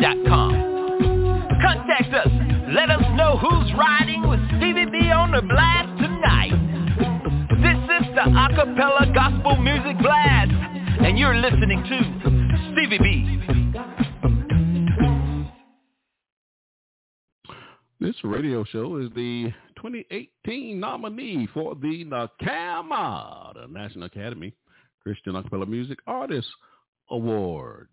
yahoo.com. Contact us. Let us know who's riding with Stevie B on the blast tonight. This is the Acapella Gospel Music Blast, and you're listening to Stevie B. This radio show is the 2018 nominee for the NACAMA, the National Academy Christian Acapella Music Artist Award.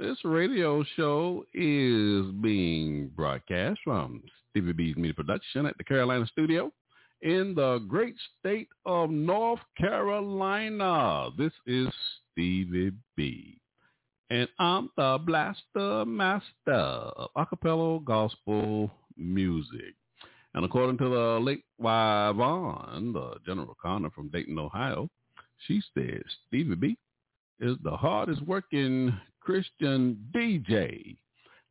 This radio show is being broadcast from Stevie B's Media Production at the Carolina Studio in the great state of North Carolina. This is Stevie B. And I'm the blaster master of acapella gospel music. And according to the late Y. Vaughn, the general conner from Dayton, Ohio, she said Stevie B is the hardest working Christian DJ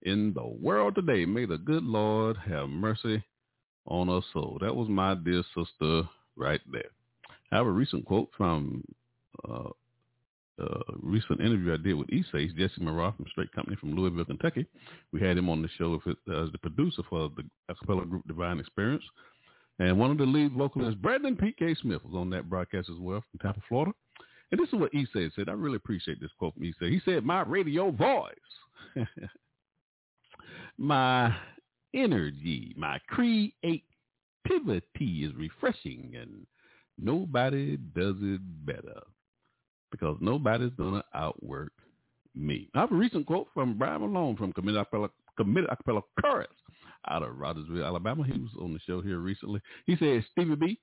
in the world today. May the good Lord have mercy on us soul. That was my dear sister right there. I have a recent quote from uh, a recent interview I did with Esace, Jesse Murrah from Straight Company from Louisville, Kentucky. We had him on the show as the producer for the acapella group Divine Experience. And one of the lead vocalists, Brandon P.K. Smith, was on that broadcast as well from Tampa, Florida. And this is what Esace said. I really appreciate this quote from Esace. He said, my radio voice, my energy, my creativity is refreshing and nobody does it better because nobody's going to outwork me. I have a recent quote from Brian Malone from Committed Acapella, Committed Acapella Chorus out of Rogersville, Alabama. He was on the show here recently. He said Stevie B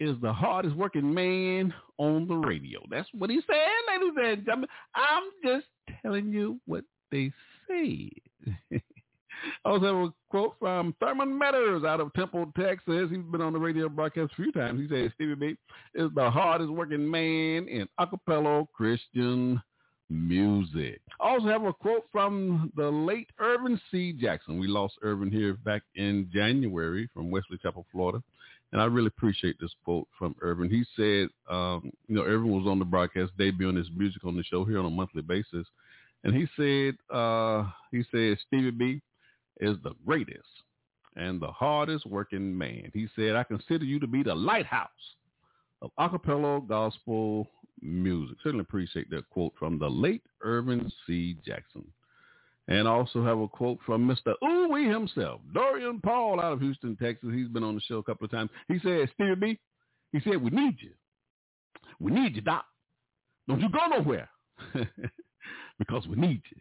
is the hardest working man on the radio. That's what he said, ladies and gentlemen. I'm just telling you what they say. I also have a quote from Thurman Meadows out of Temple, Texas. He's been on the radio broadcast a few times. He says Stevie B is the hardest working man in acapella Christian music. I also have a quote from the late Irvin C. Jackson. We lost Irvin here back in January from Wesley Chapel, Florida. And I really appreciate this quote from Irvin. He said, um, you know, Irvin was on the broadcast debuting his music on the show here on a monthly basis. And he said, uh, he said, Stevie B, is the greatest and the hardest working man. He said, I consider you to be the lighthouse of acapella gospel music. Certainly appreciate that quote from the late Irvin C. Jackson. And also have a quote from Mr. Ooh himself, Dorian Paul out of Houston, Texas. He's been on the show a couple of times. He said, Stevie B, he said, we need you. We need you, Doc. Don't you go nowhere because we need you.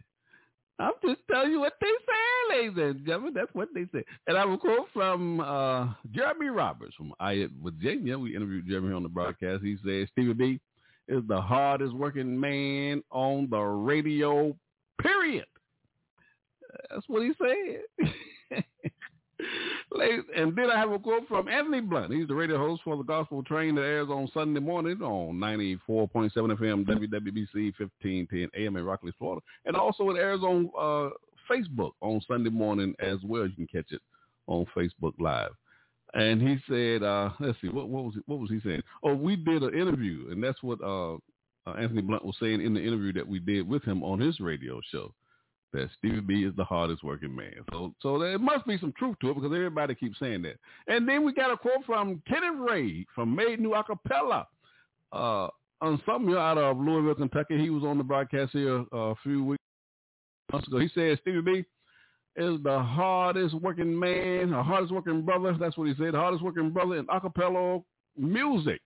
I'm just telling you what they say, ladies and gentlemen. That's what they say. And I have a quote from uh, Jeremy Roberts from Ayot, Virginia. We interviewed Jeremy on the broadcast. He says, Stevie B is the hardest working man on the radio, period. That's what he said. and then I have a quote from Anthony Blunt. He's the radio host for the Gospel Train that airs on Sunday morning on 94.7 FM WWBC 1510 AM in Rockledge, Florida. And also it airs on uh, Facebook on Sunday morning as well. You can catch it on Facebook Live. And he said, uh, let's see, what, what was what was he saying? Oh, we did an interview, and that's what uh, uh, Anthony Blunt was saying in the interview that we did with him on his radio show that Stevie B is the hardest working man. So so there must be some truth to it because everybody keeps saying that. And then we got a quote from Kenneth Ray from Made New Acapella. Uh, on something out of Louisville, Kentucky. He was on the broadcast here uh, a few weeks months ago. He said Stevie B is the hardest working man, the hardest working brother. That's what he said. The hardest working brother in acapella music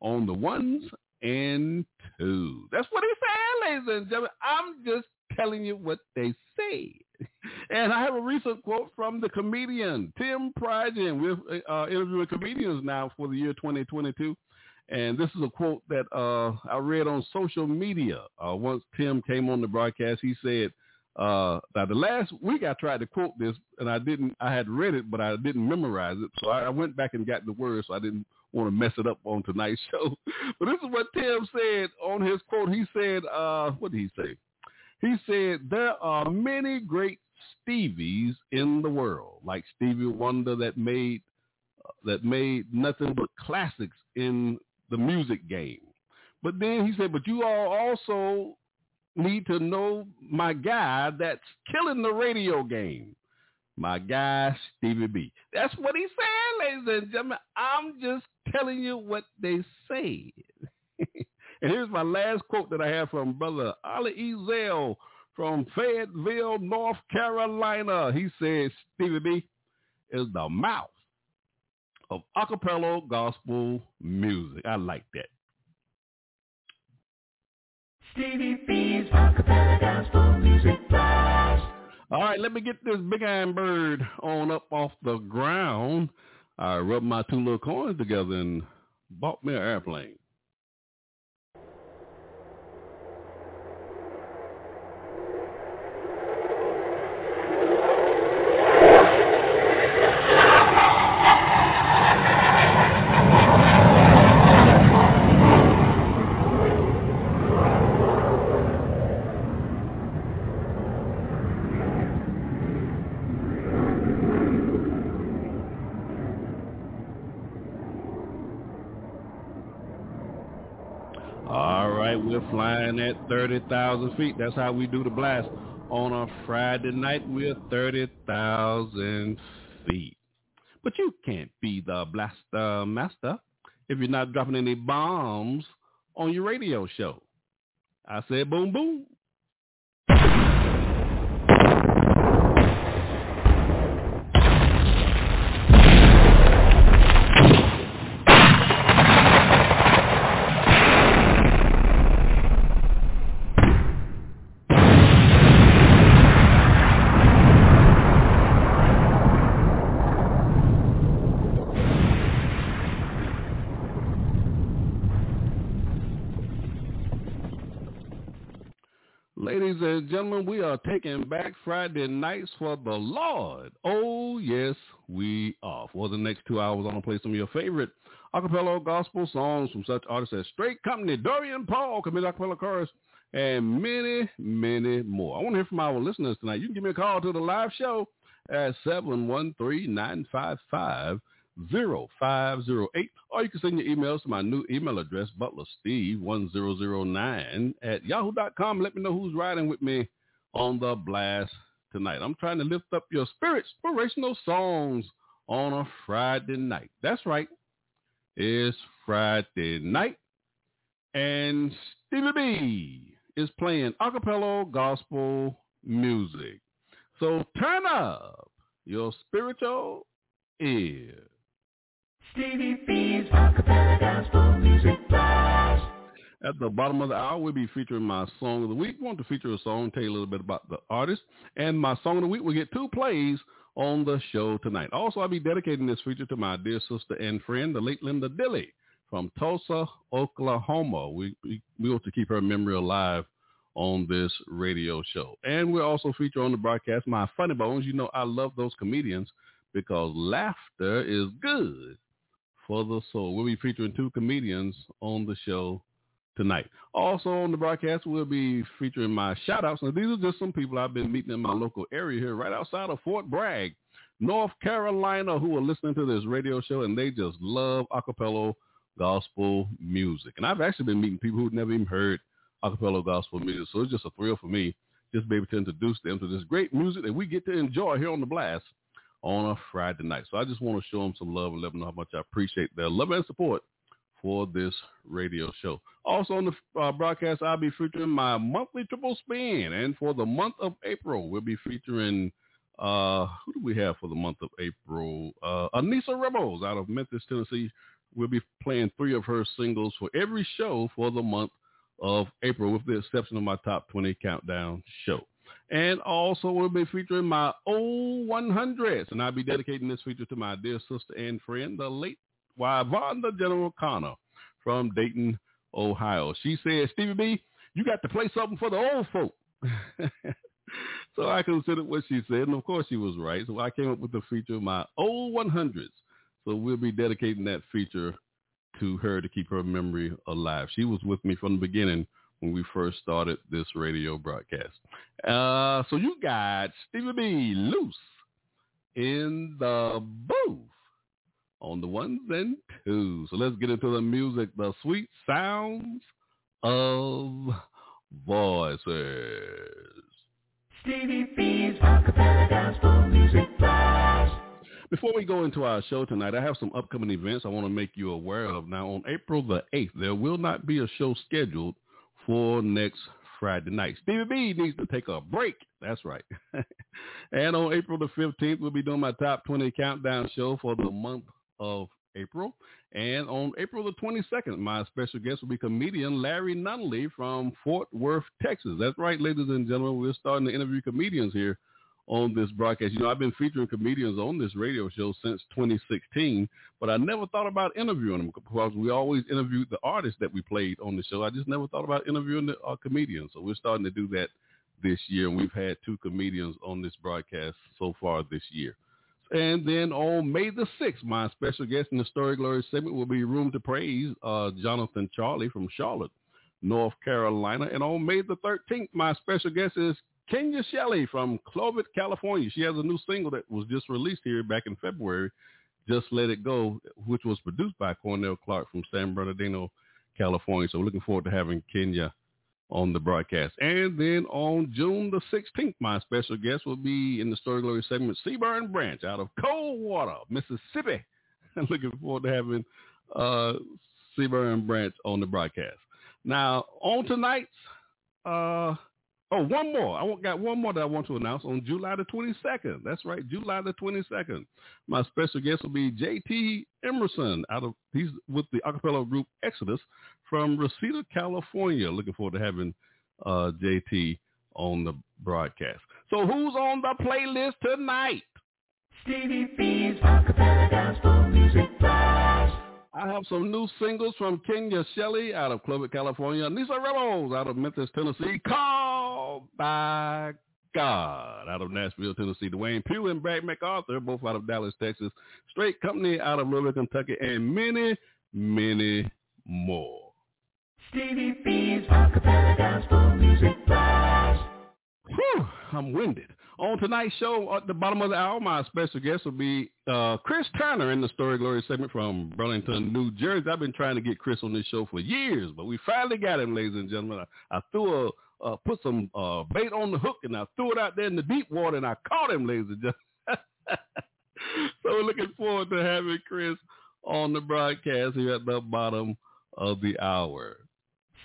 on the ones and twos. That's what he said, ladies and gentlemen. I'm just telling you what they say. And I have a recent quote from the comedian Tim Pridgen. We're uh, interviewing comedians now for the year 2022. And this is a quote that uh, I read on social media. Uh, once Tim came on the broadcast, he said, uh, now the last week I tried to quote this and I didn't, I had read it, but I didn't memorize it. So I, I went back and got the words so I didn't want to mess it up on tonight's show. But this is what Tim said on his quote. He said, uh, what did he say? He said, there are many great Stevies in the world, like Stevie Wonder that made that made nothing but classics in the music game. But then he said, but you all also need to know my guy that's killing the radio game. My guy, Stevie B. That's what he said, ladies and gentlemen. I'm just telling you what they say. and here's my last quote that I have from Brother Ali Ezel from Fayetteville, North Carolina. He says, Stevie B is the mouth of acapella gospel music. I like that. Stevie B's acapella gospel music blast. All right, let me get this big iron bird on up off the ground. I rubbed my two little coins together and bought me an airplane. All right, we're flying at 30,000 feet. That's how we do the blast. On a Friday night, we're 30,000 feet. But you can't be the blaster master if you're not dropping any bombs on your radio show. I said boom, boom. Ladies gentlemen, we are taking back Friday nights for the Lord. Oh, yes, we are. For the next two hours, I'm going to play some of your favorite acapella gospel songs from such artists as Straight Company, Dorian Paul, committed acapella chorus, and many, many more. I want to hear from our listeners tonight. You can give me a call to the live show at 713-955 0508 or you can send your emails to my new email address butlersteve1009 at yahoo.com let me know who's riding with me on the blast tonight. I'm trying to lift up your spirits inspirational songs on a friday night. That's right. It's friday night and stevie b is playing acapella gospel music. So turn up your spiritual ear Stevie B's acapella gospel music blast. At the bottom of the hour, we'll be featuring my song of the week. Want to feature a song, tell you a little bit about the artist. And my song of the week will get two plays on the show tonight. Also, I'll be dedicating this feature to my dear sister and friend, the late Linda Dilly from Tulsa, Oklahoma. We, we, we want to keep her memory alive on this radio show. And we'll also feature on the broadcast my funny bones. You know, I love those comedians because laughter is good for the soul. We'll be featuring two comedians on the show tonight. Also on the broadcast, we'll be featuring my shout outs. Now, these are just some people I've been meeting in my local area here, right outside of Fort Bragg, North Carolina, who are listening to this radio show, and they just love acapella gospel music. And I've actually been meeting people who've never even heard acapella gospel music. So it's just a thrill for me just be able to introduce them to this great music that we get to enjoy here on the blast on a Friday night. So I just want to show them some love and let them know how much I appreciate their love and support for this radio show. Also on the uh, broadcast, I'll be featuring my monthly triple spin. And for the month of April, we'll be featuring, uh, who do we have for the month of April? Uh, Anissa Revels out of Memphis, Tennessee. We'll be playing three of her singles for every show for the month of April, with the exception of my top 20 countdown show. And also we'll be featuring my old 100s. And I'll be dedicating this feature to my dear sister and friend, the late Wivanda General Connor from Dayton, Ohio. She said, Stevie B, you got to play something for the old folk. so I considered what she said, and of course she was right. So I came up with the feature of my old 100s. So we'll be dedicating that feature to her to keep her memory alive. She was with me from the beginning when we first started this radio broadcast. Uh, so you got Stevie B loose in the booth on the ones and twos. So let's get into the music, the sweet sounds of voices. Stevie B's Acapella Gospel Music Blast. Before we go into our show tonight, I have some upcoming events I want to make you aware of. Now, on April the 8th, there will not be a show scheduled for next Friday night. Stevie B needs to take a break. That's right. and on April the 15th, we'll be doing my top 20 countdown show for the month of April. And on April the 22nd, my special guest will be comedian Larry Nunley from Fort Worth, Texas. That's right, ladies and gentlemen. We're starting to interview comedians here on this broadcast. You know, I've been featuring comedians on this radio show since 2016, but I never thought about interviewing them because we always interviewed the artists that we played on the show. I just never thought about interviewing the uh, comedians. So we're starting to do that this year, and we've had two comedians on this broadcast so far this year. And then on May the 6th, my special guest in the Story Glory segment will be Room to Praise, uh, Jonathan Charlie from Charlotte, North Carolina. And on May the 13th, my special guest is Kenya Shelley from Clovis, California. She has a new single that was just released here back in February, Just Let It Go, which was produced by Cornell Clark from San Bernardino, California. So looking forward to having Kenya on the broadcast. And then on June the 16th, my special guest will be in the Story Glory segment, Seaburn Branch out of Coldwater, Mississippi. Looking forward to having uh, Seaburn Branch on the broadcast. Now, on tonight's, uh, oh, one more. I got one more that I want to announce on July the 22nd. That's right, July the 22nd. My special guest will be J.T. Emerson out of, he's with the acapella group Exodus from Reseda, California. Looking forward to having uh, JT on the broadcast. So who's on the playlist tonight? Stevie B's Acapella Gospel Music Blast. I have some new singles from Kenya Shelley out of Clovis, California. Nisa Revels out of Memphis, Tennessee. By God out of Nashville, Tennessee. Dwayne Pugh and Brad MacArthur, both out of Dallas, Texas. Straight Company out of Louisville, Kentucky, and many, many more. Stevie B's Acapella Gospel Music Blast. Whew, I'm winded. On tonight's show, at the bottom of the hour, my special guest will be uh, Chris Turner in the Story Glory segment from Burlington, New Jersey. I've been trying to get Chris on this show for years, but we finally got him, ladies and gentlemen. I, I threw a uh, put some uh, bait on the hook and I threw it out there in the deep water and I caught him, ladies and gentlemen. so we're looking forward to having Chris on the broadcast here at the bottom of the hour.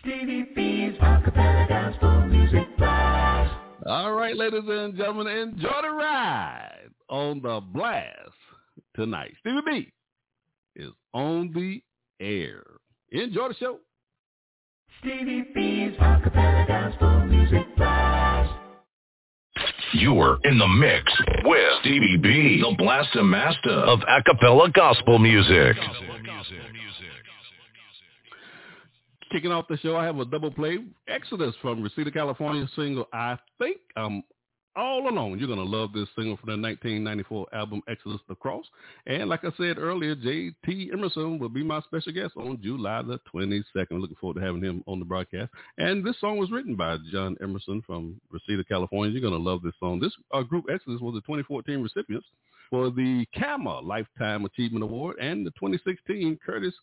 Stevie B's Acapella Gospel Music Blast. All right, ladies and gentlemen, enjoy the ride on the blast tonight. Stevie B is on the air. Enjoy the show. Stevie B's Acapella Gospel Music Blast. You're in the mix with Stevie B, the Blaster Master of acapella gospel music. Kicking off the show, I have a double play. Exodus from Reseda, California single, I Think I'm All Alone. You're going to love this single from the 1994 album Exodus the Cross. And like I said earlier, J.T. Emerson will be my special guest on July the 22nd. Looking forward to having him on the broadcast. And this song was written by John Emerson from Reseda, California. You're going to love this song. This uh, group Exodus was the 2014 recipients for the CAMA Lifetime Achievement Award and the 2016 Curtis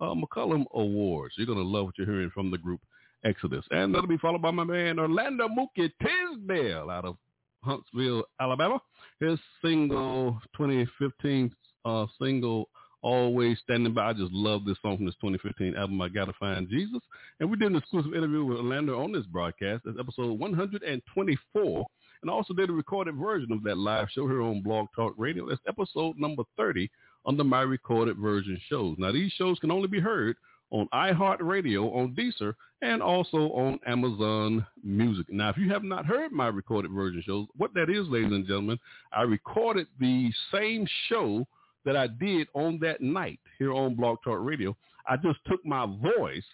uh, McCullum Awards. You're going to love what you're hearing from the group Exodus. And that'll be followed by my man Orlando Mookie Tisdale out of Huntsville, Alabama. His single 2015 uh, single always standing by. I just love this song from this 2015 album, I Gotta Find Jesus. And we did an exclusive interview with Orlando on this broadcast. That's episode 124. And I also did a recorded version of that live show here on Blog Talk Radio. That's episode number 30 under My Recorded Version shows. Now, these shows can only be heard on iHeartRadio, on Deezer, and also on Amazon Music. Now, if you have not heard my recorded version shows, what that is, ladies and gentlemen, I recorded the same show that I did on that night here on Blog Talk Radio. I just took my voice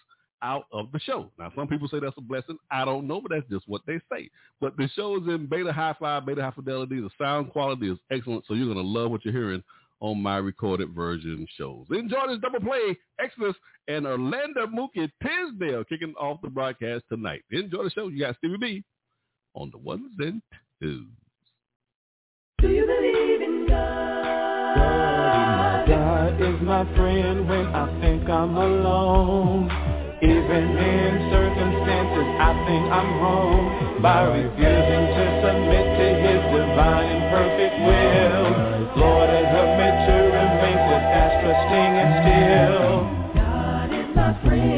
out of the show. Now, some people say that's a blessing. I don't know, but that's just what they say. But the show is in beta hi-fi, beta high fidelity. The sound quality is excellent, so you're going to love what you're hearing on my recorded version shows. Enjoy this double play, Exodus and Orlando Mookie Tisdale kicking off the broadcast tonight. Enjoy the show. You got Stevie B on the ones and twos. Do you believe in God? God is my friend when I think I'm alone. Even in circumstances I think I'm wrong by refusing to submit to his divine and perfect will. Is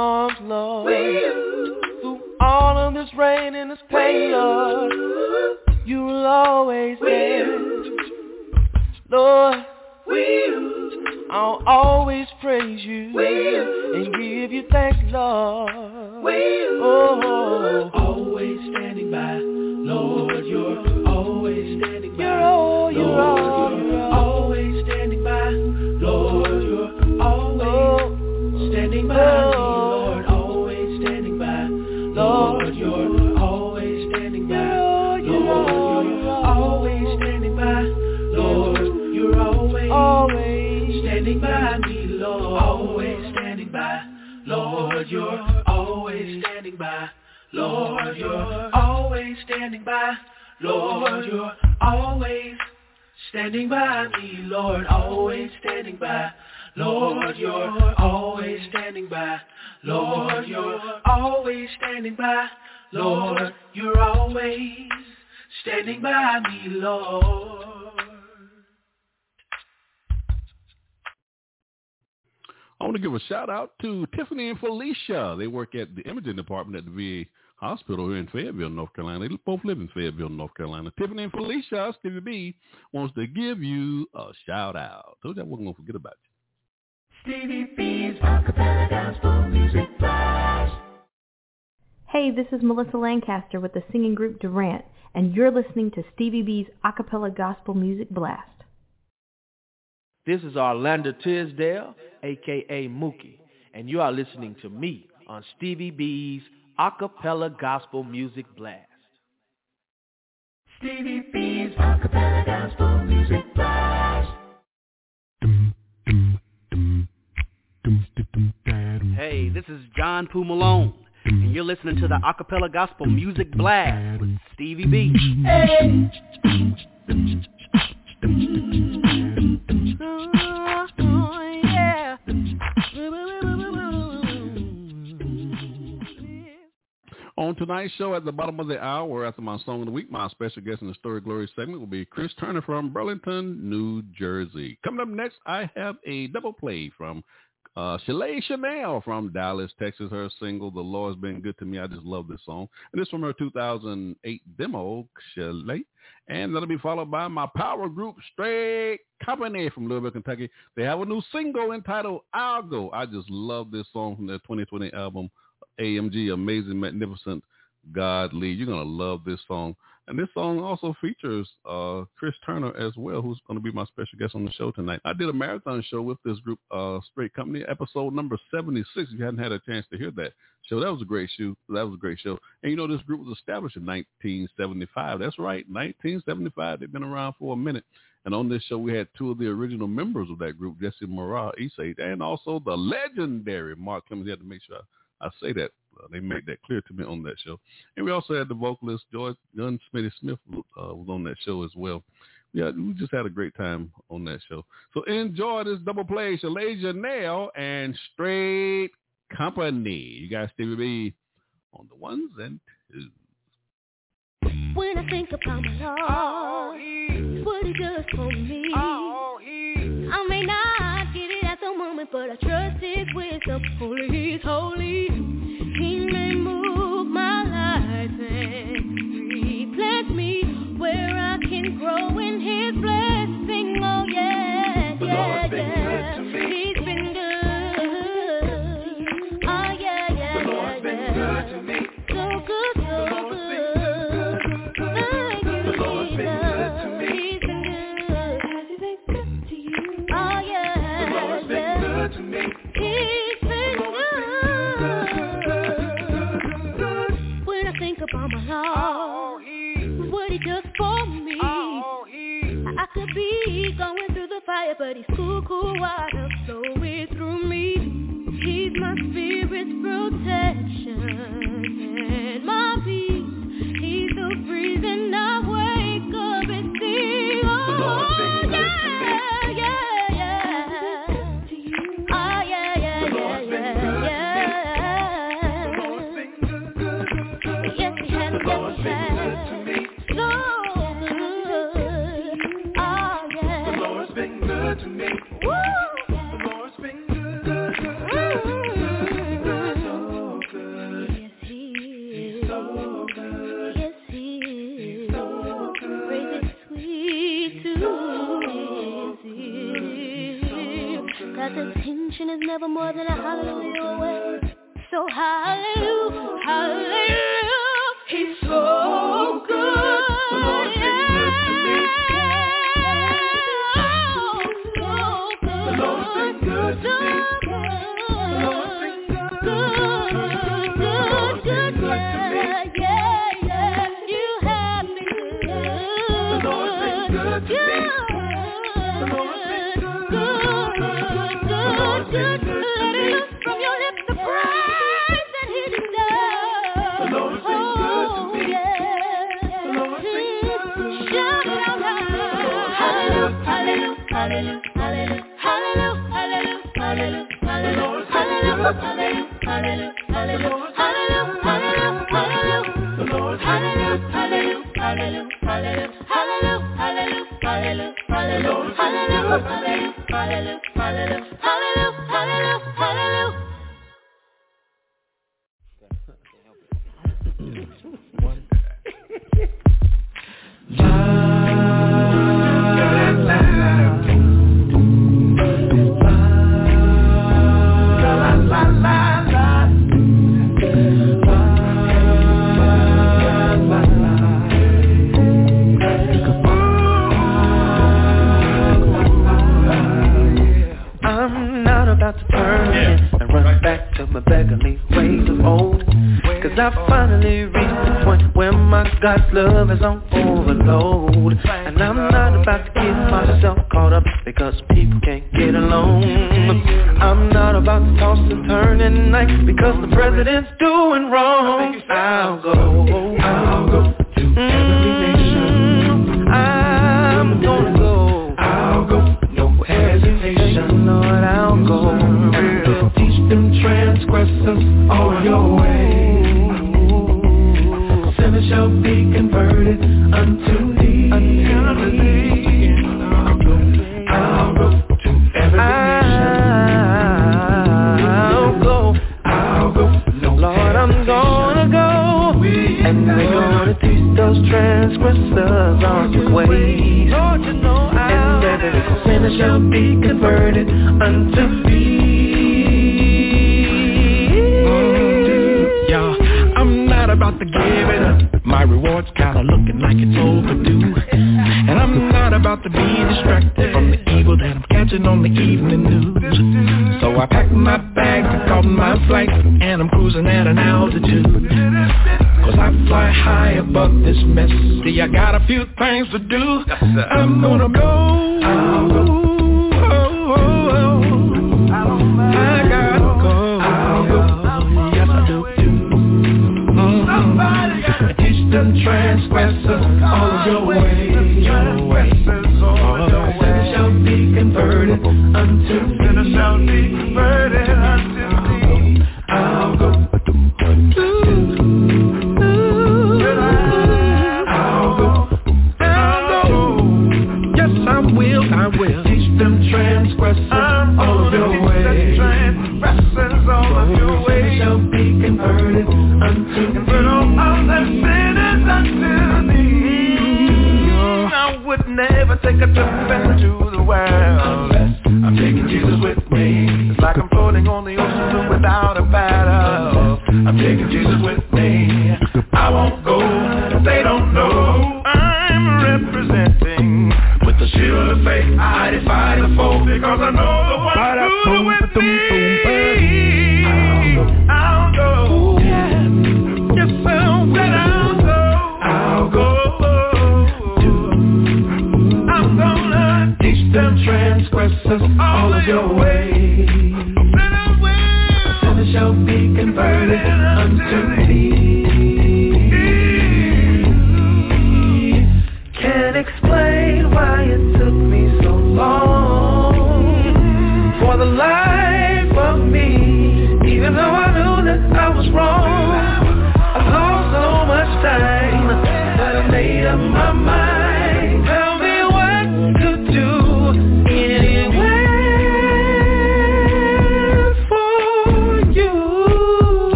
storms, Lord. Through all of this rain and this pain, Lord. You will always there. Lord, I'll always praise you and give you thanks, Lord. Oh, always standing by. Lord, you're always standing by. You're all, you're all, you're always standing by. Lord, you're always oh. standing by Lord, you're always standing by me, Lord, always standing by. Lord, you're always standing by. Lord, you're always standing by. Lord, you're always standing by me, Lord. I want to give a shout out to Tiffany and Felicia. They work at the imaging department at the VA hospital here in Fayetteville, North Carolina. They both live in Fayetteville, North Carolina. Tiffany and Felicia, Stevie B wants to give you a shout out. Told you I wasn't going to forget about you. Stevie B's Acapella Gospel Music Blast. Hey, this is Melissa Lancaster with the singing group Durant, and you're listening to Stevie B's Acapella Gospel Music Blast. This is Orlando Tisdale, aka Mookie, and you are listening to me on Stevie B's Acapella Gospel Music Blast. Stevie B's Acapella Gospel Music Blast. Hey, this is John Poo Malone, and you're listening to the Acapella Gospel Music Blast with Stevie B. On tonight's show, at the bottom of the hour, after my song of the week, my special guest in the Story Glory segment will be Chris Turner from Burlington, New Jersey. Coming up next, I have a double play from Uh, Shalay Chanel from Dallas, Texas. Her single, The Lord's Been Good to Me. I just love this song. And this from her 2008 demo, Shalay. And that'll be followed by my power group, Straight Company from Louisville, Kentucky. They have a new single entitled I'll Go. I just love this song from their 2020 album, AMG, Amazing, Magnificent, God Lead. You're going to love this song. And this song also features uh, Chris Turner as well, who's going to be my special guest on the show tonight. I did a marathon show with this group, uh, Straight Company, episode number 76. If you hadn't had a chance to hear that show, that was a great show. That was a great show. And you know, this group was established in 1975. That's right, 1975. They've been around for a minute. And on this show, we had two of the original members of that group, Jesse Morale, Isay, and also the legendary Mark Clemens. You had to make sure I, I say that. Uh, they made that clear to me on that show. And we also had the vocalist George Gunn Smitty Smith uh, was on that show as well. Yeah, we just had a great time on that show. So enjoy this double play, Shalasia Nail and Straight Company. You guys Stevie B on the ones and twos. When I think about my Lord, what he does for me. I may not moment, but I trust his wisdom. Holy, he's holy. He may move be going through the fire, but he's cool, cool water flowing through me. He's my spirit's protection and my peace. He's the reason I is never more than a hallelujah away. So hallelujah, hallelujah. He's so good. The Lord's been good to good. The Lord's good to me. The Lord's good, Good, good,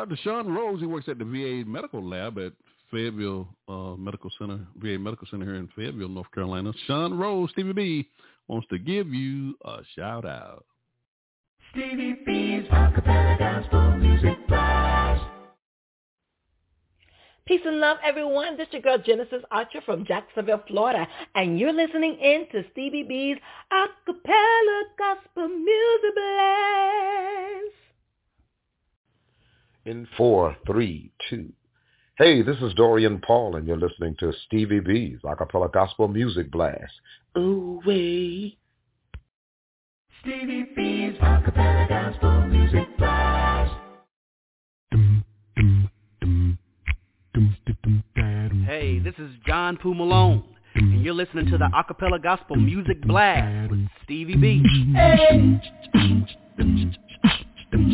out to Sean Rose. He works at the VA Medical Lab at Fayetteville uh, Medical Center, VA Medical Center here in Fayetteville, North Carolina. Sean Rose, Stevie B, wants to give you a shout out. Stevie B's Acapella Gospel Music Blast. Peace and love, everyone. This is your girl Genesis Archer from Jacksonville, Florida, and you're listening in to Stevie B's Acapella Gospel Music Blast. In four, three, two. Hey, this is Dorian Paul, and you're listening to Stevie B's Acapella Gospel Music Blast. Ooh wee. Stevie B's Acapella Gospel Music Blast. Hey, this is John Poo Malone, and you're listening to the Acapella Gospel Music Blast with Stevie B. Ladies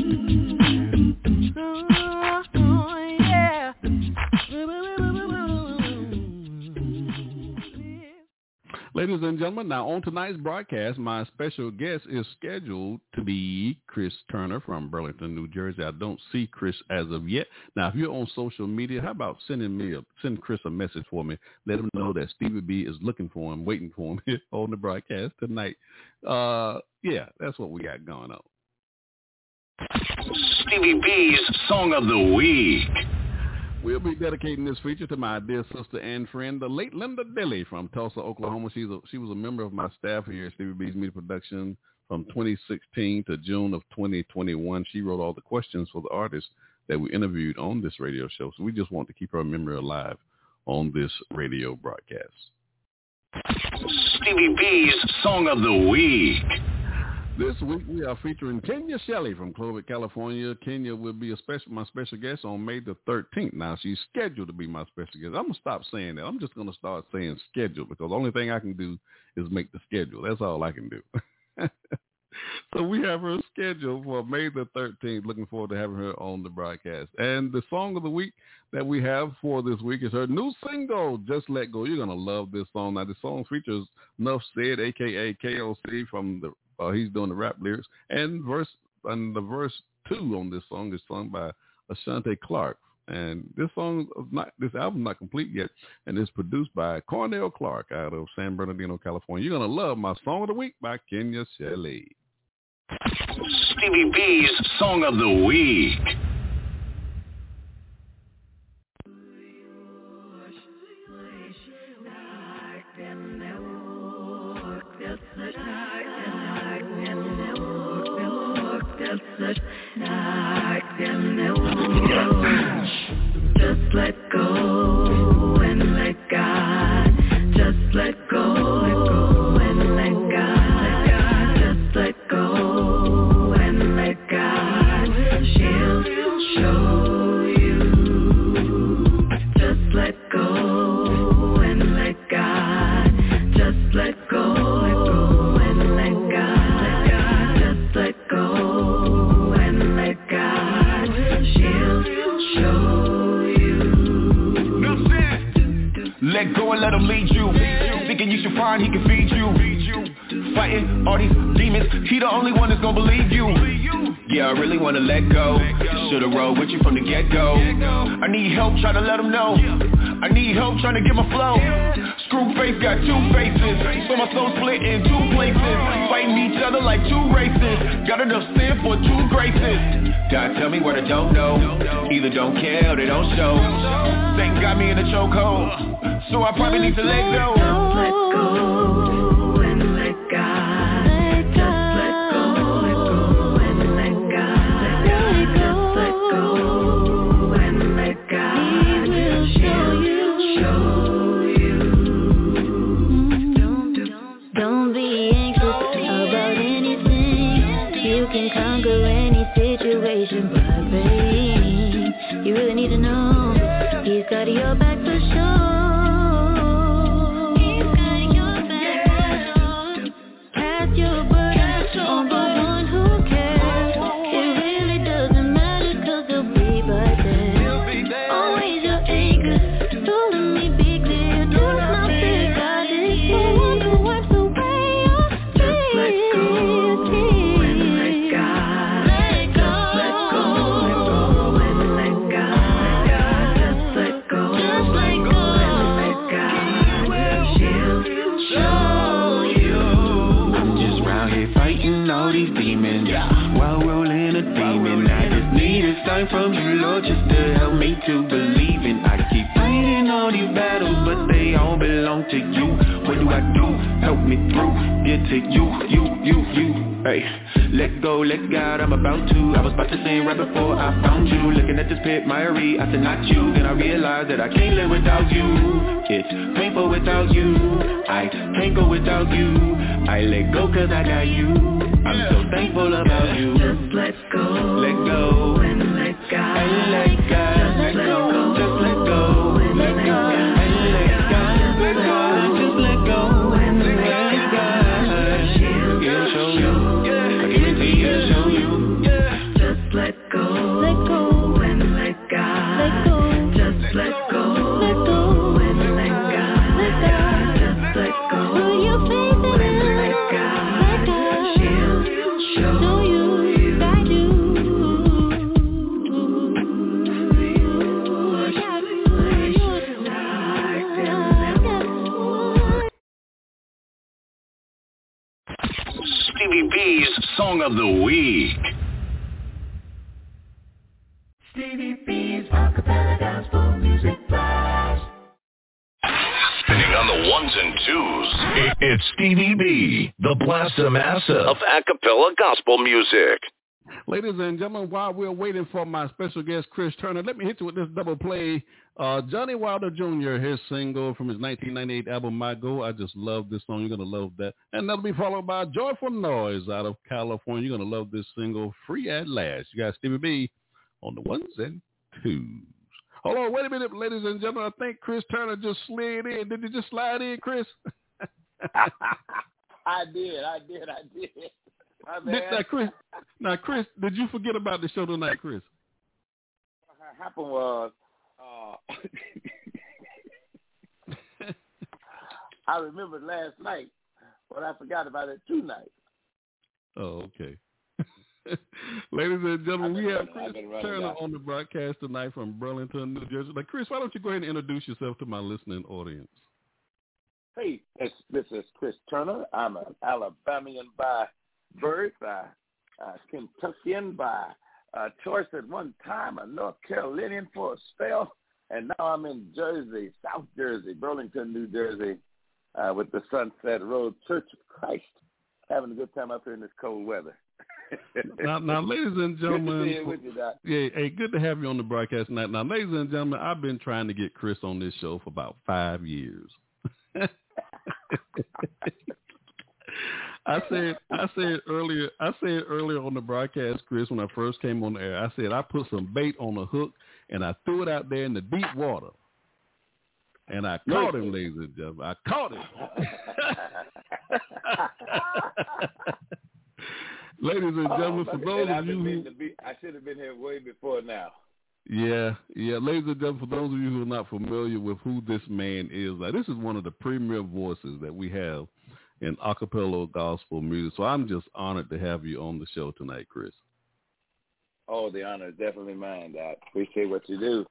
and gentlemen, now on tonight's broadcast, my special guest is scheduled to be Chris Turner from Burlington, New Jersey. I don't see Chris as of yet. Now, if you're on social media, how about sending me a send Chris a message for me? Let him know that Stevie B is looking for him, waiting for him on the broadcast tonight. Uh, yeah, that's what we got going on. Stevie B's Song of the Week. We'll be dedicating this feature to my dear sister and friend, the late Linda Dilly from Tulsa, Oklahoma. She's a, she was a member of my staff here at Stevie B's Media Production from 2016 to June of 2021. She wrote all the questions for the artists that we interviewed on this radio show. So we just want to keep her memory alive on this radio broadcast. Stevie B's Song of the Week. This week we are featuring Kenya Shelley from Clovis, California. Kenya will be a special my special guest on May the 13th. Now she's scheduled to be my special guest. I'm gonna stop saying that. I'm just gonna start saying schedule because the only thing I can do is make the schedule. That's all I can do. so we have her scheduled for May the 13th. Looking forward to having her on the broadcast. And the song of the week that we have for this week is her new single, Just Let Go. You're gonna love this song. Now the song features Nuff Said, aka KOC from the uh, he's doing the rap lyrics, and verse and the verse two on this song is sung by Ashante Clark. And this song is not this album not complete yet, and it's produced by Cornell Clark out of San Bernardino, California. You're gonna love my song of the week by Kenya Shelley. Stevie B's Song of the Week. Just let go Find he can feed you. Fighting all these demons, he the only one that's gonna believe you. Yeah, I really wanna let go. Should've rolled with you from the get-go. I need help trying to let him know. I need help trying to get my flow. Screw face got two faces, so my soul split in two places. Fighting each other like two races. Got enough sin for two graces. God tell me what I don't know. Either don't care or they don't show. Satan got me in a chokehold, so I probably need to let go. Go got you of acapella gospel music. Ladies and gentlemen, while we're waiting for my special guest, Chris Turner, let me hit you with this double play. Uh, Johnny Wilder Jr., his single from his 1998 album, My Go. I just love this song. You're going to love that. And that'll be followed by Joyful Noise out of California. You're going to love this single, Free at Last. You got Stevie B on the ones and twos. Hold on, wait a minute, ladies and gentlemen. I think Chris Turner just slid in. Did you just slide in, Chris? I did, I did, I did. My Did, now, Chris, now, Chris, did you forget about the show tonight, Chris? What happened was, uh, I remembered last night, but I forgot about it tonight. Oh, okay. Ladies and gentlemen, we have running- Chris I've been running Turner on the broadcast tonight from Burlington, New Jersey. Now, Chris, why don't you go ahead and introduce yourself to my listening audience? Hey, this, this is Chris Turner. I'm an Alabamian by birth, a, uh, Kentuckian by uh, choice at one time, a North Carolinian for a spell, and now I'm in Jersey, South Jersey, Burlington, New Jersey, uh, with the Sunset Road Church of Christ, having a good time up here in this cold weather. Now, now, ladies and gentlemen, Good you with you, Doc. yeah, hey, good to have you on the broadcast tonight. Now, ladies and gentlemen, I've been trying to get Chris on this show for about five years. I said, I said earlier, I said earlier on the broadcast, Chris, when I first came on the air, I said I put some bait on a hook and I threw it out there in the deep water, and I caught him, ladies and gentlemen. I caught him. ladies and oh, gentlemen, for Oh, those of you who meaning to be, I should have been here way before now. Yeah, yeah. Ladies and gentlemen, for those of you who are not familiar with who this man is, like, this is one of the premier voices that we have in acapella gospel music. So I'm just honored to have you on the show tonight, Chris. Oh, the honor is definitely mine, Doc. Appreciate what you do.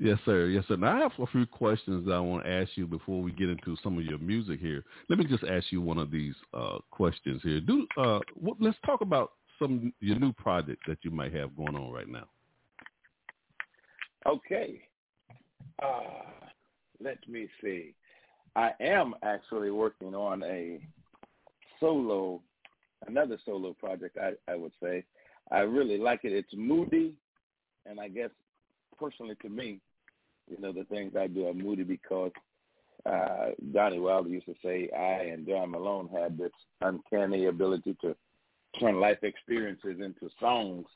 Yes, sir. Yes, sir. Now I have a few questions that I want to ask you before we get into some of your music here. Let me just ask you one of these uh, questions here. Do uh, what, let's talk about some your new projects that you might have going on right now. Okay. Uh, let me see. I am actually working on a solo, another solo project, I, I would say. I really like it. It's moody, and I guess personally to me, you know, the things I do are moody because uh, Johnny Wilder used to say I and John Malone had this uncanny ability to turn life experiences into songs.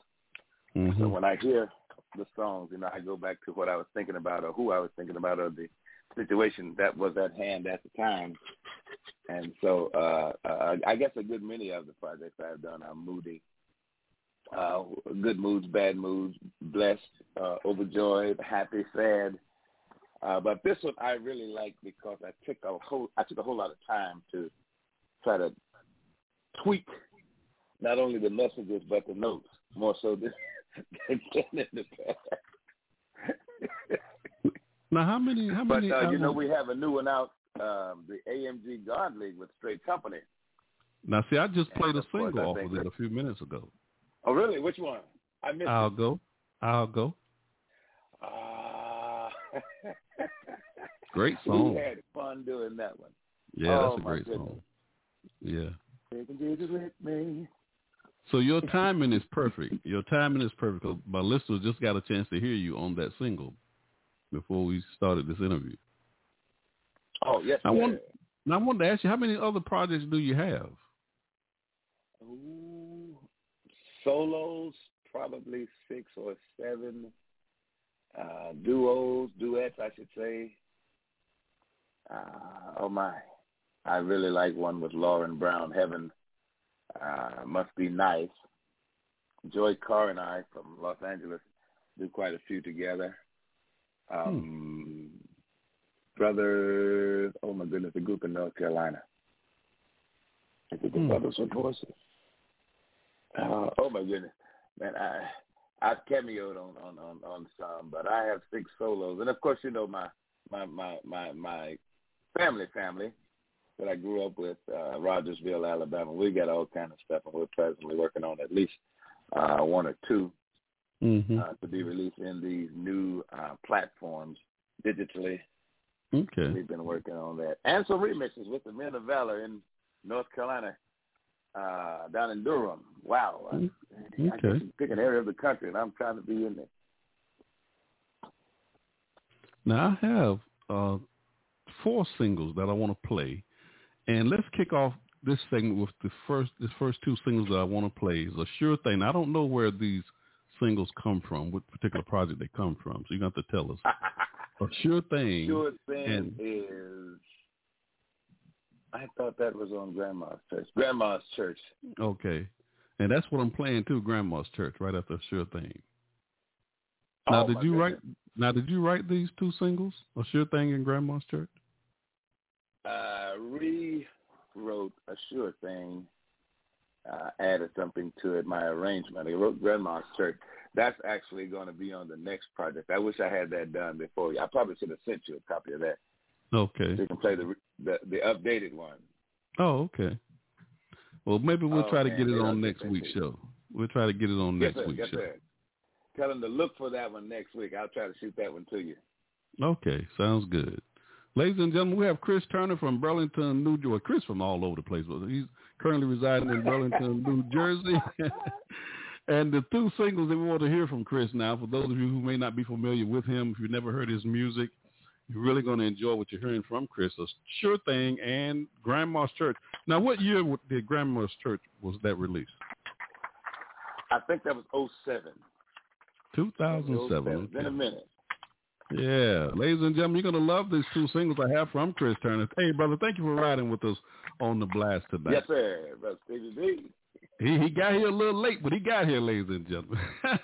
Mm-hmm. So when I hear the songs, you know, I go back to what I was thinking about or who I was thinking about or the situation that was at hand at the time. And so uh, uh, I guess a good many of the projects I've done are moody. Uh, good moods, bad moods, blessed, uh, overjoyed, happy, sad. Uh, but this one I really like because I took a whole I took a whole lot of time to try to tweak not only the messages but the notes more so in the past. Now, how many? How But many? uh, you know we have a new one out, um, the AMG God League with Straight Company. Now, see, I just played And a single off of it a few minutes ago. Oh, really? Which one? I missed I'll it. go. I'll go. Ah. Great song. We had fun doing that one. Yeah, oh, that's a great goodness. song. Yeah. Taking Jesus with me. So your timing is perfect. Your timing is perfect. My listeners just got a chance to hear you on that single before we started this interview. Oh, yes, I want. Now I wanted to ask you, how many other projects do you have? Ooh, solos, probably six or seven. Uh, duos, duets, I should say. Uh, oh my, I really like one with Lauren Brown. Heaven uh, must be nice. Joy Carr and I from Los Angeles do quite a few together. Um, Brothers, oh my goodness, a group in North Carolina. Is it the Brothers with Horses? Uh, oh my goodness, man! I I've cameoed on on on on some, but I have six solos, and of course, you know my my my my my family family that I grew up with, uh, Rogersville, Alabama. We got all kind of stuff, and we're presently working on at least uh, one or two Mm-hmm. uh, to be released in these new uh, platforms digitally. Okay. We've been working on that, and some remixes with the Men of Valor in North Carolina, uh, down in Durham. Wow, I, I Okay. guess you pick an area of the country, and I'm trying to be in there. Now I have uh, four singles that I want to play, and let's kick off this segment with the first. This first two singles that I want to play is a sure thing. I don't know where these singles come from, what particular project they come from, so you're going to have to tell us. a sure thing. Sure thing and is, I thought that was on Grandma's Church. Grandma's Church. okay, and that's what I'm playing too. Grandma's Church, right after sure thing. Now, Oh, did you write? Now, did you write these two singles? A sure thing in Grandma's Church. Uh, rewrote a sure thing, uh, added something to it, my arrangement. I wrote Grandma's Church. That's actually going to be on the next project. I wish I had that done before. I probably should have sent you a copy of that Okay. so you can play the the, the updated one. Oh, okay. Well, maybe we'll Oh, try to get it on next week's show. We'll try to get it on Yes, next sir. week's Yes, show. sir. Tell them to look for that one next week. I'll try to shoot that one to you. Okay, sounds good. Ladies and gentlemen, we have Chris Turner from Burlington, New Jersey. Chris from all over the place, but he's currently residing in Burlington, New Jersey. and the two singles that we want to hear from Chris now, for those of you who may not be familiar with him, if you've never heard his music, you're really going to enjoy what you're hearing from Chris. A sure thing and Grandma's Church. Now, what year did Grandma's Church was that released? I think that was 07. 2007. It's been a minute. Yeah, ladies and gentlemen, you're gonna love these two singles I have from Chris Turner. Hey, brother, thank you for riding with us on the blast today. Yes, sir. Brother Stevie B. He he got here a little late, but he got here, ladies and gentlemen.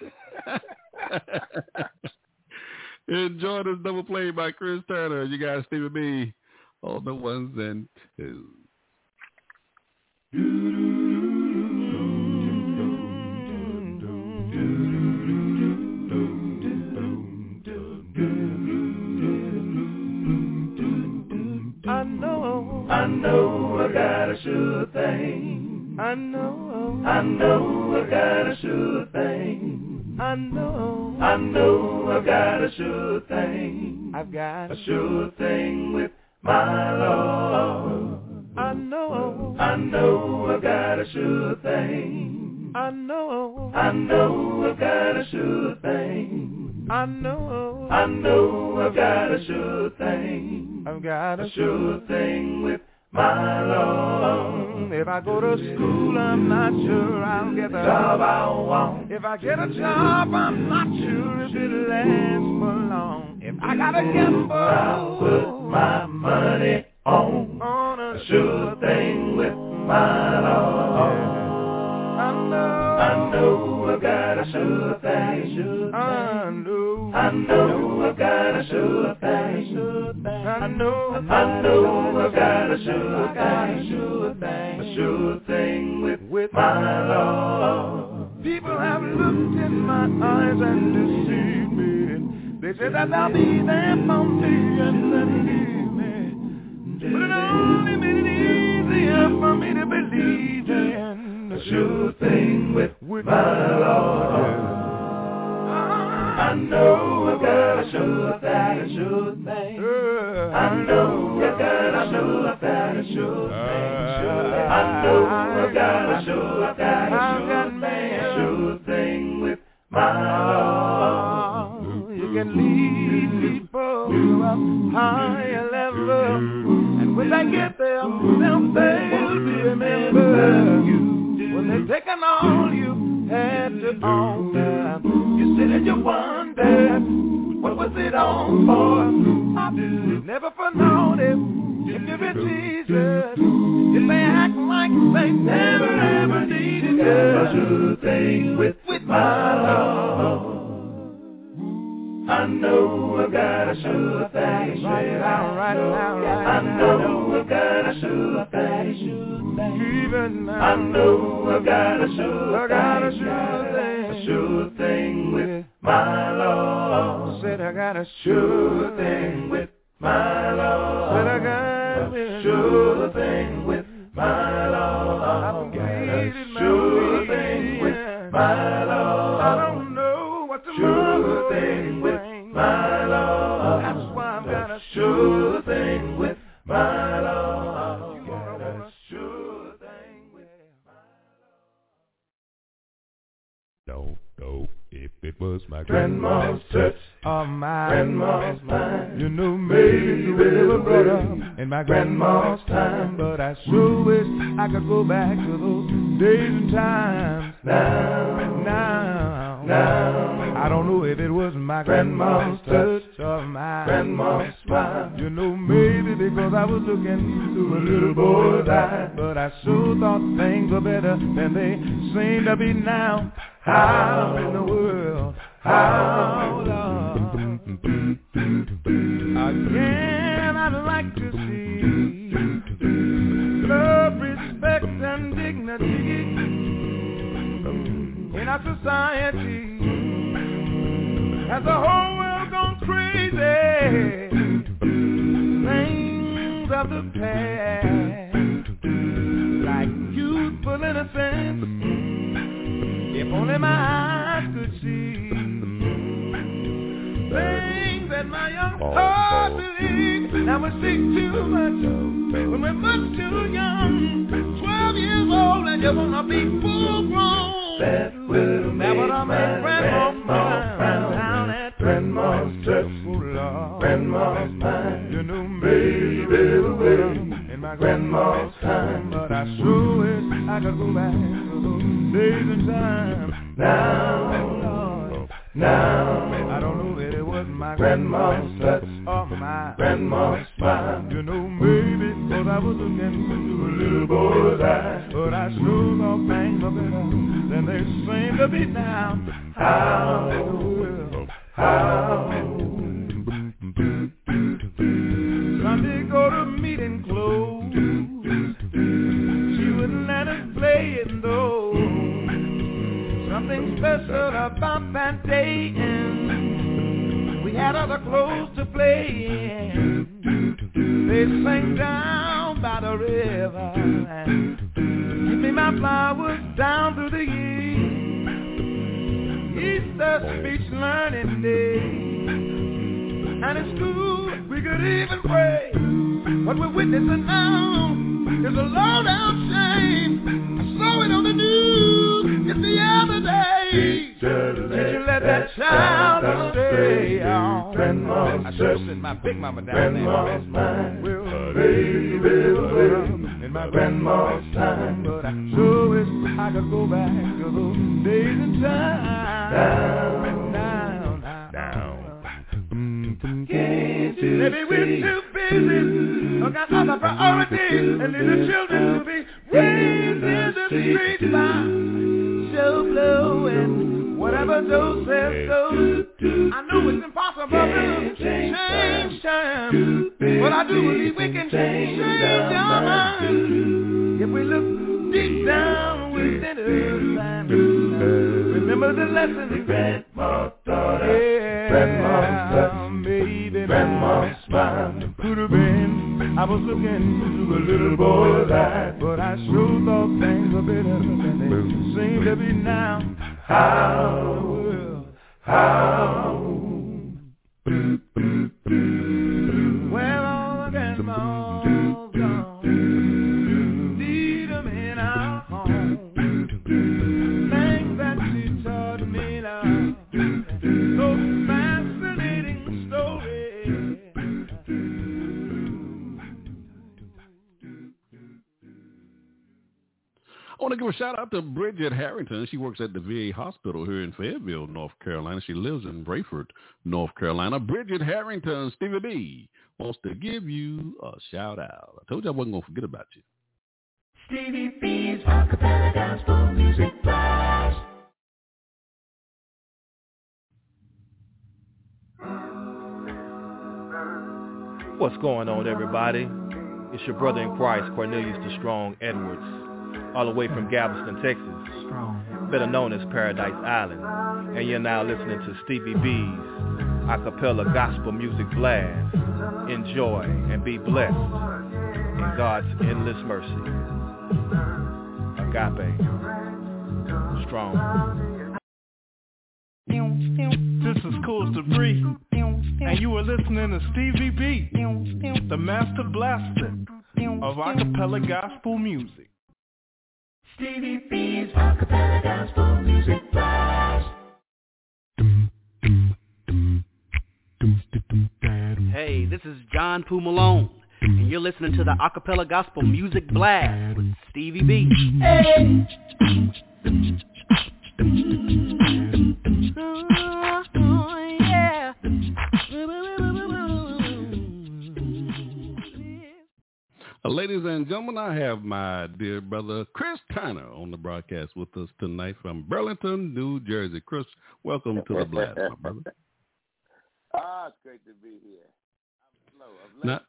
Enjoy this double play by Chris Turner. You guys, Stevie B, on the ones and twos. Know, I know I got a sure thing. I know, I know I got a sure thing. I know, I know I got a sure thing. I've got A sure thing with my Lord. I know, I know I got a sure thing. I know, I know I got a sure thing. I know, I know I got a sure thing. I've got A sure thing with my Lord. If I go to school, I'm not sure I'll get the Job I want. If I get a job, I'm not sure if it lasts for long. If I gotta gamble, I'll put my money on on a sure thing with my Lord. I know, I know I got a sure thing. I know, I know I've got a sure thing. I know, I know I got a sure thing. A sure thing with, with my Lord. People have looked in my eyes and deceived me. They said that they'll be there for me and then leave me. But it only made it easier for me to believe in. a sure thing with my Lord. I know I got a sure thing, sure thing. I know I got a sure thing, sure thing. I know I got a sure thing, sure thing, sure thing with my Lord. You can lead people to a higher level, and when they get there, they'll fail to remember you. When they've taken all you had to offer, you sit and you wonder, what was it all for? I do never for known it. If you be Jesus, if they act like they never ever needed you. A sure thing with, with my Lord. I know I got a sure thing. Right now, right now, right I know I got a sure thing. Even now, I know I got a sure I got a thing. sure thing. A sure thing with my Lord. Said I got a Sure thing with my Lord. Said I got a sure thing with my it was my Grandma's touch. of oh, my Grandma's mind. You know, me, you were brought up in my grandma's time, time. but I sure mm. wish I could go back to those days and times. Now, Now, now, I don't know if it was my Grandma's touch or my Grandma's smile. You know, maybe because I was looking through a little boy's eyes, but I sure thought things were better than they seem to be now. How in the world? How, Lord? Again, I'd like to see love, respect, and dignity in our society. Has the whole world gone crazy? Things of the past, like youthful innocence. If only my eyes could see things that my young heart oh. believes. Now we see too much when we're much too young. Twelve years old and you wanna be full grown. That will make my grandma frown Grandma's touch. Oh Grandma's mind. you know Maybe maybe the way in my grandma's time. but I sure wish I could go back to those days and times. Now, now, I don't know if it was my Grandma's touch. or my grandma's smile. You know, maybe cause I was looking through a little boy's eyes. But I sure thought things were better than they seem to be now. How world? How? Sunday go to meeting close. She wouldn't let us play it though. Something special about that day and we had other clothes to play in. They sang down by the river give me my flowers down through the year. Easter speech learning day. And in school we could even pray. What we're witnessing now is a low down shame. I saw it on the news just the other day. Did you let that child stay on? Grandma's I just sent my big mama down Grandma's mind. there. Well, Baby, in my grandma's time. but I sure wish I could go back to those days and times. Down, down, down. Can't you Maybe we're too busy, or got other priorities, and the children to be raised in the streets whatever those says goes. I know it's impossible to change time, but I do believe we can change our minds if we look deep down within us remember the lesson. Grandma taught us. Yeah, Grandma's touch. maybe Grandma's smile. could have been. I was looking through a little boy's eyes, but I sure thought things seem to be now. How, how, shout out to Bridget Harrington. She works at the VA hospital here in Fayetteville, North Carolina. She lives in Brayford, North Carolina. Bridget Harrington, Stevie B, wants to give you a shout out. I told you I wasn't going to forget about you. Stevie B's Acapella Gospel Music Blast. What's going on, everybody? It's your brother in Christ, Cornelius the Strong Edwards, all the way from Galveston, Texas, better known as Paradise Island. And you're now listening to Stevie B's acapella gospel music blast. Enjoy and be blessed in God's endless mercy. Agape. Strong. This is Cool Debris, and you are listening to Stevie B, the master blaster of acapella gospel music. Stevie B's Acapella Gospel Music Blast. Hey, this is John Poo Malone, and you're listening to the Acapella Gospel Music Blast with Stevie B. Uh, ladies and gentlemen, I have my dear brother Chris Turner on the broadcast with us tonight from Burlington, New Jersey. Chris, welcome to the blast, my brother. Ah, it's great to be here. I'm slow. I'm late. Now,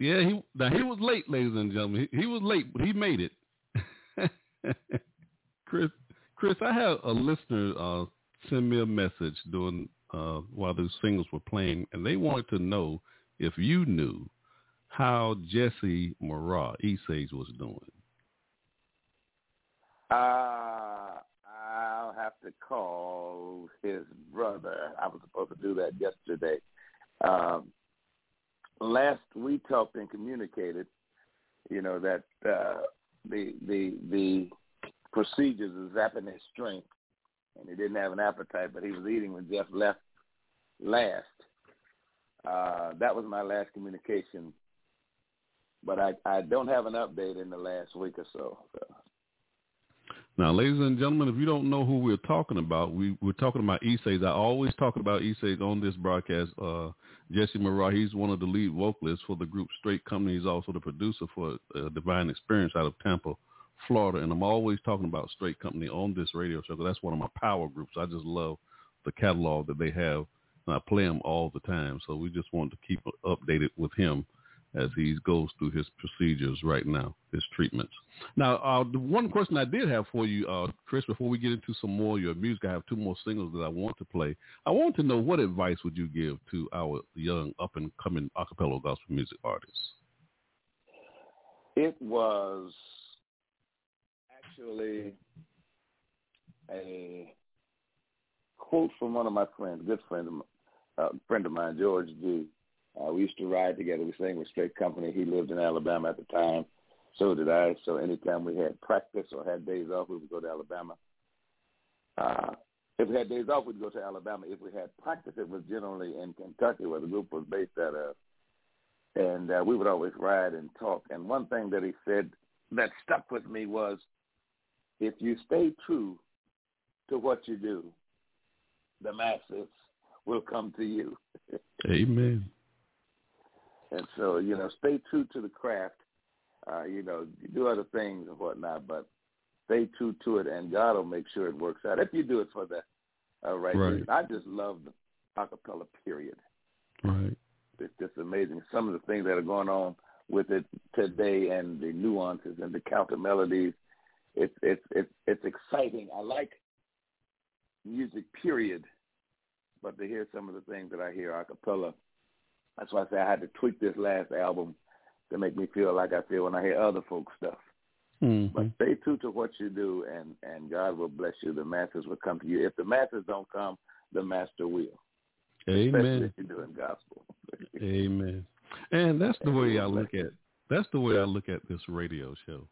yeah, he now he was late, ladies and gentlemen. He, he was late, but he made it. Chris, Chris, I had a listener uh, send me a message during uh, while those singles were playing, and they wanted to know if you knew how Jesse Murrah Esage was doing. Uh, I'll have to call his brother. I was supposed to do that yesterday. Um, last we talked and communicated, you know that uh, the the the procedures is zapping his strength, and he didn't have an appetite, but he was eating when Jeff left last. Uh, that was my last communication, but I I don't have an update in the last week or so. so. Now, ladies and gentlemen, if you don't know who we're talking about, we, we're talking about Esage. I always talk about Esage on this broadcast. Uh, Jesse Murrah, he's one of the lead vocalists for the group Straight Company. He's also the producer for uh, Divine Experience out of Tampa, Florida. And I'm always talking about Straight Company on this radio show because that's one of my power groups. I just love the catalog that they have. And I play them all the time. So we just wanted to keep updated with him as he goes through his procedures right now, his treatments. Now, uh, the one question I did have for you, uh, Chris, before we get into some more of your music, I have two more singles that I want to play. I want to know what advice would you give to our young up and coming acapella gospel music artists? It was actually a quote from one of my friends, good friend, of uh, friend of mine, George G. Uh, we used to ride together. We sang with Straight Company. He lived in Alabama at the time. So did I. So anytime we had practice or had days off, we would go to Alabama. Uh, if we had days off, we'd go to Alabama. If we had practice, it was generally in Kentucky, where the group was based out of. And uh, we would always ride and talk. And one thing that he said that stuck with me was, if you stay true to what you do, the masses will come to you. Amen. And so, you know, stay true to the craft. Uh, you know, you do other things and whatnot, but stay true to it, and God will make sure it works out if you do it for the uh, right, Right. reason. I just love the acapella. Period. Right. It's just amazing. Some of the things that are going on with it today, and the nuances and the counter melodies. It's it's it's it's exciting. I like music. Period. But to hear some of the things that I hear a cappella, that's why I say I had to tweak this last album to make me feel like I feel when I hear other folks' stuff. Mm-hmm. But stay true to what you do, and and God will bless you. The masters will come to you. If the masters don't come, the master will. Especially Amen. if you're doing gospel. Amen. And that's the way I look at that's the way I look at this radio show.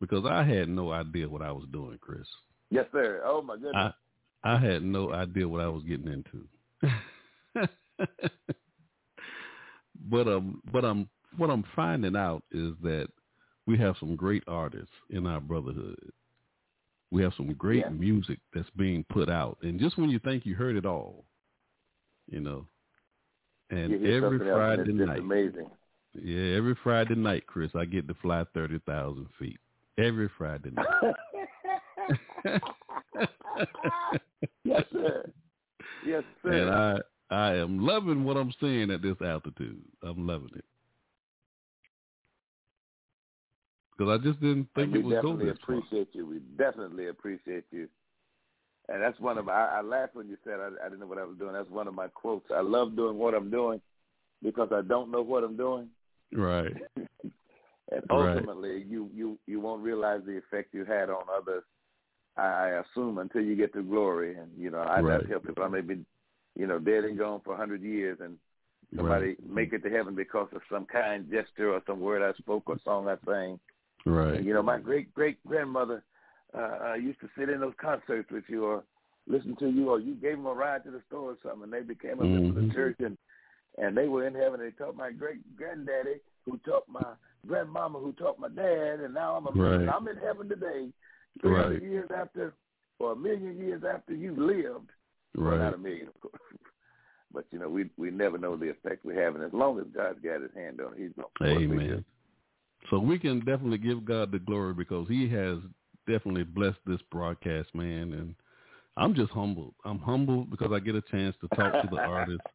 Because I had no idea what I was doing, Chris. Yes, sir. Oh my goodness. I I had no idea what I was getting into. but um but I'm what I'm finding out is that we have some great artists in our brotherhood. We have some great Yeah. music that's being put out. And just when you think you heard it all, you know. And You every Friday it's night amazing. yeah, every Friday night, Chris, I get to fly thirty thousand feet. Every Friday night. yes, sir. Yes, sir. and I I am loving what I'm seeing at this altitude. I'm loving it. Because I just didn't think it go definitely far. appreciate you. We definitely appreciate you. And that's one of my, I, I laughed when you said I, I didn't know what I was doing. That's one of my quotes. I love doing what I'm doing because I don't know what I'm doing. Right. And Right. ultimately, you, you, you won't realize the effect you had on others, I, I assume, until you get to glory. And, you know, I, Right. I tell people I may be, you know, dead and gone for a 100 years and somebody make it to heaven because of some kind gesture or some word I spoke or song I sang. Right. And, you know, my great great grandmother uh, uh, used to sit in those concerts with you or listen to you, or you gave them a ride to the store or something, and they became a member of Mhm. the church, and and they were in heaven. They taught my great granddaddy, who taught my grandmama, who taught my dad, and now I'm a Right. I'm in heaven today, three hundred Right. years after, or a million years after you lived. Well, not Right. a million, of course. But you know, we we never know the effect we have, and as long as God's got His hand on it, He's going. Amen. So we can definitely give God the glory because He has definitely blessed this broadcast, man. And I'm just humbled. I'm humbled because I get a chance to talk to the artists.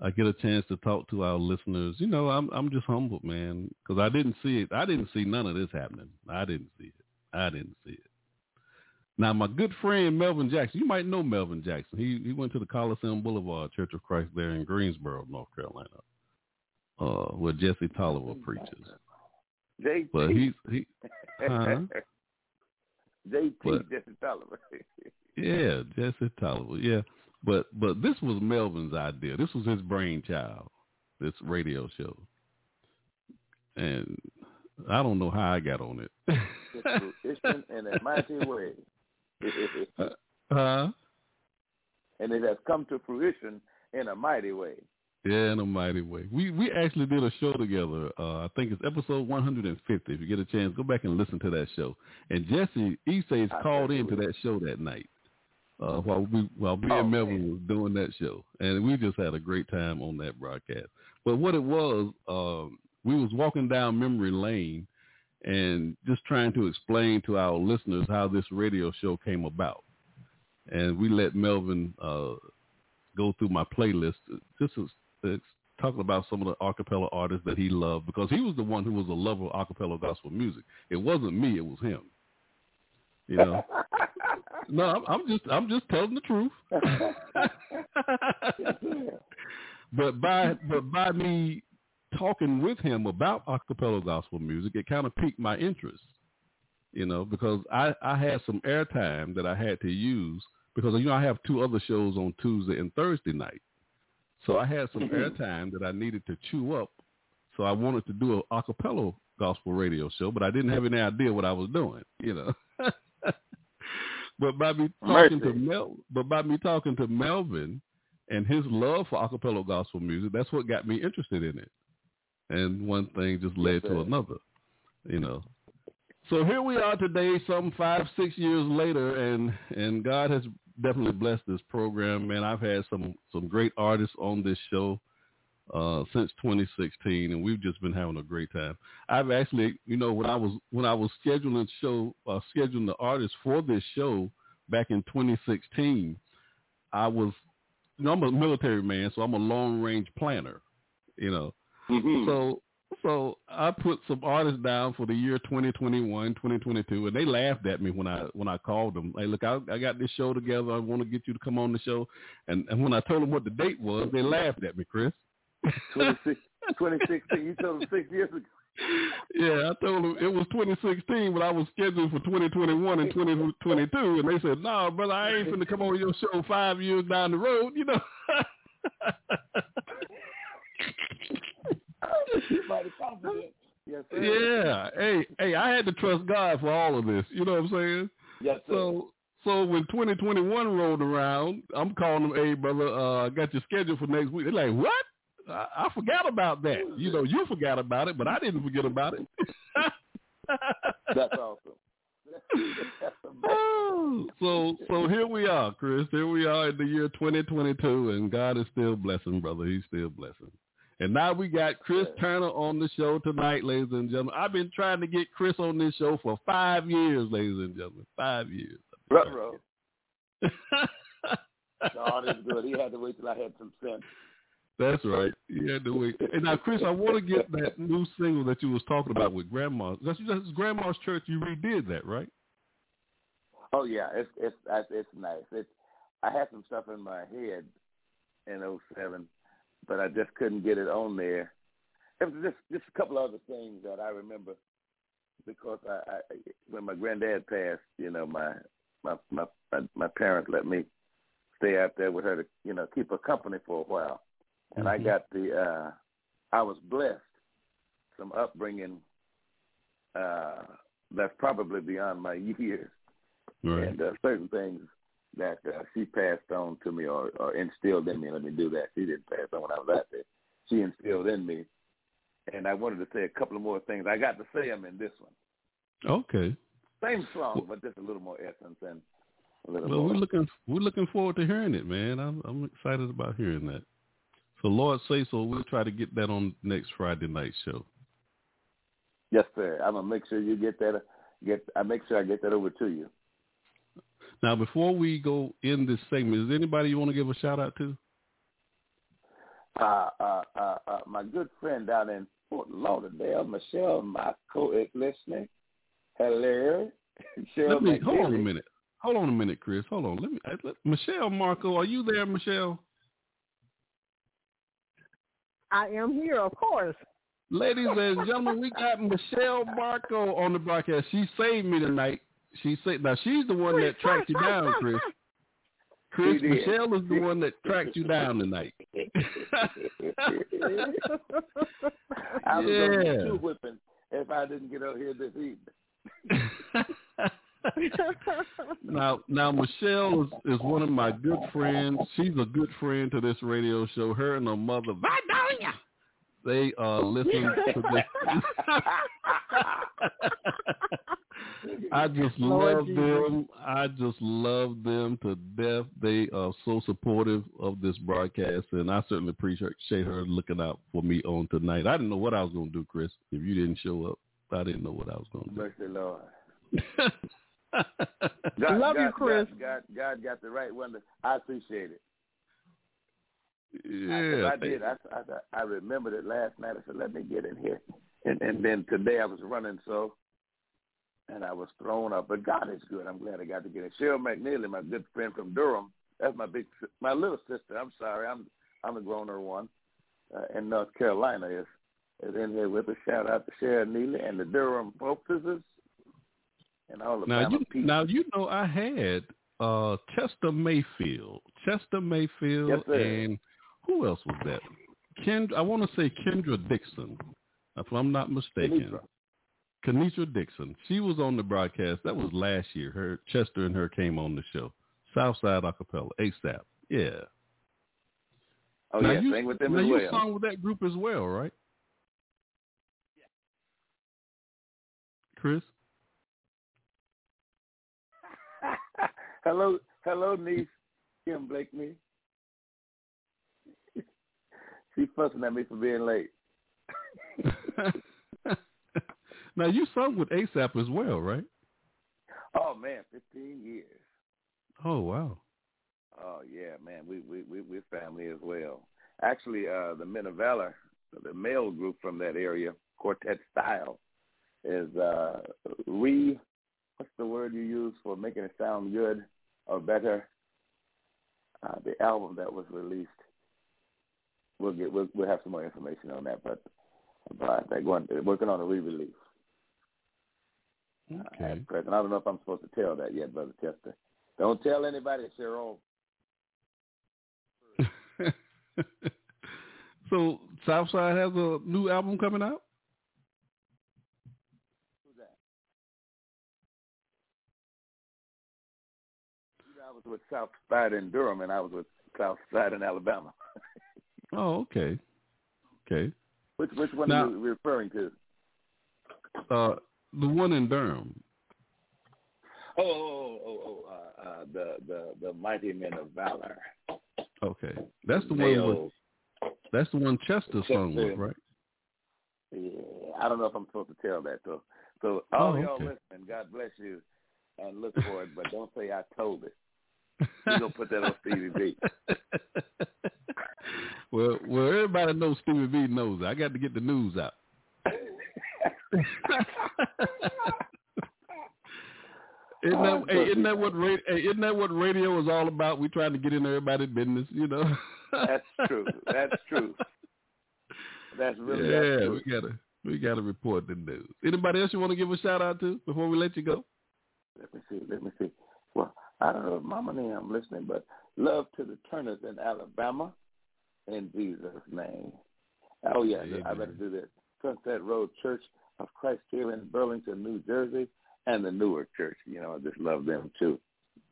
I get a chance to talk to our listeners. You know, I'm I'm just humbled, man, because I didn't see it. I didn't see none of this happening. I didn't see it. I didn't see it. Now, my good friend Melvin Jackson, you might know Melvin Jackson. He he went to the Coliseum Boulevard Church of Christ there in Greensboro, North Carolina, uh, where Jesse Tolliver preaches. JT. But he's he, huh? JT But- Jesse Tolliver. yeah, Jesse Tolliver, yeah. But but this was Melvin's idea. This was his brainchild. This radio show, and I don't know how I got on it. it's been in a mighty way. huh? and it has come to fruition in a mighty way. Yeah, in a mighty way. We we actually did a show together. Uh, I think it's episode 150. If you get a chance, go back and listen to that show. And Jesse Esays called into that show that night uh, while we while me and Melvin was doing that show, and we just had a great time on that broadcast. But what it was, um, we was walking down memory lane and just trying to explain to our listeners how this radio show came about. And we let Melvin uh, go through my playlist. This is talking about some of the acapella artists that he loved because he was the one who was a lover of acapella gospel music. It wasn't me; it was him. You know. no, I'm, I'm just I'm just telling the truth. but by but by me talking with him about acapella gospel music, it kind of piqued my interest. You know, because I I had some airtime that I had to use because you know I have two other shows on Tuesday and Thursday night. So I had some mm-hmm. airtime that I needed to chew up. So I wanted to do a acapella gospel radio show, but I didn't have any idea what I was doing, you know. but by me talking to Mel, but by me talking to Melvin and his love for acapella gospel music, that's what got me interested in it. And one thing just led to another, you know. So here we are today, some five, six years later, and and God has definitely blessed this program. Man, I've had some some great artists on this show uh, since 2016, and we've just been having a great time. I've actually, you know, when I was when I was scheduling show, uh, scheduling the artists for this show back in 2016, I was, you know, I'm a military man, so I'm a long range planner, you know. Mm-hmm. So so I put some artists down for the year 2021, 2022, and they laughed at me when I when I called them. Hey, look, I, I got this show together. I want to get you to come on the show. And and when I told them what the date was, they laughed at me, Chris. 26 2016, you told them six years ago. Yeah, I told them it was 2016, but I was scheduled for 2021 and 2022, and they said, "No, brother, I ain't finna come on your show five years down the road." You know. Mighty confident. Yes, yeah. Hey, hey, I had to trust God for all of this. You know what I'm saying? Yes, sir. So, so when 2021 rolled around, I'm calling them, "Hey, brother, uh, I got your schedule for next week." They're like, "What?" I, I forgot about that. You know, you forgot about it, but I didn't forget about it. That's awesome. Oh, so so here we are, Chris. Here we are in the year 2022, and God is still blessing, brother. He's still blessing. And now we got Chris Turner on the show tonight, ladies and gentlemen. I've been trying to get Chris on this show for five years, ladies and gentlemen. Five years. Ruh-roh. God is good. He had to wait till I had some sense. That's right. He had to wait. And now, Chris, I want to get that new single that you was talking about with Grandma. That's, that's Grandma's Church. You redid that, right? Oh yeah, it's it's it's it's nice. It's I had some stuff in my head in '07, but I just couldn't get it on there. It was just just a couple other things that I remember because I, I when my granddad passed, you know, my my my my, parents let me stay out there with her to you know keep her company for a while, and I Mhm. got the uh I was blessed some upbringing uh that's probably beyond my years Right. and uh, certain things that uh, she passed on to me or, or instilled in me. Let me do that. She didn't pass on when I was out there. She instilled in me, and I wanted to say a couple of more things. I got to say them in this one. Okay. Same song, but just a little more essence and a little Well, more. we're looking we're looking forward to hearing it, man. I'm I'm excited about hearing that. So, Lord say so. We'll try to get that on next Friday night show. Yes, sir. I'm gonna make sure you get that. Get I make sure I get that over to you. Now, before we go in this segment, is there anybody you want to give a shout out to? Uh, uh, uh, uh, my good friend down in Fort Lauderdale, Michelle Marco, is listening. Hello, Michelle Let me hold on a minute. Hold on a minute, Chris. Hold on. Let me. uh, Let, Michelle Marco, are you there, Michelle? I am here, of course. Ladies and gentlemen, we got Michelle Marco on the broadcast. She saved me tonight. She said, now she's the one that tracked you down, Chris. Chris, Michelle is the one that tracked you down tonight. I was Yeah. gonna get two whipping if I didn't get out here this evening. Now, now Michelle is, is one of my good friends. She's a good friend to this radio show. Her and her mother, Vidalia, they uh listen to this. I just Lord love Jesus. them. I just love them to death. They are so supportive of this broadcast, and I certainly appreciate her looking out for me on tonight. I didn't know what I was going to do, Chris. If you didn't show up, I didn't know what I was going to do. Mercy Lord. Love you, Chris. God, God, God got the right one. To, I appreciate it. Yeah, I, I did. I, I I remembered it last night. I said, "Let me get in here," and and then today I was running so, and I was thrown up. But God is good. I'm glad I got to get in. Cheryl McNeely, my good friend from Durham. That's my big, my little sister. I'm sorry. I'm I'm the growner one, uh, in North Carolina is is in here with us. Shout out to Cheryl Neely and the Durham focuses and all the Now you people. now you know I had uh Chester Mayfield, Chester Mayfield, Yes, and who else was that? Kend I want to say Kendra Dixon, if I'm not mistaken. Kenitra Dixon. She was on the broadcast. That was last year. Her Chester and her came on the show. Southside Acapella, ASAP. Yeah. Oh now yeah, you, sing with them now as you well. sung with that group as well, right? Chris? hello, hello, niece Kim Blakeney. She's fussing at me for being late. now you sung with ASAP as well, right? Oh man, fifteen years. Oh wow. Oh yeah, man, we we we we're family as well. Actually, uh, the Men of Valor, the male group from that area, Quartet Style, is uh, re. What's the word you use for making it sound good or better? Uh, the album that was released. We'll get we'll, we'll have some more information on that, but But they're going they're working on a re-release. Okay. Uh, at present, I don't know if I'm supposed to tell that yet, Brother Chester. Don't tell anybody, Cheryl. so Southside has a new album coming out. Who's that? I was with Southside in Durham, and I was with Southside in Alabama. Oh, okay, okay. Which which one Now- are you referring to? Uh, the one in Durham. Oh, oh, oh, oh, uh, uh, the the the mighty men of valor. Okay, that's the one. With, that's the one Chester sung with, right? Yeah, I don't know if I'm supposed to tell that though. So all Oh, y'all okay. listening, God bless you, and look for it, but don't say I told it. We're gonna put that on Stevie B. Well, well, everybody knows Stevie B knows. it. I got to get the news out. Isn't that, oh, hey, isn't that what ra- hey, isn't that what radio is all about? We trying to get in everybody's business, you know. That's true. That's true. That's really yeah, that's true. we gotta we gotta report the news. Anybody else you want to give a shout out to before we let you go? Let me see. Let me see. Well, I don't know if Mama and I'm listening, but love to the Turners in Alabama, in Jesus' name. Oh yeah, I better do this. Sunset Road Church of Christ here in Burlington, New Jersey, and the Newark Church. You know, I just love them too.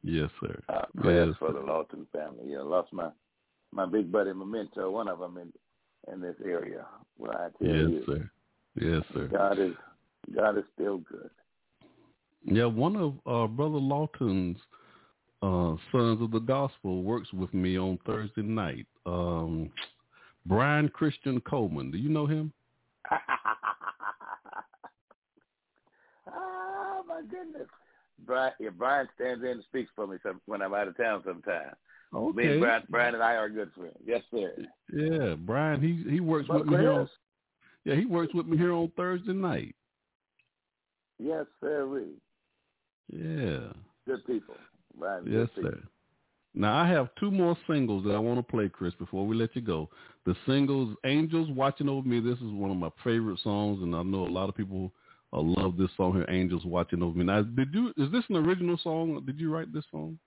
Yes, sir. Uh, prayers Yes, for sir. the Lawton family. You know, lost my my big buddy Memento, one of them in in this area. Well, I tell Yes, you, sir. Yes, sir. God is God is still good. Yeah, one of uh, Brother Lawton's uh, sons of the gospel works with me on Thursday night. Um, Brian Christian Coleman. Do you know him my goodness. Brian, yeah, Brian stands in and speaks for me some, when I'm out of town sometime. Me and Brian, Brian and I are good friends. Yes, sir. Yeah, Brian. He he works But with me here. On, yeah, he works with me here on Thursday night. Yes, sir. We Yeah. good people. Brian, Yes, people. sir. Now I have two more singles that I want to play, Chris, before we let you go. The singles "Angels Watching Over Me." This is one of my favorite songs, and I know a lot of people uh, love this song here, "Angels Watching Over Me." Now, did you? Is this an original song? Did you write this song?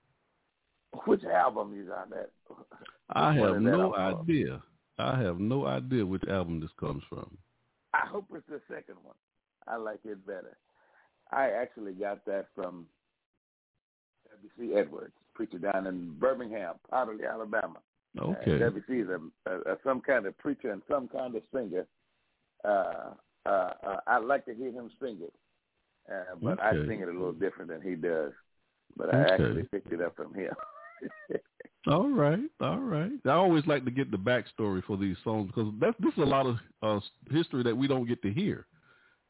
Which album is on that? I Which have no of? idea. I have no idea which album this comes from. I hope it's the second one. I like it better. I actually got that from W.C. Edwards, preacher down in Birmingham, Powderly, Alabama. Okay. Uh, W.C. is a, a, a some kind of preacher and some kind of singer. Uh, uh, uh, I like to hear him sing it, uh, but I sing it a little different than he does. But I Okay. actually picked it up from him. All right, all right. I always like to get the backstory for these songs because that's this is a lot of uh, history that we don't get to hear.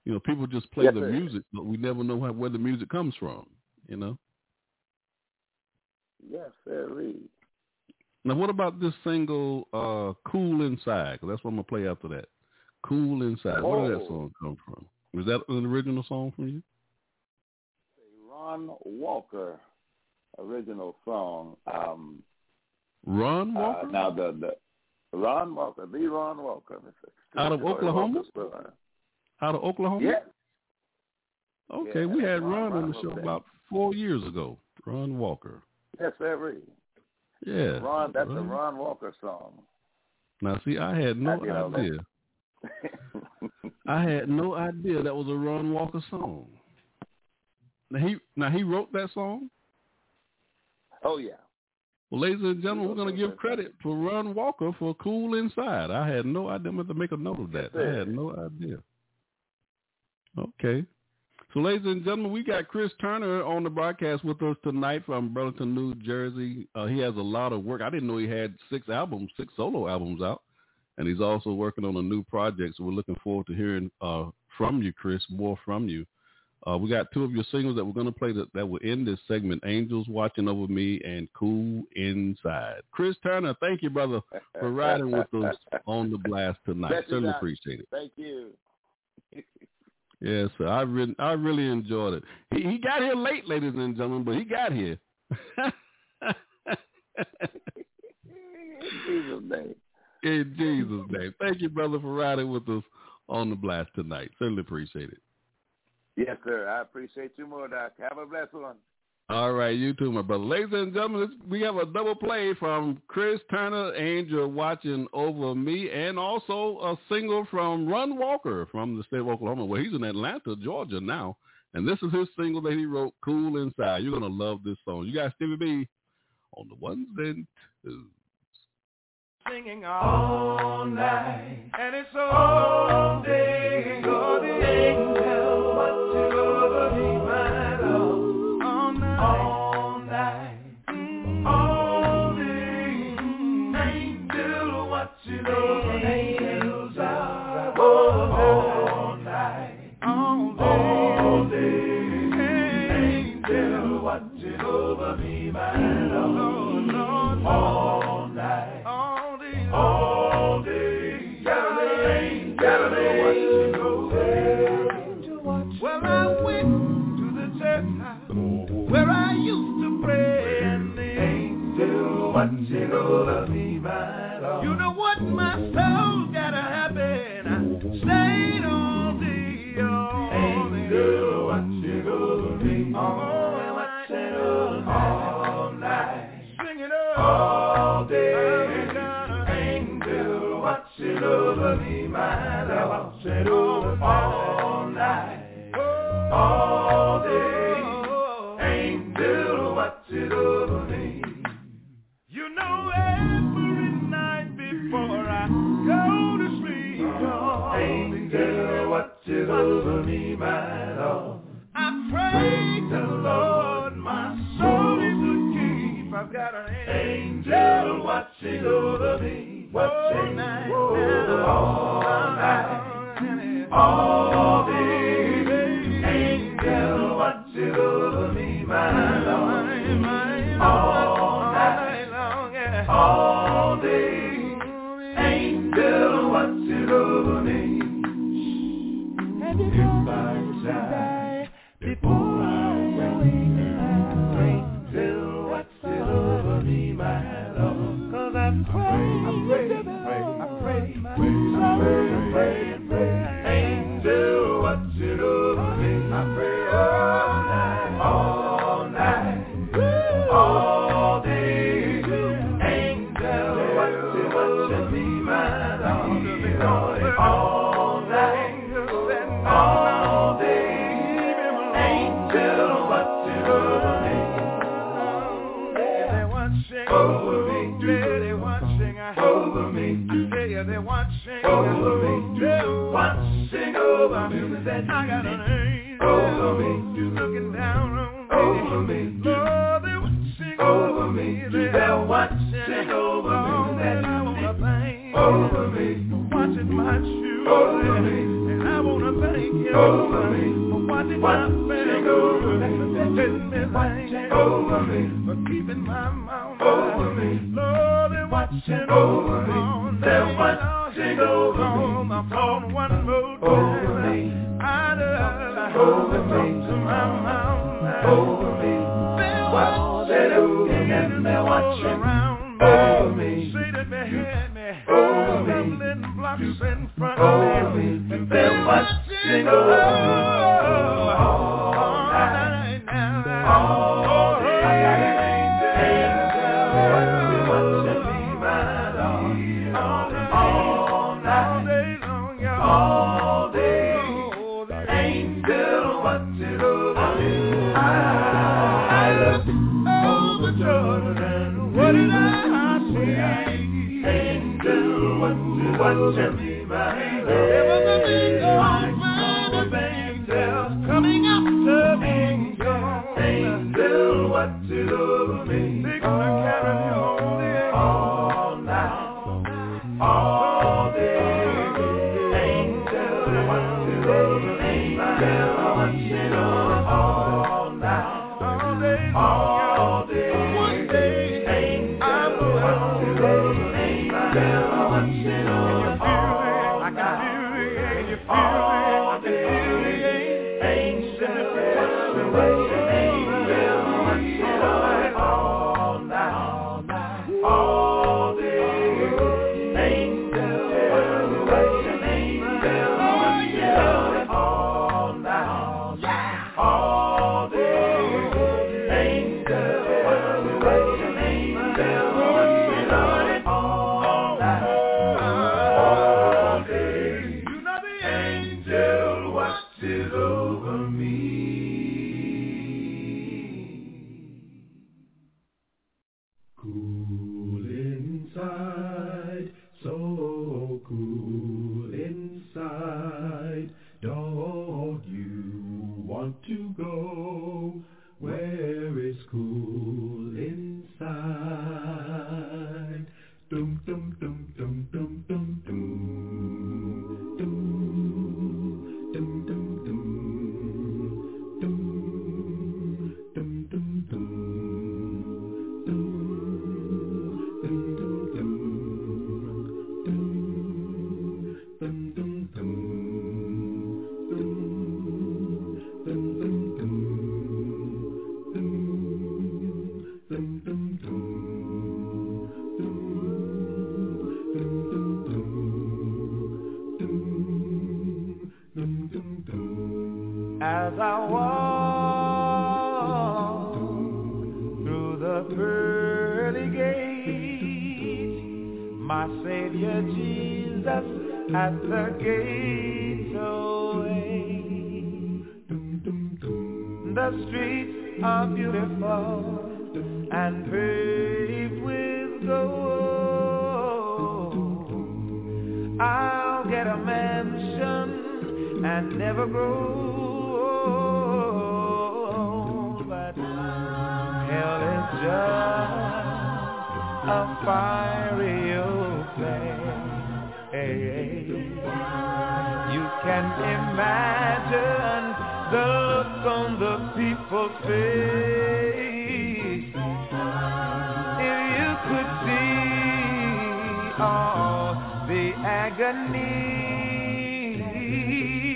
You know, people just play Yes, the sir. music, but we never know how, where the music comes from. You know. yes, sir. Reed. Now, what about this single, uh, "Cool Inside"? 'Cause that's what I'm gonna play after that. "Cool Inside." Where did that Oh. song come from? Was that an original song from you? Ron Walker, original song. Um, Ron Uh, Walker now the the Ron Walker, the Ron Walker, Out of Oklahoma? Out of Oklahoma. Yeah, Okay, Yeah, we had Ron- Ron on the show about four years ago. Ron Walker. yes, sir. Yeah. Ron, that's a Ron. Ron Walker song. Now, see, I had no idea. I had no idea that was a Ron Walker song. Now he now he wrote that song. oh yeah, Well, ladies and gentlemen, we're going to give credit to Ron Walker for "Cool Inside." I had no idea. I'm to make a note of that. I had no idea. Okay. So, ladies and gentlemen, we got Chris Turner on the broadcast with us tonight from Burlington, New Jersey. Uh, he has a lot of work. I didn't know he had six albums, six solo albums out, and he's also working on a new project. So we're looking forward to hearing uh, from you, Chris, more from you. Uh, we got two of your singles that we're going to play that, that will end this segment, Angels Watching Over Me and Cool Inside. Chris Turner, thank you, brother, for riding with us on the blast tonight. You, Certainly appreciate it. Thank you. Yes, sir. I really, I really enjoyed it. He, he got here late, ladies and gentlemen, but he got here. Jesus' name. In Jesus' name. Thank you, brother, for riding with us on the blast tonight. Certainly appreciate it. Yes, sir. I appreciate you more, Doc. Have a blessed one. All right, you too, my brother. Ladies and gentlemen, we have a double play from Chris Turner, Angel Watching Over Me, and also a single from Ron Walker from the state of Oklahoma. Well, he's in Atlanta, Georgia now, and this is his single that he wrote, Cool Inside. You're going to love this song. You got Stevie B on the ones and twos singing all, all night, and it's all, all day, all day. mad all the agony.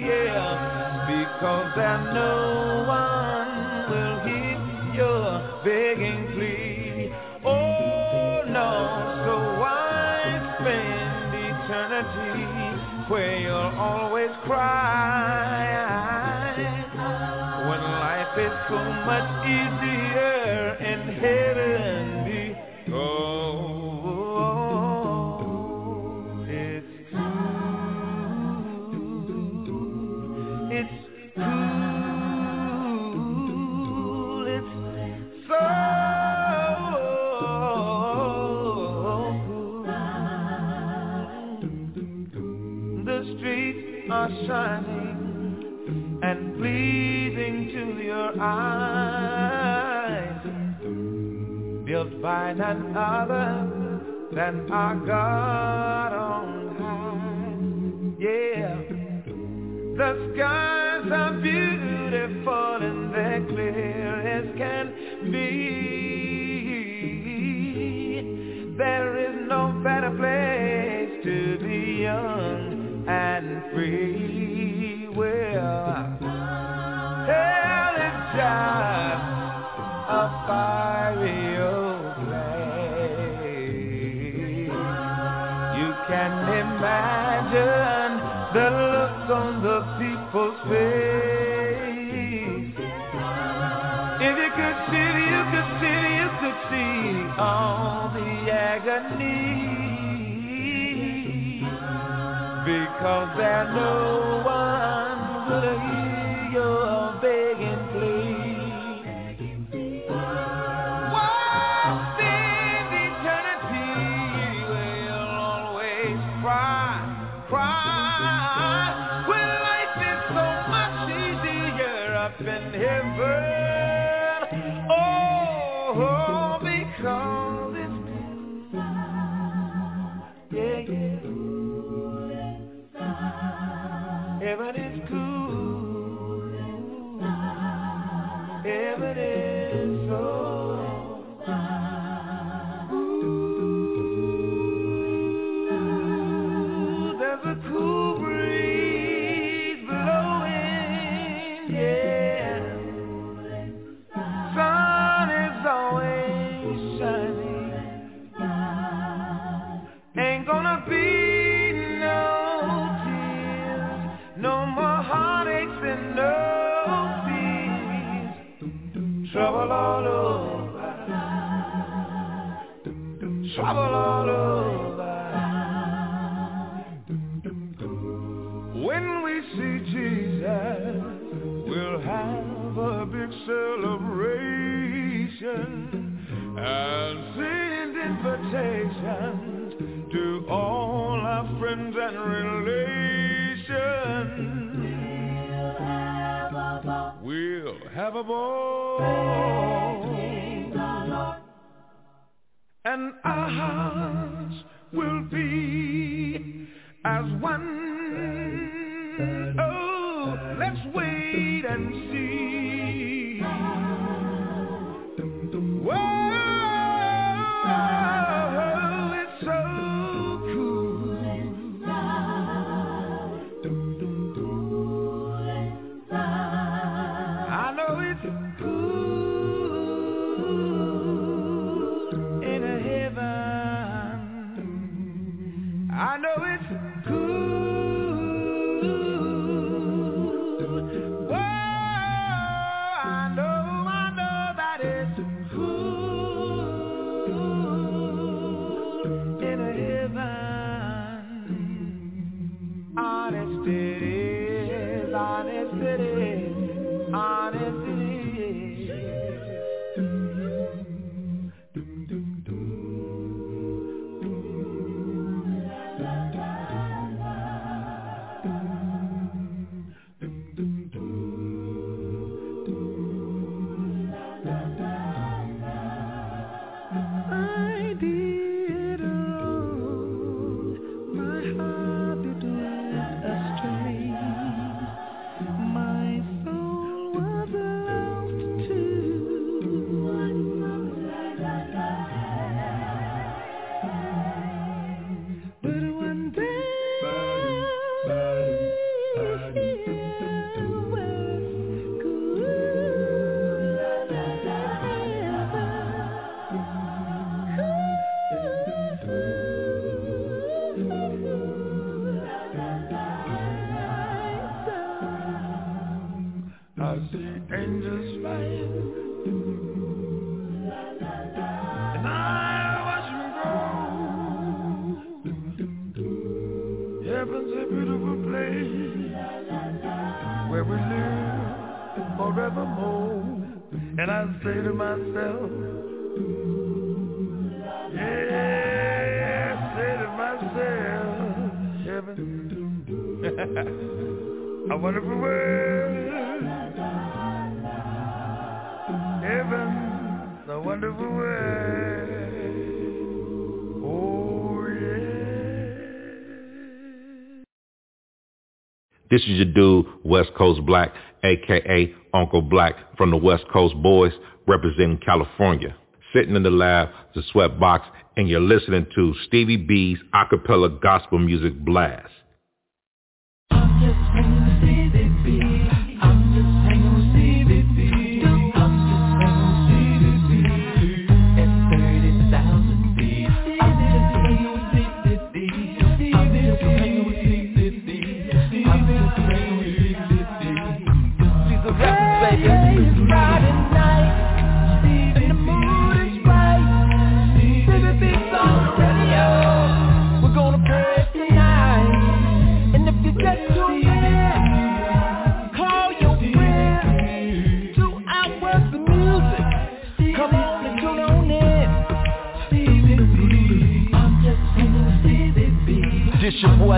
Yeah, because there's no one will hear your begging plea. Oh no, so why spend eternity where you'll always cry when life is so much easier? Find another other than our God on high. Yeah, the sky. face. If you could see, you could see, you could see all the agony. Because there's no. trouble all over. When we see Jesus, we'll have a big celebration and send invitations to all our friends and relations. We'll have a ball. Grow. A beautiful place where we live forevermore. And I say to myself, yeah, I say to myself, heaven, a wonderful world. Heaven, a wonderful world. This is your dude, West Coast Black, aka Uncle Black from the West Coast Boys, representing California. Sitting in the lab, the sweatbox, and you're listening to Stevie B's acapella gospel music blast.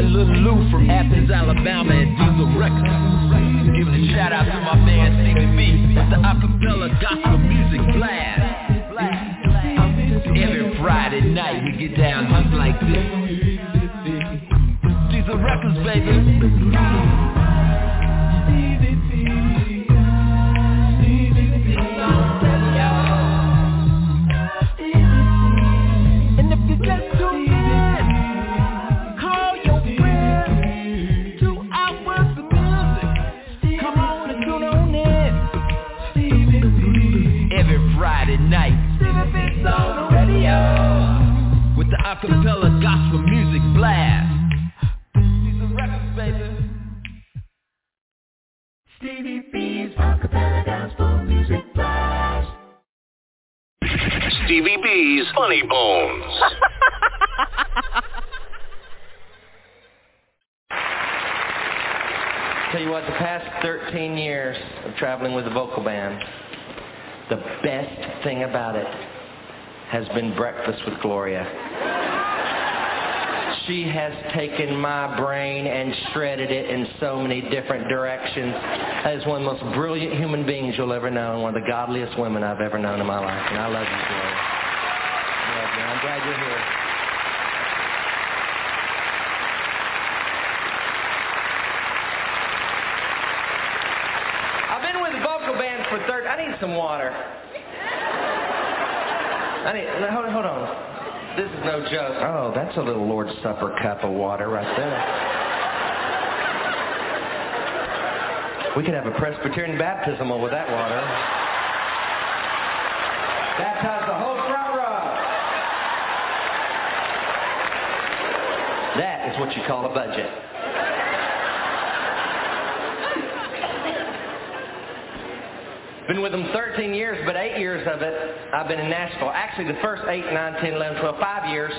Lil Lou from Athens, Alabama and Diesel Records. Giving a shout out to my man CBB. It's the acapella gospel music blast. Every Friday night we get down just like this. Diesel Records, baby. Acapella gospel music blast. Stevie B's acapella gospel music blast. Stevie B's Funny Bones. Tell you what, the past 13 years of traveling with the vocal band, the best thing about it has been breakfast with Gloria. She has taken my brain and shredded it in so many different directions. as one of the most brilliant human beings you'll ever know and one of the godliest women I've ever known in my life. And I love you, Joy. I love you. I'm glad you're here. I've been with the vocal band for 30. I need some water. I need. Hold, hold on. This is no joke. Oh, that's a little Lord's Supper cup of water right there. We could have a Presbyterian baptism with that water. Baptize the whole front row. That is what you call a budget. Been with them 13 years, but eight years of it, I've been in Nashville. Actually, the first 8, 9, 10, 11, 12, 5 years,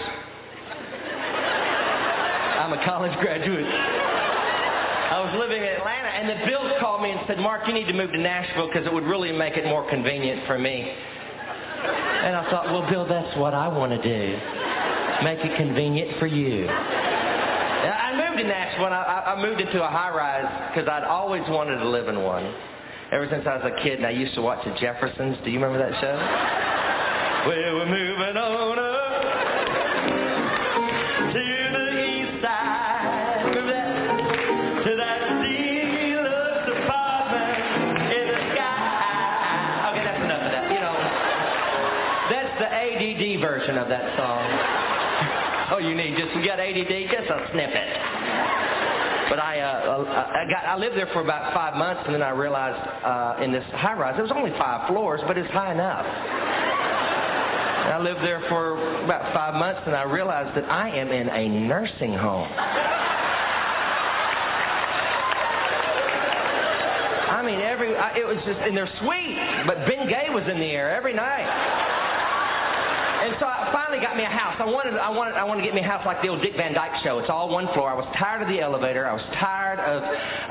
I'm a college graduate. I was living in Atlanta, and the Bills called me and said, Mark, you need to move to Nashville because it would really make it more convenient for me. And I thought, well, Bill, that's what I want to do. Make it convenient for you. I moved to Nashville, I, I moved into a high-rise because I'd always wanted to live in one. Ever since I was a kid, and I used to watch the Jeffersons. Do you remember that show? Well, we're moving on up to the east side. Remember that? To that deluxe apartment in the sky. Okay, that's enough of that. You know, that's the ADD version of that song. Oh, you need just you got ADD? Just a snippet. But I, uh, I got, I lived there for about five months, and then I realized uh, in this high rise, it was only five floors, but it's high enough. I lived there for about five months, and I realized that I am in a nursing home. I mean, every I, it was just, and they're sweet, but Ben Gay was in the air every night. And so I finally got me a house. I wanted, I wanted, I wanted to get me a house like the old Dick Van Dyke show. It's all one floor. I was tired of the elevator. I was tired of,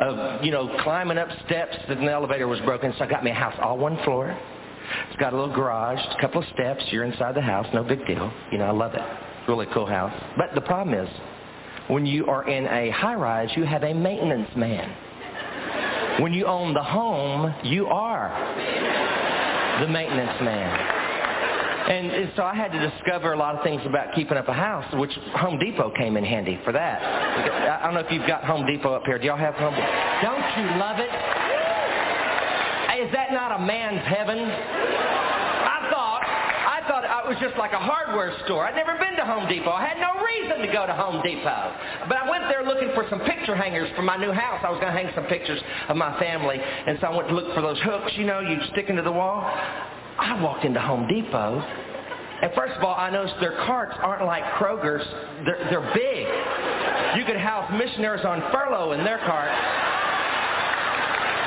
of you know, climbing up steps the elevator was broken. So I got me a house, all one floor. It's got a little garage, a couple of steps. You're inside the house, no big deal. You know, I love it. Really cool house. But the problem is, when you are in a high rise, you have a maintenance man. When you own the home, you are the maintenance man. And, and so I had to discover a lot of things about keeping up a house, which Home Depot came in handy for that. I don't know if you've got Home Depot up here. Do y'all have Home Depot? Don't you love it? Is that not a man's heaven? I thought I thought it was just like a hardware store. I'd never been to Home Depot. I had no reason to go to Home Depot. But I went there looking for some picture hangers for my new house. I was going to hang some pictures of my family. And so I went to look for those hooks, you know, you stick into the wall. I walked into Home Depot, and first of all, I noticed their carts aren't like Kroger's. They're, they're big. You could house missionaries on furlough in their cart.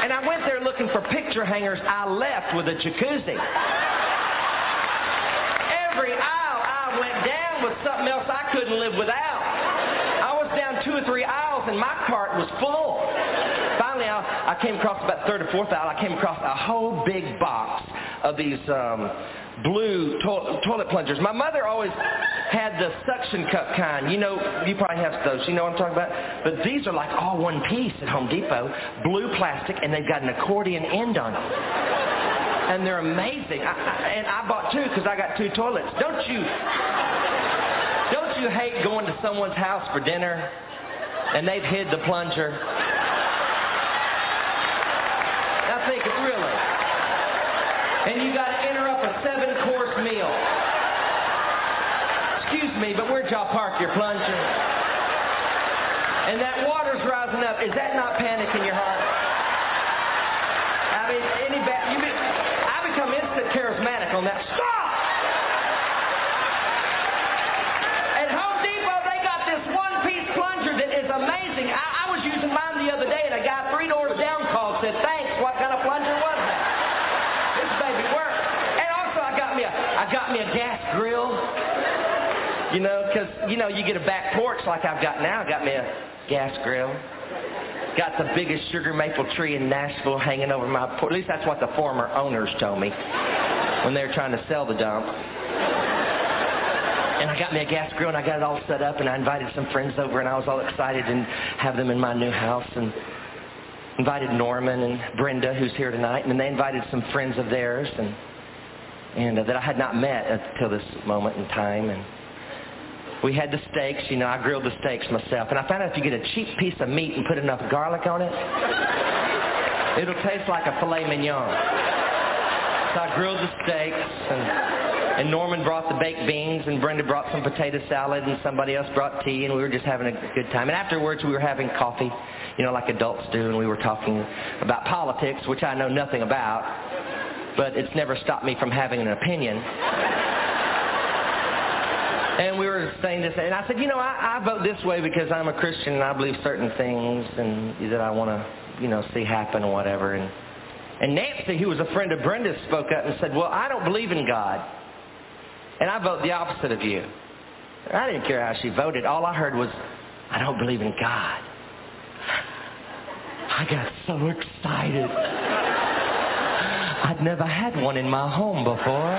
And I went there looking for picture hangers. I left with a jacuzzi. Every aisle I went down was something else I couldn't live without. I was down two or three aisles, and my cart was full. Finally, I, I came across about third or fourth aisle. I came across a whole big box of these um, blue to- toilet plungers. My mother always had the suction cup kind. You know, you probably have those. You know what I'm talking about? But these are like all one piece at Home Depot, blue plastic, and they've got an accordion end on them. And they're amazing. I, I, and I bought two because I got two toilets. Don't you? Don't you hate going to someone's house for dinner and they've hid the plunger? It's really. And you got to enter up a seven-course meal. Excuse me, but where'd y'all park your plunger? And that water's rising up. Is that not panic in your heart? I mean, any ba- you be, I become instant charismatic on that. Stop! At Home Depot, they got this one-piece plunger that is amazing. I, I was using mine the other day, and a guy three doors down called said, "Thanks. What kind of plunger was that?" This baby works. And also, I got me a I got me a gas grill. You know, because you know you get a back porch like I've got now. Got me a gas grill. Got the biggest sugar maple tree in Nashville hanging over my porch. At least that's what the former owners told me when they were trying to sell the dump. and I got me a gas grill and I got it all set up and I invited some friends over and I was all excited and have them in my new house and invited Norman and Brenda who's here tonight and then they invited some friends of theirs and and uh, that I had not met until this moment in time and we had the steaks, you know, I grilled the steaks myself and I found out if you get a cheap piece of meat and put enough garlic on it, it'll taste like a filet mignon. So I grilled the steaks and and Norman brought the baked beans, and Brenda brought some potato salad, and somebody else brought tea, and we were just having a good time. And afterwards, we were having coffee, you know, like adults do, and we were talking about politics, which I know nothing about, but it's never stopped me from having an opinion. And we were saying this, and I said, you know, I, I vote this way because I'm a Christian and I believe certain things and that I want to, you know, see happen or whatever. And, and Nancy, who was a friend of Brenda's, spoke up and said, well, I don't believe in God. And I vote the opposite of you. I didn't care how she voted. All I heard was, I don't believe in God. I got so excited. I'd never had one in my home before.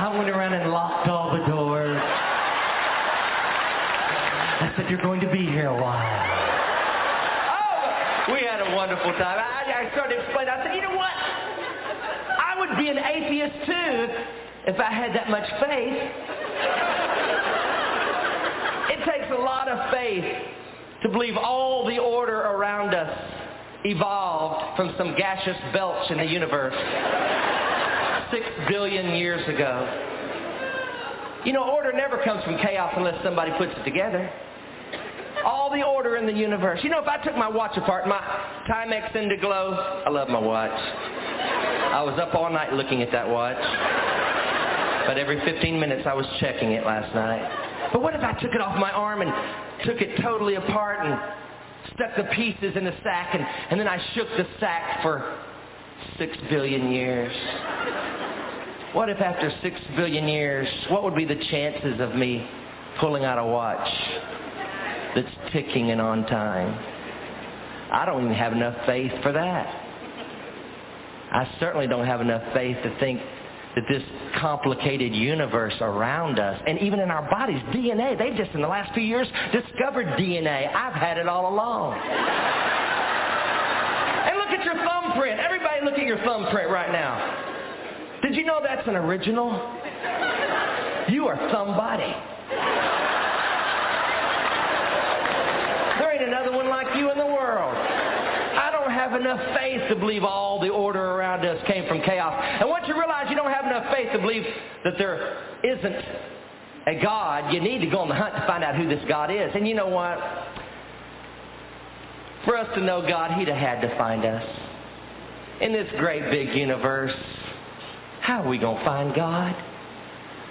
I went around and locked all the doors. I said, you're going to be here a while. Oh, we had a wonderful time. I, I started explaining. I said, you know what? I would be an atheist too if I had that much faith. It takes a lot of faith to believe all the order around us evolved from some gaseous belch in the universe six billion years ago. You know, order never comes from chaos unless somebody puts it together. All the order in the universe. You know, if I took my watch apart, my Timex Indiglo, I love my watch. I was up all night looking at that watch. But every 15 minutes I was checking it last night. But what if I took it off my arm and took it totally apart and stuck the pieces in a sack and, and then I shook the sack for six billion years? What if after six billion years, what would be the chances of me pulling out a watch that's ticking and on time? I don't even have enough faith for that. I certainly don't have enough faith to think that this complicated universe around us, and even in our bodies, DNA, they've just in the last few years discovered DNA. I've had it all along. and look at your thumbprint. Everybody look at your thumbprint right now. Did you know that's an original? You are somebody. There ain't another one like you in the world. Have enough faith to believe all the order around us came from chaos. And once you realize you don't have enough faith to believe that there isn't a God, you need to go on the hunt to find out who this God is. And you know what? For us to know God, He'd have had to find us. In this great big universe, how are we going to find God?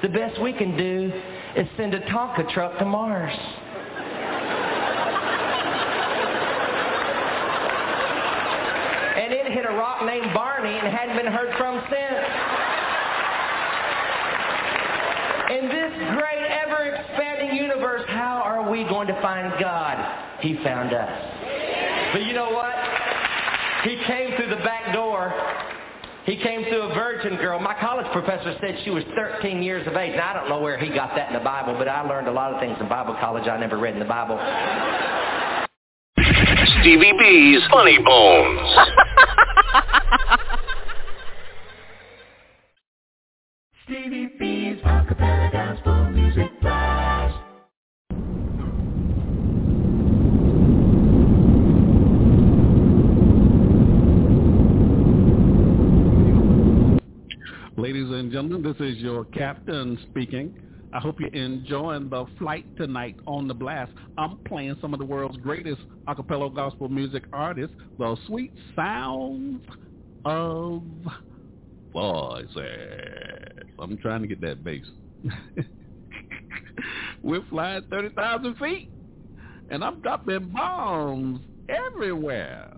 The best we can do is send a Tonka truck to Mars. and it hit a rock named Barney and hadn't been heard from since. In this great, ever-expanding universe, how are we going to find God? He found us. But you know what? He came through the back door. He came through a virgin girl. My college professor said she was 13 years of age. Now, I don't know where he got that in the Bible, but I learned a lot of things in Bible college I never read in the Bible. Stevie B's Funny Bones. Stevie B's Acapella Gospel Music. Ladies and gentlemen, this is your captain speaking. I hope you're enjoying the flight tonight on the blast. I'm playing some of the world's greatest a cappella gospel music artists, the sweet sounds of voices. I'm trying to get that bass. We're flying 30,000 feet, and I'm dropping bombs everywhere.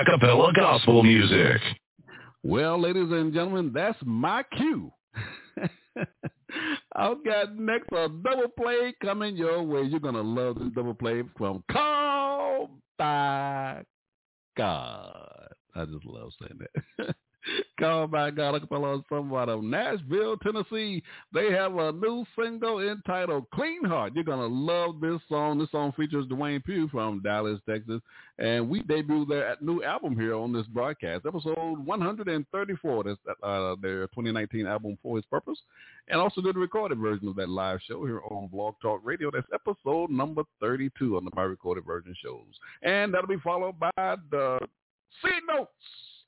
Of acapella gospel music. Well, ladies and gentlemen, that's my cue. I've got next a double play coming your way. You're gonna love this double play from Call by God. I just love saying that. Call by God acapella song out of Nashville, Tennessee. They have a new single entitled Clean Heart. You're going to love this song. This song features Dwayne Pugh from Dallas, Texas. And we debuted their new album here on this broadcast, episode 134. That's uh, their 2019 album For His Purpose. And also did a recorded version of that live show here on Blog Talk Radio. That's episode number 32 on the My Recorded Version shows. And that'll be followed by the C Notes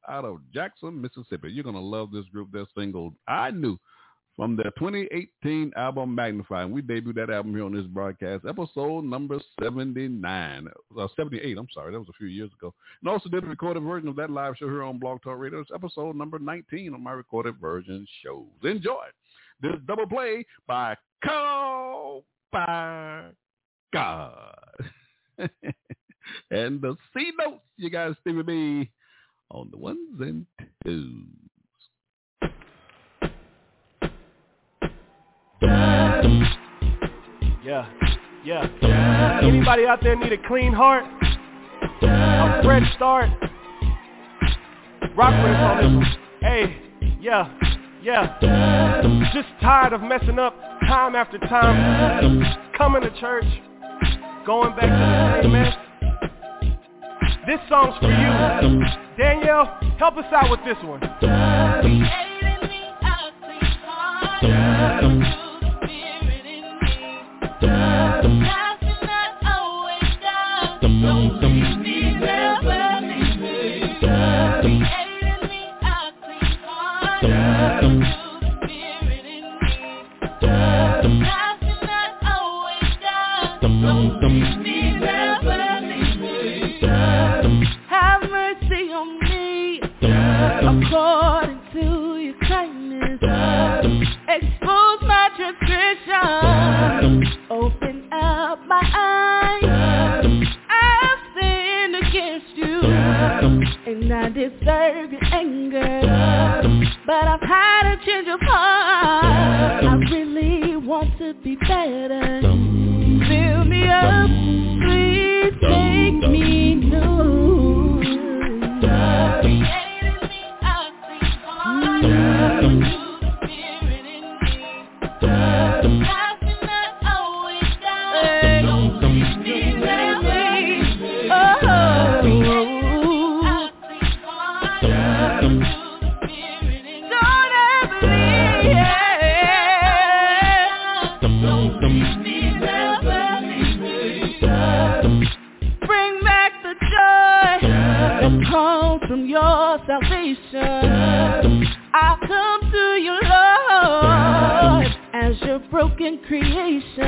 out of Jackson, Mississippi. You're going to love this group. Their single, I Knew, from their 2018 album Magnify. And we debuted that album here on this broadcast, episode number 79, uh, 78, I'm sorry. That was a few years ago. And also did a recorded version of that live show here on Blog Talk Radio. It's episode number 19 on my recorded version shows. Enjoy this double play by Call God. and the C notes, you guys, Stevie B on the ones and twos. Yeah, yeah. Anybody out there need a clean heart? A fresh start? Rock us on this. Hey, yeah, yeah. Just tired of messing up time after time. Coming to church, going back to the same mess. This song's for you. Danielle, help us out with this one. According to your kindness. Uh, expose my transgression. Broken creation.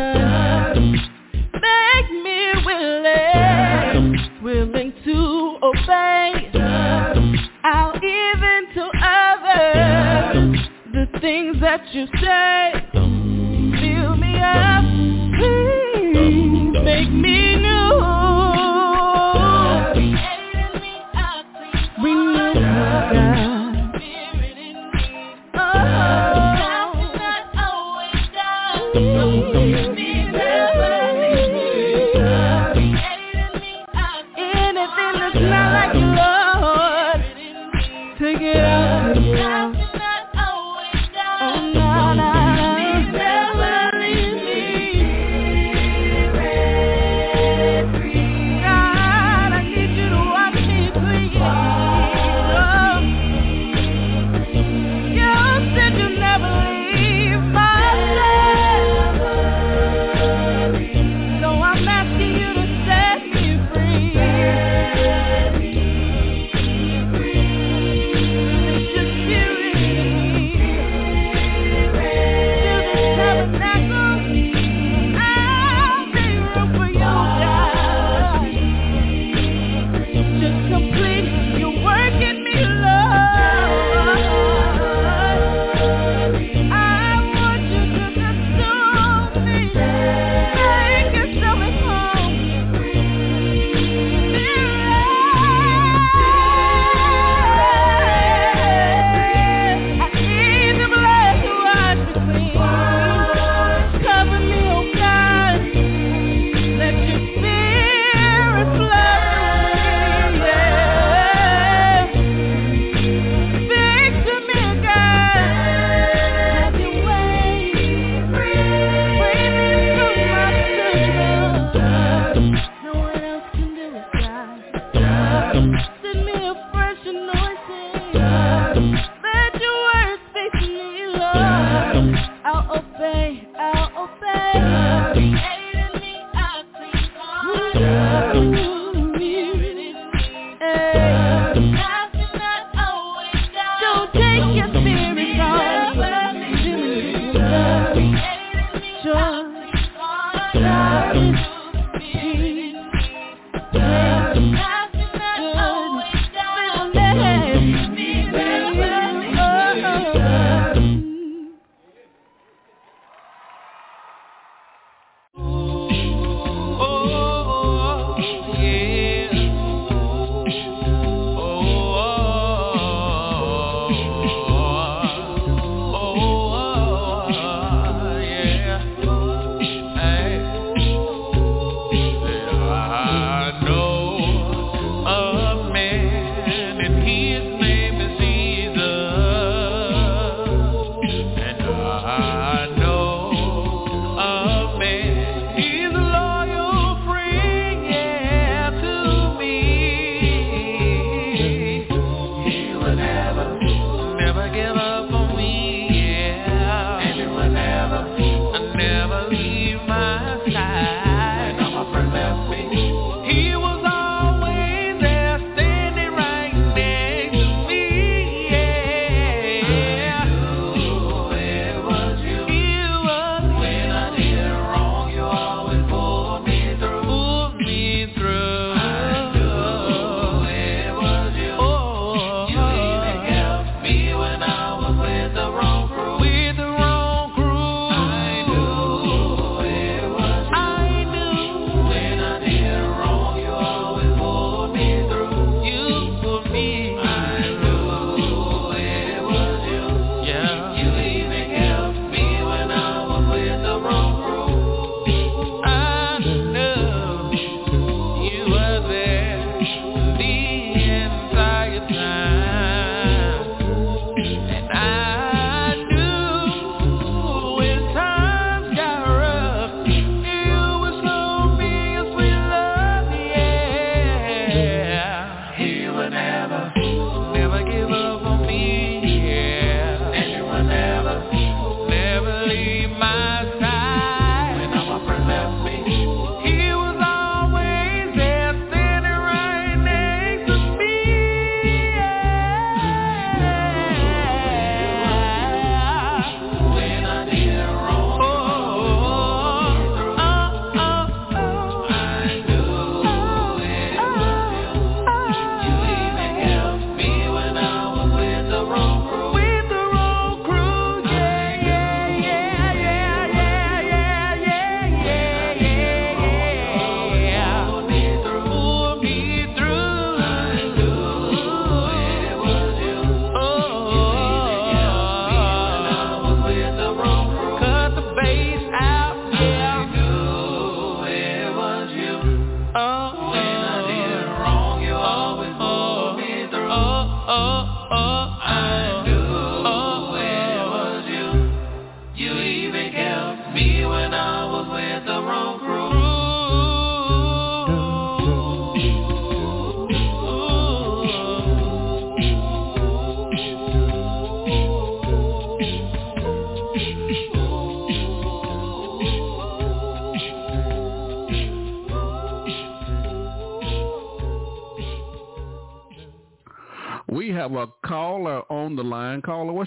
Make me willing, willing to obey. I'll even tell others the things that you say. Fill me up, please make me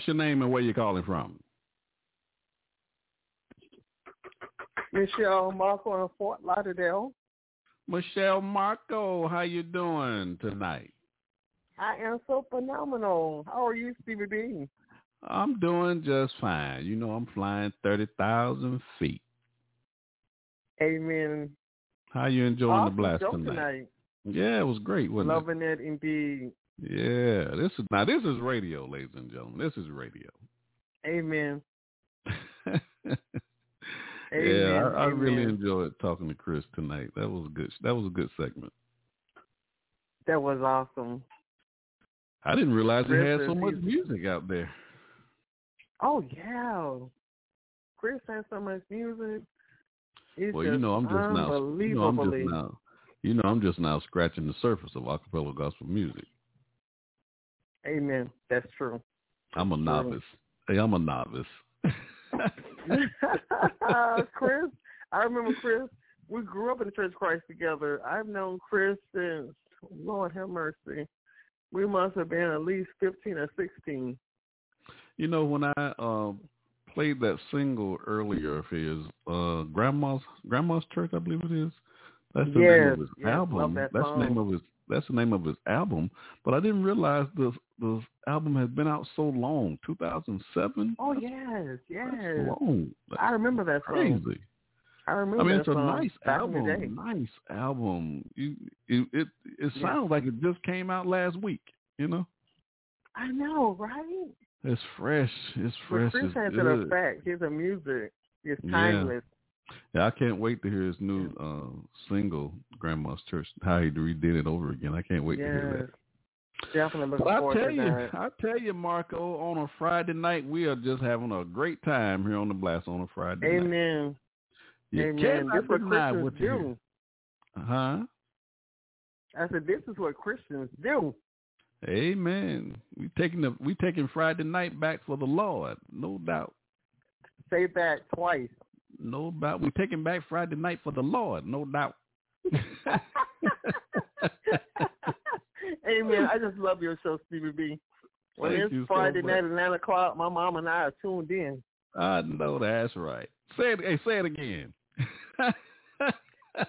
what's your name and where you calling from? Michelle Marco in Fort Lauderdale. Michelle Marco, how you doing tonight? I am so phenomenal. How are you, Stevie B? I'm doing just fine. You know, I'm flying 30,000 feet. Amen. How you enjoying awesome the blast tonight? tonight? Yeah, it was great, wasn't Loving it? Loving it indeed. Yeah, this is now this is radio, ladies and gentlemen. This is radio. Amen. Amen. Yeah, I, I Amen. really enjoyed talking to Chris tonight. That was good. That was a good segment. That was awesome. I didn't realize Chris had so much music out there. Oh yeah, Chris has so much music. It's well, you know, I'm just now, you know, I'm just now, you know, I'm just now scratching the surface of acapella gospel music. Amen. That's true. I'm a novice. Hey, I'm a novice. Chris, I remember Chris. We grew up in the Church of Christ together. I've known Chris since, Lord have mercy, we must have been at least 15 or 16. You know, when I um, played that single earlier of his, uh, Grandma's Grandma's Church, I believe it is. That's the yes, name of his yes, album. That That's the name of his that's the name of his album. But I didn't realize the the album has been out so long. 2007. Oh yes, yes. long. I remember that song. Crazy. I remember that I mean, it's a song nice back in the day. album. Nice album. You, it, it, it Yeah. sounds like it just came out last week. You know, I know, right? it's fresh. It's But fresh. Chris it's has good. an effect. His music is timeless. Yeah, I can't wait to hear his new uh, single, Grandma's Church. How he redid it over again. I can't wait to hear that. Definitely But I tell you, that. I tell you, Marco, on a Friday night, we are just having a great time here on the Blast on a Friday night. Amen. You Amen. This what Christians what you do. Huh? I said, this is what Christians do. Amen. We taking the we taking Friday night back for the Lord, no doubt. Say that twice. No doubt. We're taking back Friday night for the Lord, no doubt. Amen. I just love your show, Stevie B. When Thank it's so Friday much. night at nine o'clock, my mom and I are tuned in. I know that's right. Say it. Hey, say it again.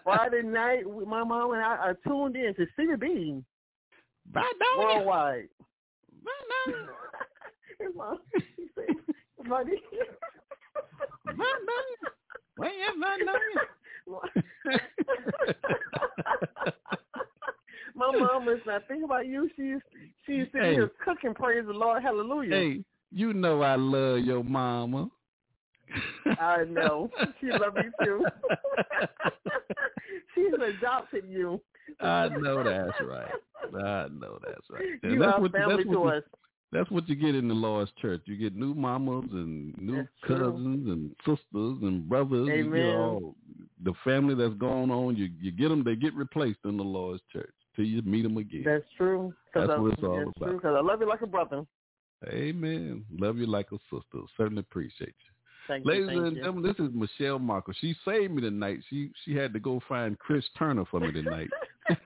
Friday night, my mom and I are tuned in to Stevie B Right now. worldwide. Right now. His mom, he said, Friday. Right now. Well, yeah, right now. My mom is not thinking about you. She's she's sitting Hey. here cooking. Praise the Lord, Hallelujah. Hey, you know I love your mama. I know she loves you too. She's adopted you. I know that's right. I know that's right. And You that's are what, family that's to us. You, that's what you get in the Lord's church. You get new mamas and new That's true. cousins and sisters and brothers. You Amen. get all the family that's going on. You you get them. They get replaced in the Lord's church till you meet them again. That's true. That's I, what it's all that's about. true, 'cause I love you like a brother. Amen. Love you like a sister. Certainly appreciate you. Thank Ladies you. And you. gentlemen, this is Michelle Marco. She saved me tonight. She she had to go find Chris Turner for me tonight.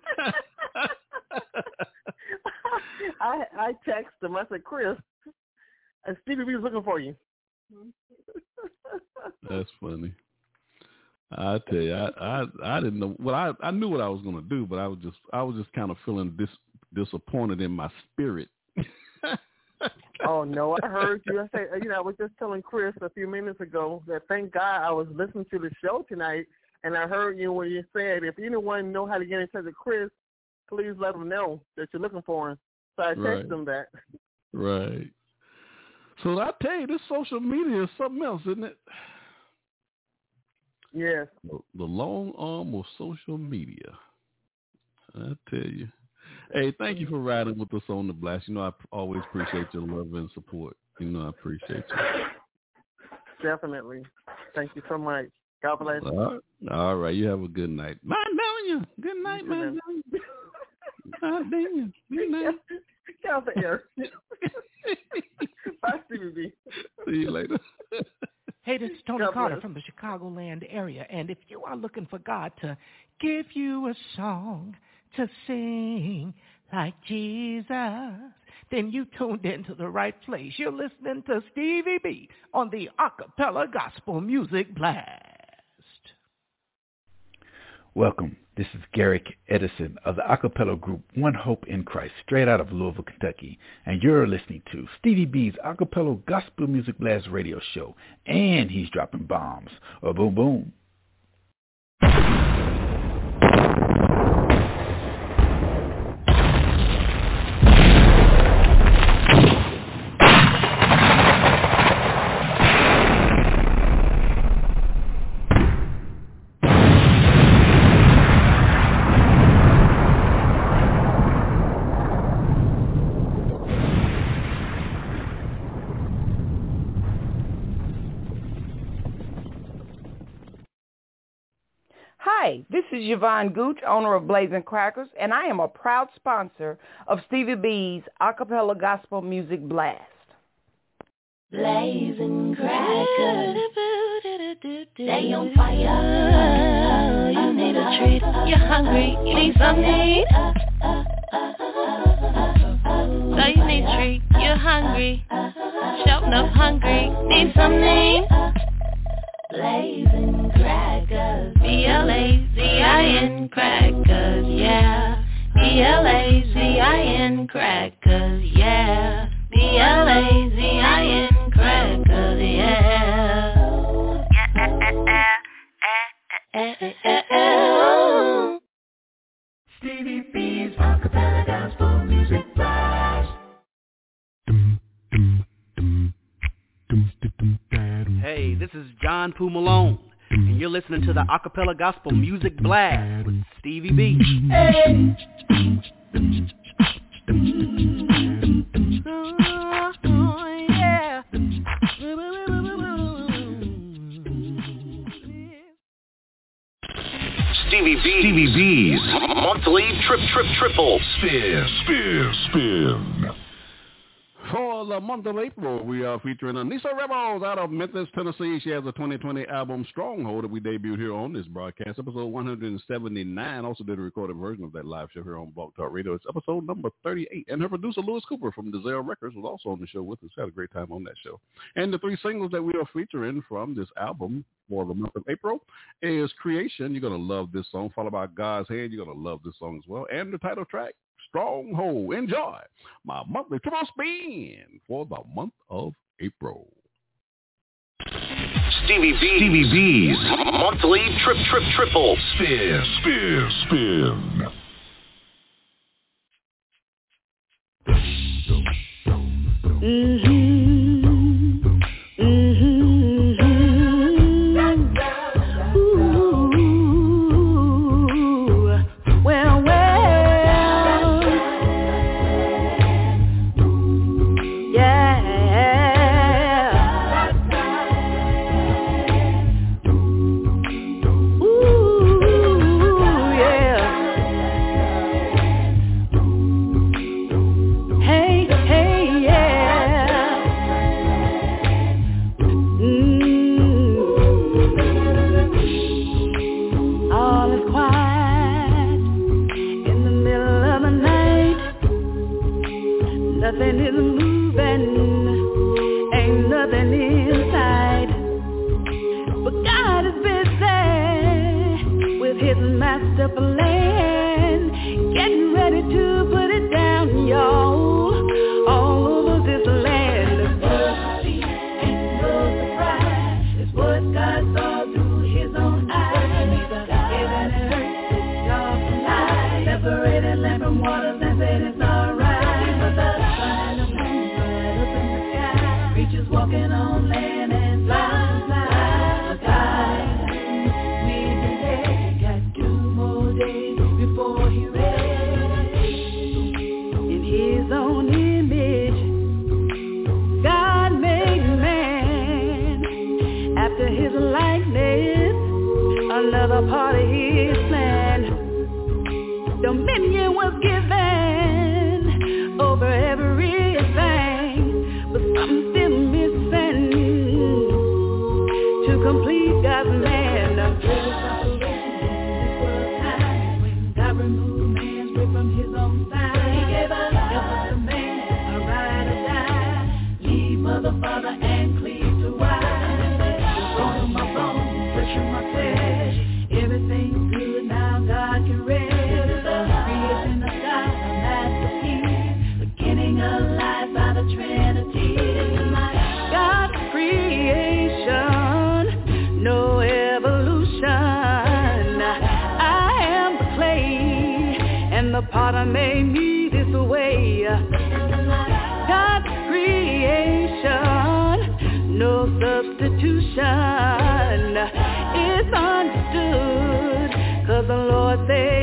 I I text him. I said, Chris, uh, Stevie B's looking for you. That's funny. I tell you, I, I I didn't know. Well, I I knew what I was going to do, but I was just I was just kind of feeling dis disappointed in my spirit. oh no, I heard you. I say, you know, I was just telling Chris a few minutes ago that thank God I was listening to the show tonight, and I heard you when you said if anyone know how to get in touch with Chris, please let him know that you're looking for him. So I texted Right. him that. Right. So I tell you, this social media is something else, isn't it? Yes. The, long arm of social media. I tell you. Hey, thank you for riding with us on the blast. You know, I always appreciate your love and support. You know, I appreciate you. Definitely. Thank you so much. God bless. All right. All right. You have a good night. Down you. Good night, you. God damn you. Good night. The air. Bye, Stevie B. See you later. Hey, this is Tony God Carter bless. from the Chicagoland area, and if you are looking for God to give you a song to sing like Jesus, then you tuned into the right place. You're listening to Stevie B on the Acapella Gospel Music Blast. Welcome. This is Garrick Edison of the acapella group One Hope in Christ, straight out of Louisville, Kentucky, and you're listening to Stevie B's acapella gospel music blast radio show, and he's dropping bombs. Oh, boom, boom. Hi, this is Yvonne Gooch, owner of Blazing Crackers, and I am a proud sponsor of Stevie B's Acapella Gospel Music Blast. Blazing crackers. Stay on fire. You need a treat. You're hungry. You need something. So you need treat. You're hungry. Shouting up hungry. Need something. Blazing crackers. B-L-A-Z-I-N crackers. Yeah. B-L-A-Z-I-N crackers. Yeah. B-L-A-Z-I-N crackers. Yeah. Stevie B's acapella gospel music blast. Hey, this is John Poo Malone, and you're listening to the Acapella Gospel Music Blast with Stevie B. Stevie B. Stevie B's monthly trip trip triple spin spin spin. For the month of April, we are featuring Anissa Revels out of Memphis, Tennessee. She has a 2020 album, Stronghold, that we debuted here on this broadcast, episode 179. Also did a recorded version of that live show here on Blog Talk Radio. It's episode number 38. And her producer, Lewis Cooper from Dazelle Records, was also on the show with us. Had a great time on that show. And the three singles that we are featuring from this album for the month of April is Creation. You're going to love this song. Followed by God's Hand. You're going to love this song as well. And the title track, Stronghold. Enjoy my monthly triple spin for the month of April. Stevie B. Stevie B's monthly trip trip triple spin spin spin. Well, and the potter made me this way. God's creation, no substitution. It's understood, cause the Lord said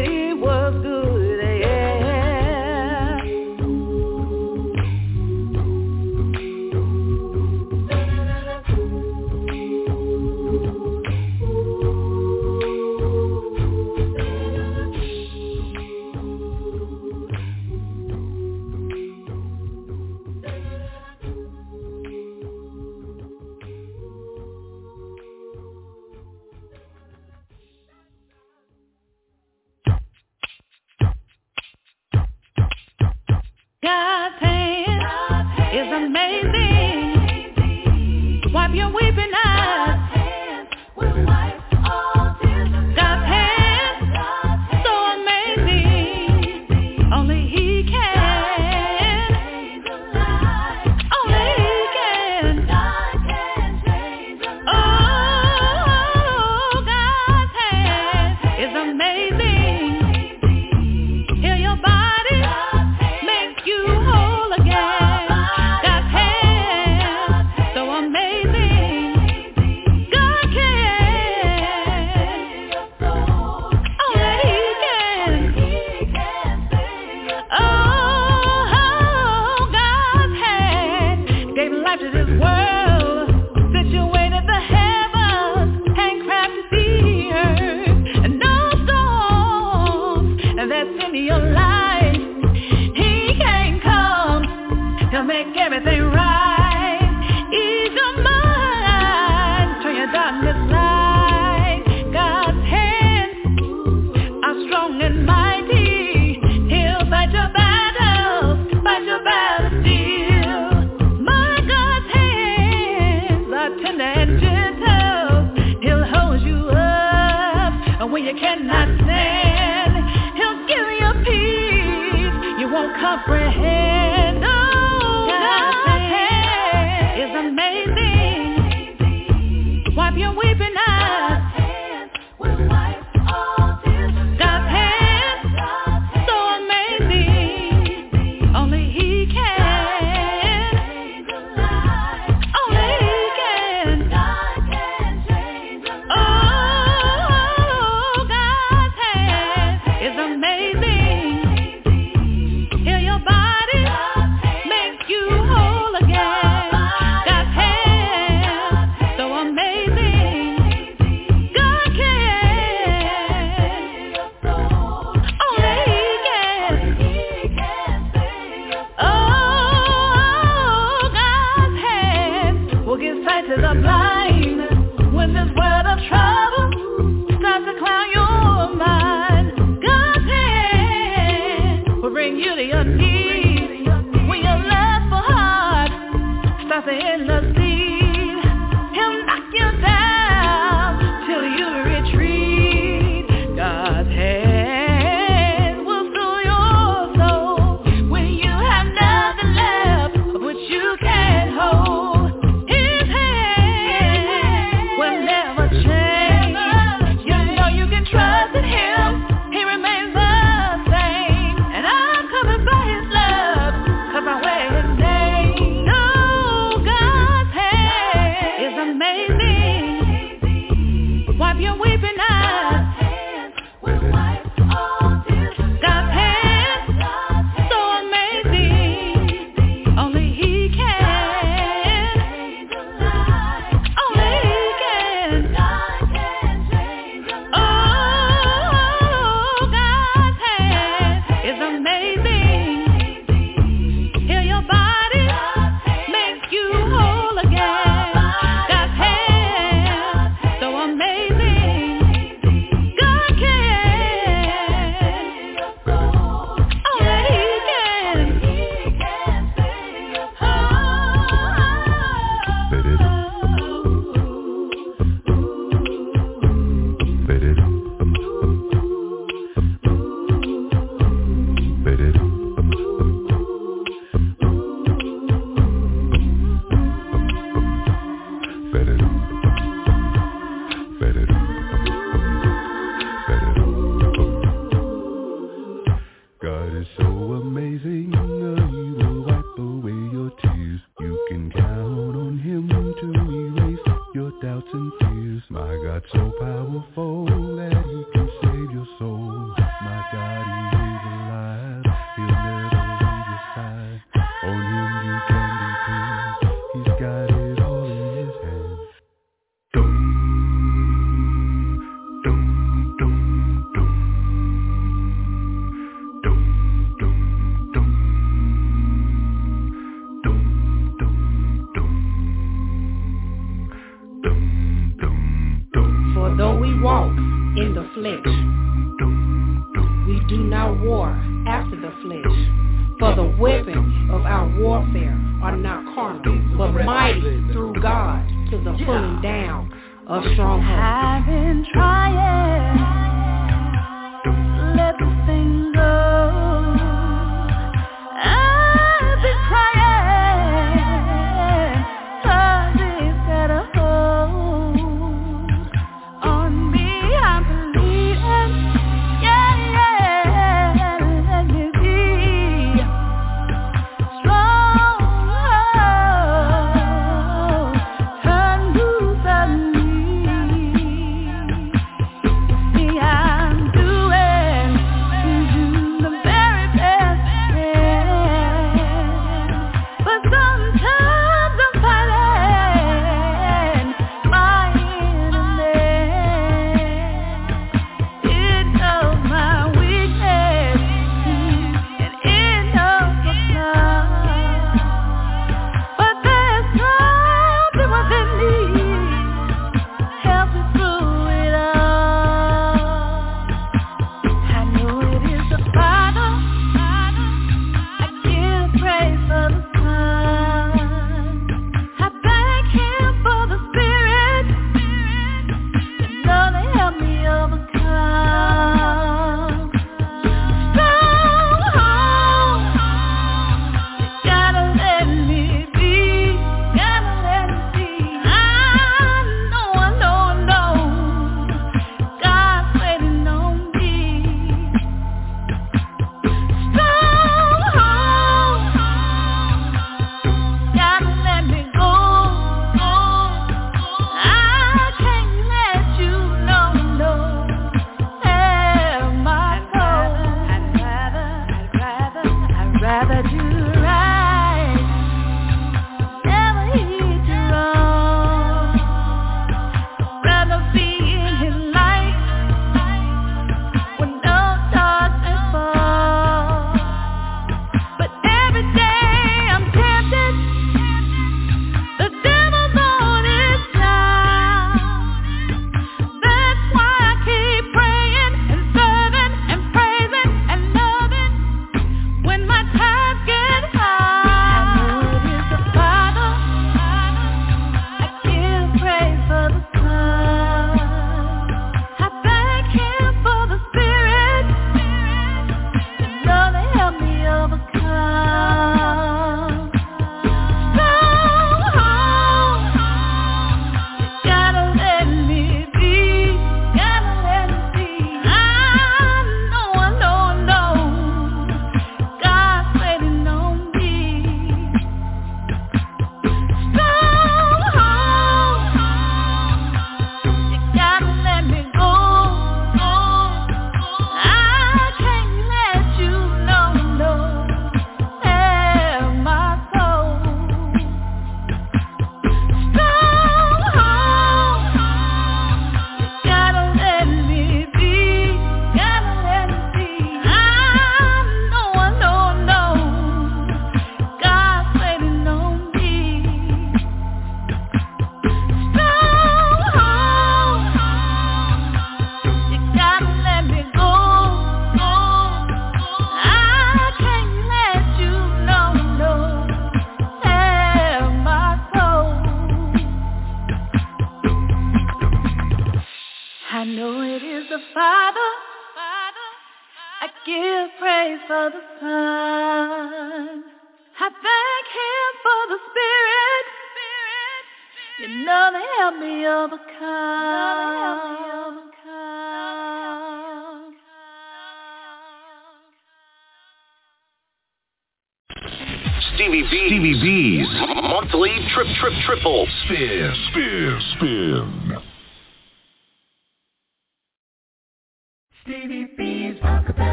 a strong. I've been trying.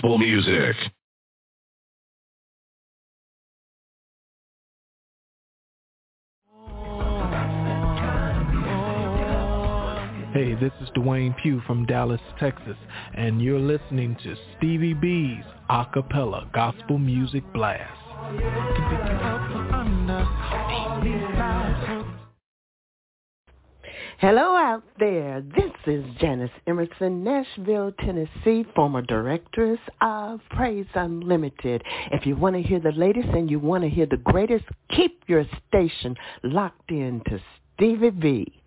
gospel music. Hey, this is Dwayne Pugh from Dallas, Texas, and you're listening to Stevie B's Acapella Gospel Music Blast. Hello out there. This is Janice Emerson, Nashville, Tennessee, former directress of Praise Unlimited. If you want to hear the latest and you want to hear the greatest, keep your station locked in to Stevie B.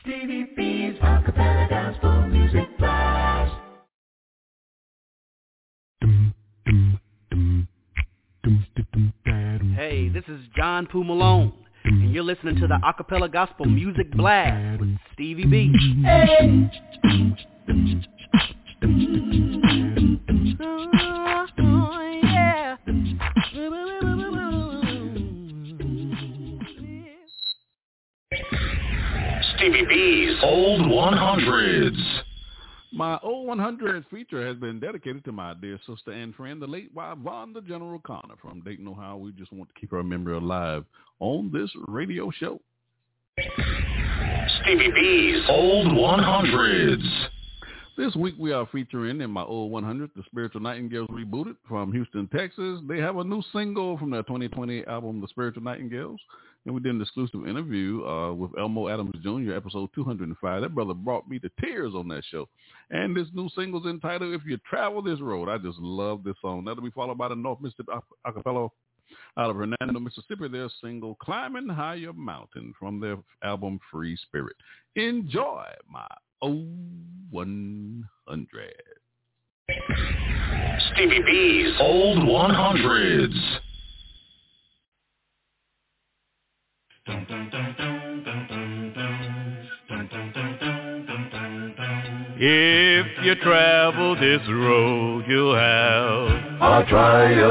Stevie B's acapella gospel music blast. Hey, this is John Poo Malone you're listening to the Acapella Gospel Music Blast with Stevie B. Stevie B's Old 100s. My old 100 feature has been dedicated to my dear sister and friend, the late Wanda General Connor from Dayton, Ohio. We just want to keep her memory alive on this radio show. Stevie B's Old 100s. This week we are featuring in my old 100, The Spiritual Nightingales Rebooted from Houston, Texas. They have a new single from their 2020 album, The Spiritual Nightingales. And we did an exclusive interview uh, with Elmo Adams Jr., episode 205. That brother brought me to tears on that show. And this new single's entitled If You Travel This Road. I just love this song. That'll be followed by the North Mississippi Acapella out of Hernando, Mississippi. Their single Climbing Higher Mountain from their album Free Spirit. Enjoy my old 100. Stevie B's Old 100s. If you travel this road, you'll have a trial.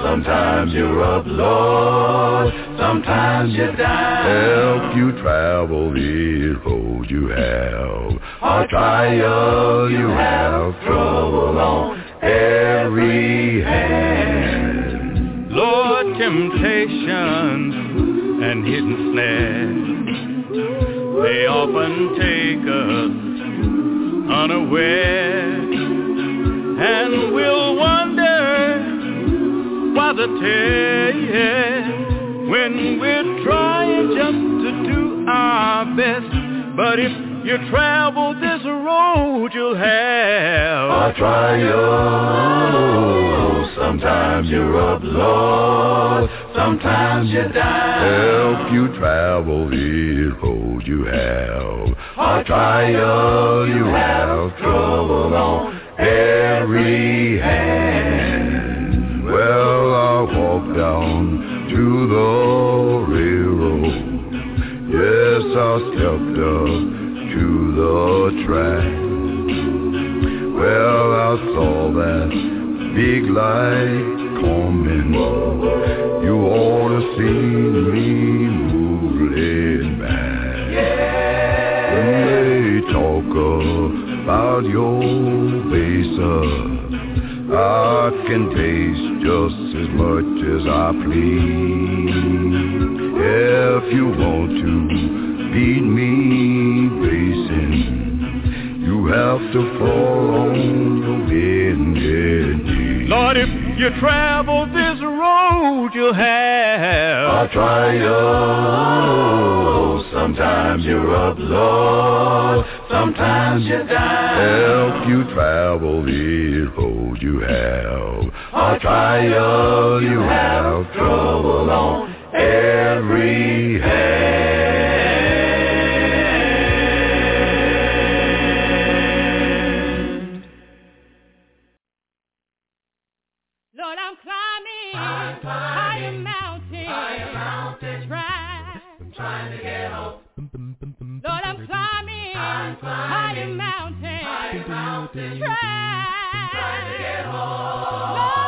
Sometimes you're up, Lord. Sometimes you die. Help you travel this road you have. A trial you have trouble on every hand. Lord, temptations and hidden snares. They often take us unaware. And we'll wonder why the test when we're trying just to do our best. But if you travel this road, you'll have a trial. Sometimes you're up, Lord. Sometimes you die. Help you travel this road you have. A trial you have trouble on every hand. Well, I walked down to the railroad. Yes, I stepped up to the track. Well, I saw that big light coming. You ought to see me moving back. When they talk about your face uh, I can taste just as much as I please. If you want to beat me racing, you have to fall on your knee. Lord, if you travel this road, you'll have a trial. Sometimes you're up, Lord. Sometimes you're down. Help you travel this road you have. A trial you have trouble on every hand. Climbing higher mountain. Higher mountain. Try. Trying to get home. Lord,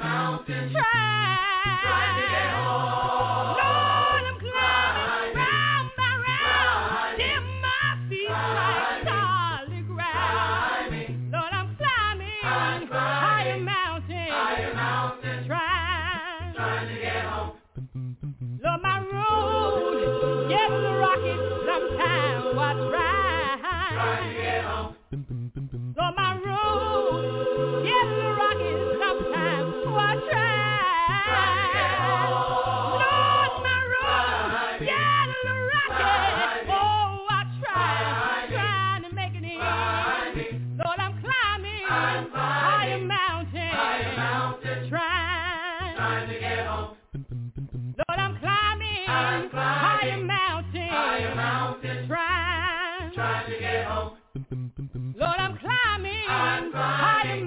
mountain, try. Lord, I'm climbing round round, my feet like solid ground. Lord, I'm climbing mountain, try, to get home. Lord, my rocky, sometimes was right. Trying to get home. Hiding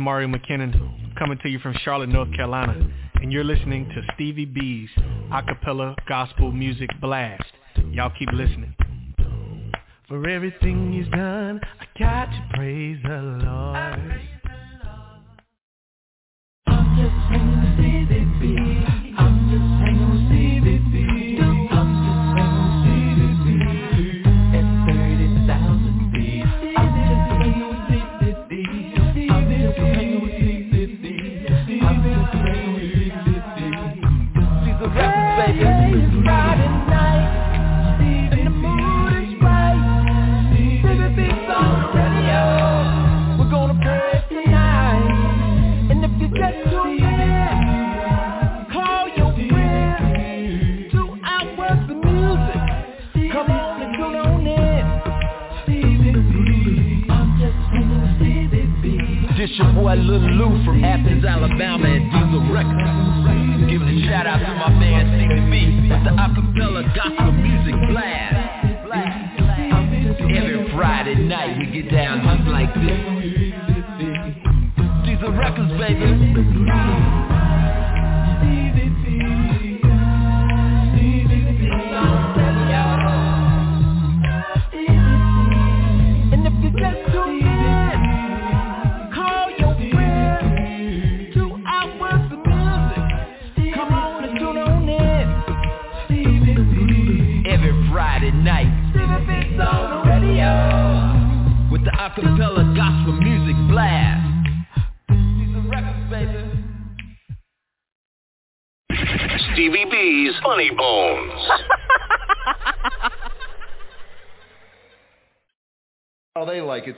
Mario McKinnon coming to you from Charlotte, North Carolina, and you're listening to Stevie B's Acapella Gospel Music Blast. Y'all keep listening. For everything he's done, I got to praise the Lord.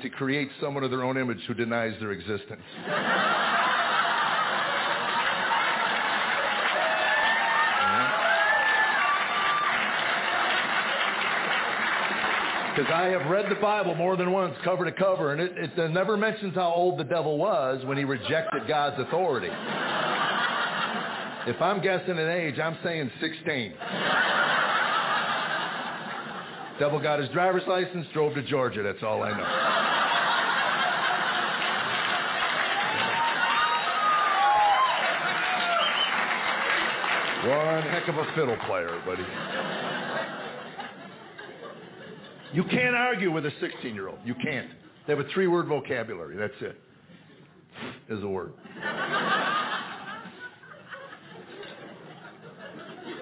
To create someone of their own image who denies their existence. Because I have read the Bible more than once, cover to cover, and it, it never mentions how old the devil was when he rejected God's authority. If I'm guessing an age, I'm saying 16. Devil got his driver's license, drove to Georgia. That's all I know. One heck of a fiddle player, buddy. You can't argue with a 16-year-old. You can't. They have a three-word vocabulary. That's it. Is a word.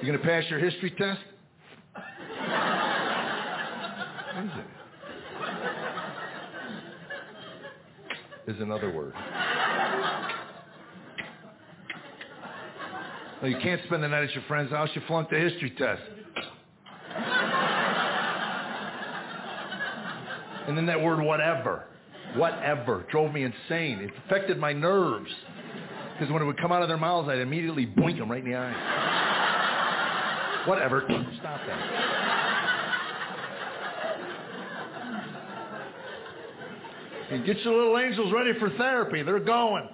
You gonna pass your history test? What is it? Is another word. Well, you can't spend the night at your friend's house. You flunked the history test. And then that word whatever, whatever, drove me insane. It affected my nerves. Because when it would come out of their mouths, I'd immediately boink them right in the eye. Whatever. Stop that. And get your little angels ready for therapy. They're going.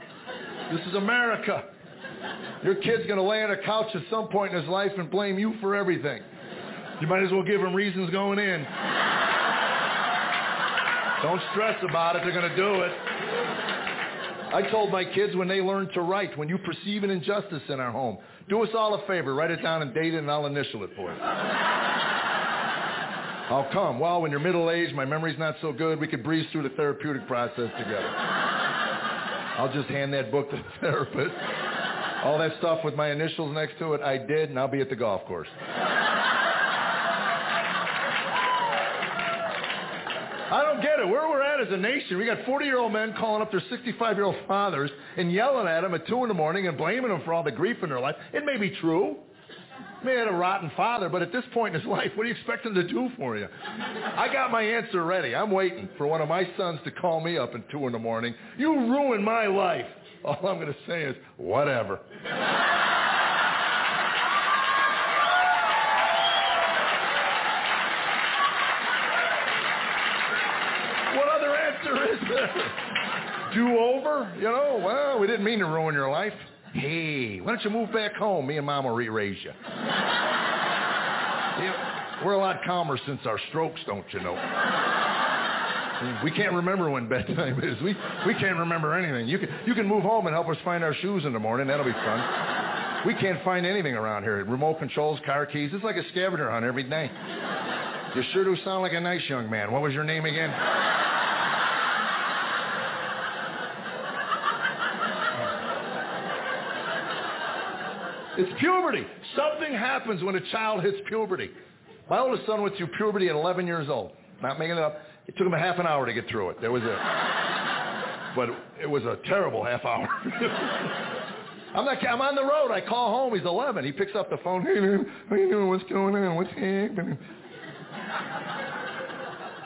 This is America. Your kid's going to lay on a couch at some point in his life and blame you for everything. You might as well give him reasons going in. Don't stress about it. They're going to do it. I told my kids when they learn to write, when you perceive an injustice in our home, do us all a favor. Write it down and date it, and I'll initial it for you. I'll come. Well, when you're middle-aged, my memory's not so good, we could breeze through the therapeutic process together. I'll just hand that book to the therapist. All that stuff with my initials next to it, I did, and I'll be at the golf course. I don't get it. Where we're at as a nation, we got 40-year-old men calling up their 65-year-old fathers and yelling at them at 2 in the morning and blaming them for all the grief in their life. It may be true. May had a rotten father, but at this point in his life, what do you expect him to do for you? I got my answer ready. I'm waiting for one of my sons to call me up at 2 in the morning. You ruined my life. All I'm going to say is, whatever. What other answer is there? Do over? You know, well, we didn't mean to ruin your life. Hey, why don't you move back home? Me and Mom will re-raise you. Yeah, we're a lot calmer since our strokes, don't you know? We can't remember when bedtime is. We we can't remember anything. You can you can move home and help us find our shoes in the morning. That'll be fun. We can't find anything around here. Remote controls, car keys. It's like a scavenger hunt every day. You sure do sound like a nice young man. What was your name again? It's puberty. Something happens when a child hits puberty. My oldest son went through puberty at 11 years old. Not making it up. It took him a half an hour to get through it. There was a, but it was a terrible half hour. I'm not. I'm on the road. I call home. He's 11. He picks up the phone. Hey man, how you doing? What's going on? What's happening?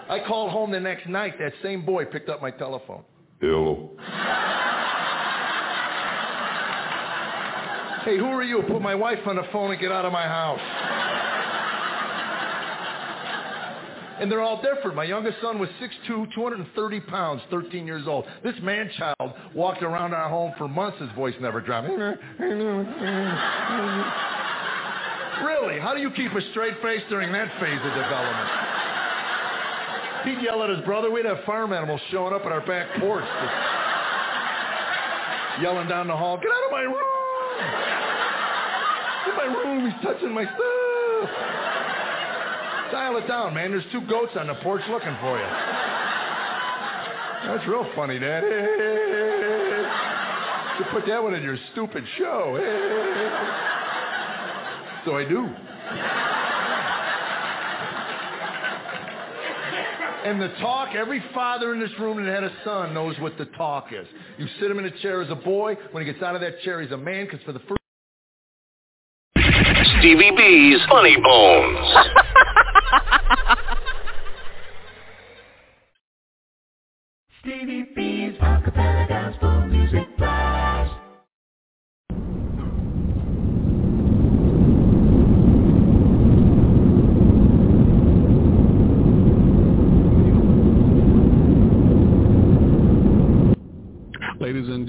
I called home the next night. That same boy picked up my telephone. Hello. Hey, who are you? Put my wife on the phone and get out of my house. And they're all different. My youngest son was 6'2", 230 pounds, 13 years old. This man-child walked around our home for months. His voice never dropped. really? How do you keep a straight face during that phase of development? He'd yell at his brother. We'd have farm animals showing up at our back porch. Yelling down the hall, get out of my room! In my room, he's touching my stuff. Dial it down, man. There's two goats on the porch looking for you. That's real funny, Dad. You put that one in your stupid show. So I do. And the talk, every father in this room that had a son knows what the talk is. You sit him in a chair as a boy. When he gets out of that chair, he's a man because for the first Stevie B's Funny Bones. Stevie B's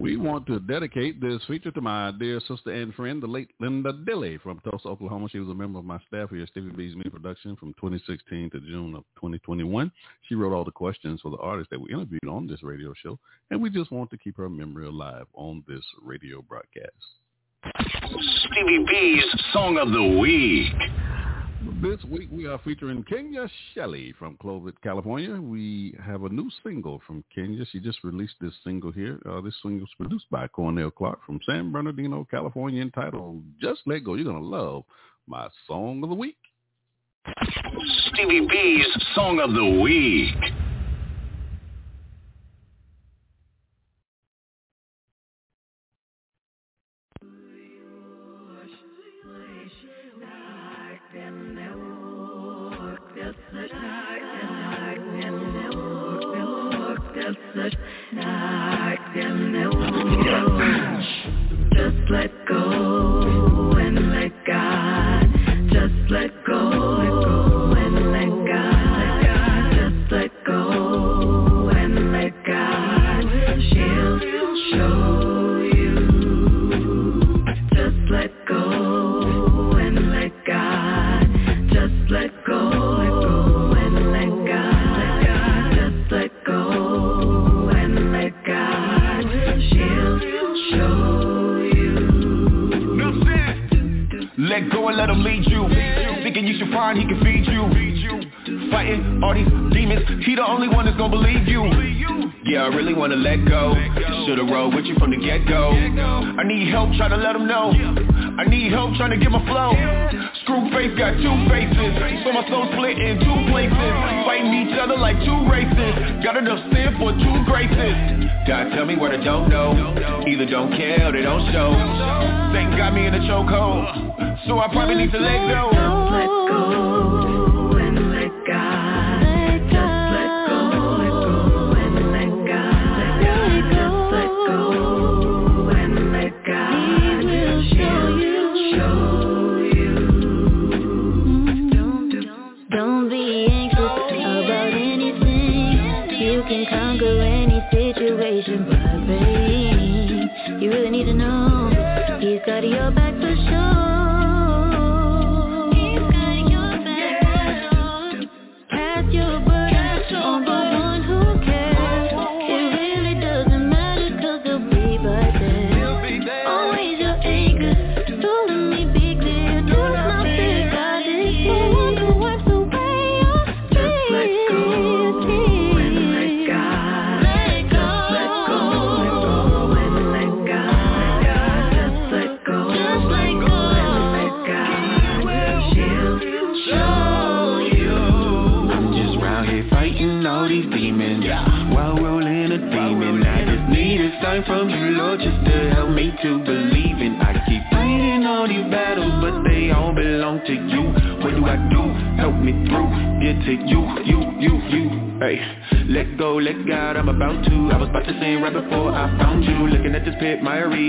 We want to dedicate this feature to my dear sister and friend, the late Linda Dilly from Tulsa, Oklahoma. She was a member of my staff here at Stevie B's Media Production from 2016 to June of 2021. She wrote all the questions for the artists that we interviewed on this radio show, and we just want to keep her memory alive on this radio broadcast. Stevie B's Song of the Week. This week we are featuring Kenya Shelley from Clovis, California. We have a new single from Kenya. She just released this single here. Uh, this single is produced by Cornell Clark from San Bernardino, California, entitled Just Let Go. You're going to love my song of the week. Stevie B's Song of the Week. Just let go. Should've rolled with you from the get-go. I need help trying to let him know. I need help trying to get my flow. Screw face got two faces, so my soul split in two places. Fighting each other like two races. Got enough sin for two graces. God tell me what I don't know. Either don't care or they don't show. Satan got me in a chokehold, so I probably need to let go.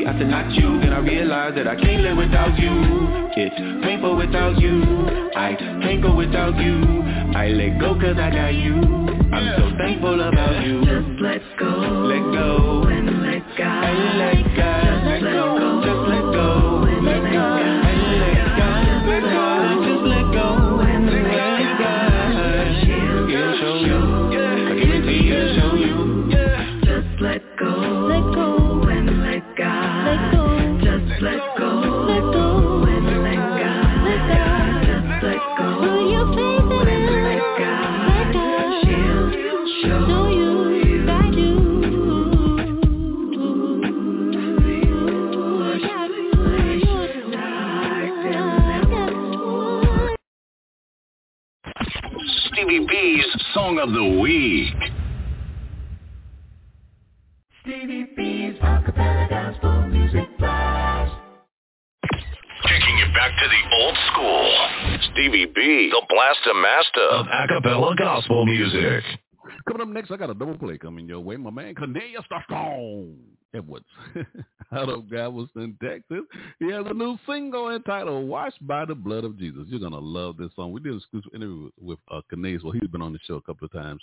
I not you. Then I realized that I can't live without you. It's painful without you. I can't go without you. I let go cause I got you. I'm so thankful about gospel music. Coming up next, I got a double play coming your way. My man Cornelius the Edwards out of Galveston, Texas. He has a new single entitled Washed by the Blood of Jesus. You're going to love this song. We did an exclusive interview with, with uh, Cornelius. Well, he's been on the show a couple of times.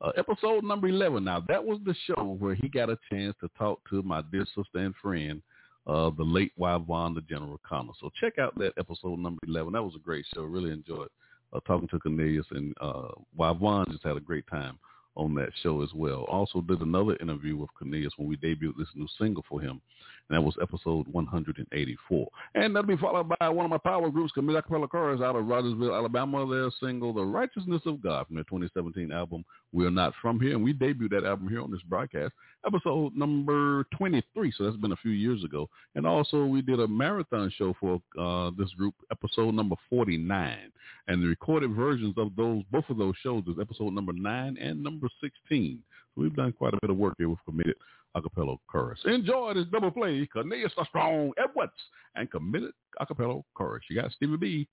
Uh, episode number 11. Now, that was the show where he got a chance to talk to my dear sister and friend, uh, the late Yvonne, the General Connor. So check out that episode number 11. That was a great show. Really enjoyed uh, talking to Cornelius, and uh, Yvonne just had a great time on that show as well. Also did another interview with Cornelius when we debuted this new single for him, and that was episode 184. And that'll be followed by one of my power groups, Committed Acapella Chorus out of Rogersville, Alabama. Their single, The Righteousness of God, from their 2017 album, We're Not From Here. And we debuted that album here on this broadcast, episode number 23. So that's been a few years ago. And also we did a marathon show for uh, this group, episode number 49. And the recorded versions of those, both of those shows is episode number 9 and number 16. So we've done quite a bit of work here with Committed Acapella Chorus. Enjoy this double play, Cornelius Strong Edwards and Committed Acapella Chorus. You got Stevie B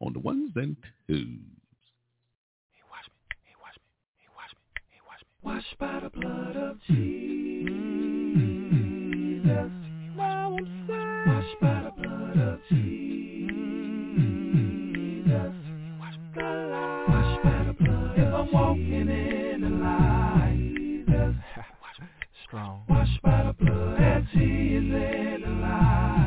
on the ones and twos. Washed by the blood of mm. Mm, mm, Jesus. Now I'm saved. Washed by the blood of Jesus. Washed by the blood. If I'm walking in the light, Strong. Washed by the blood. That He is in the light.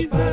Jesus.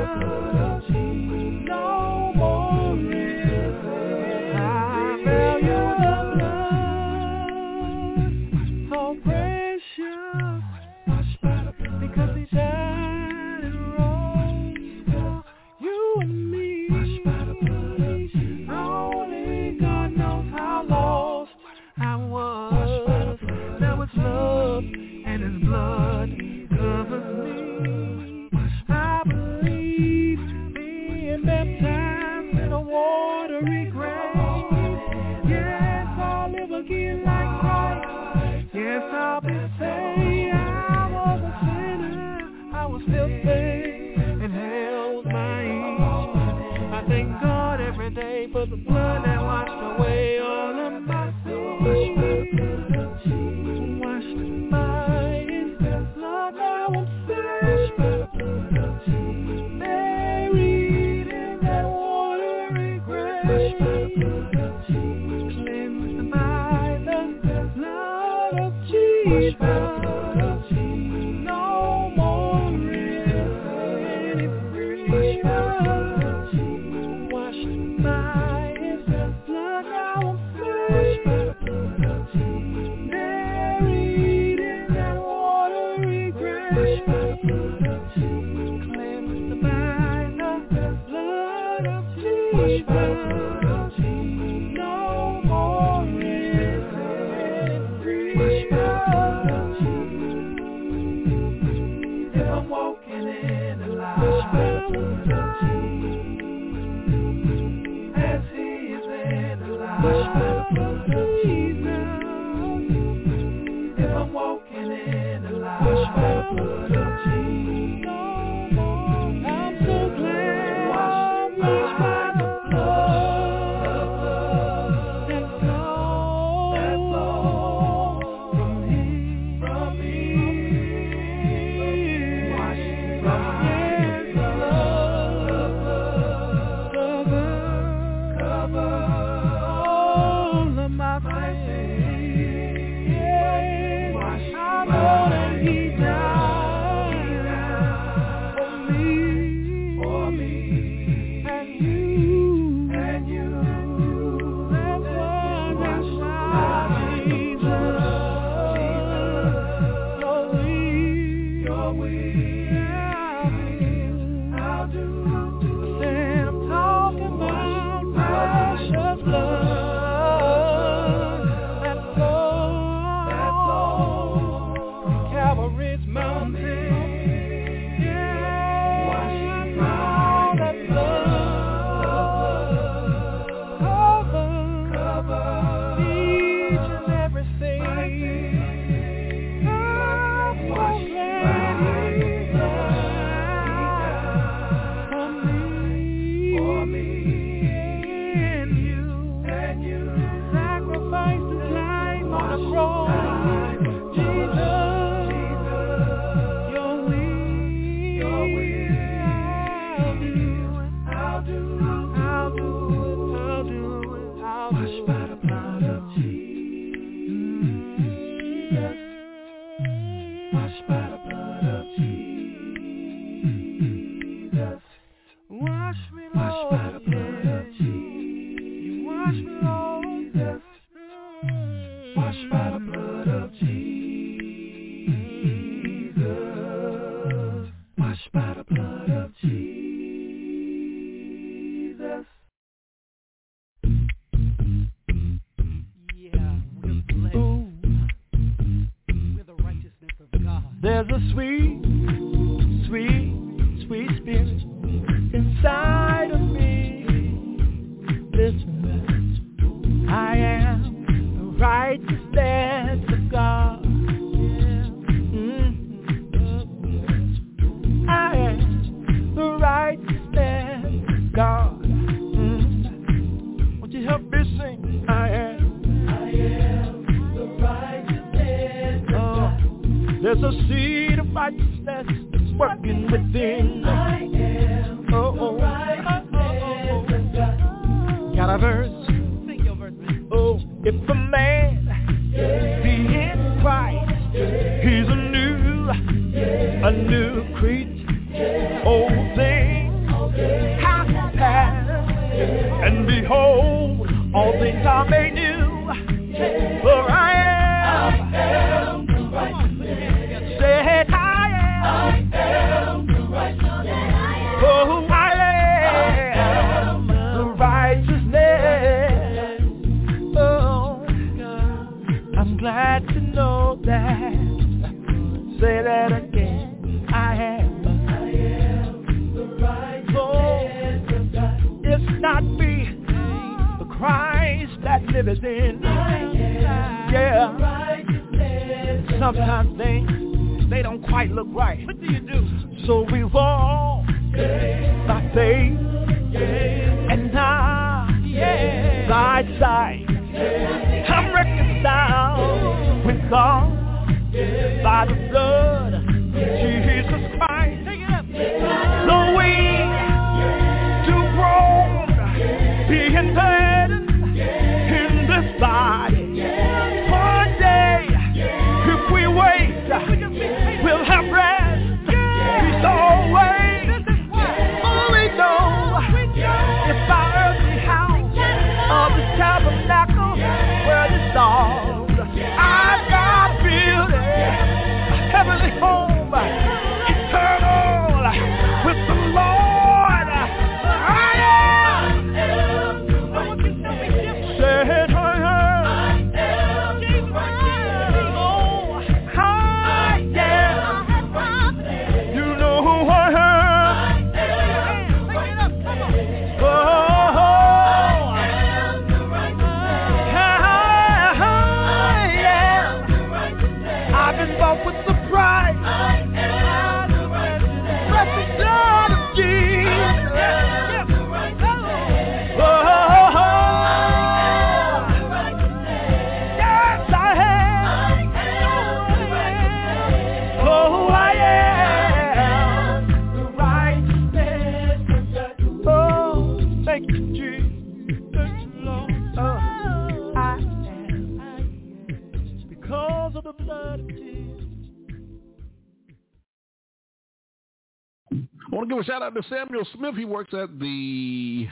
To give a shout out to Samuel Smith. He works at the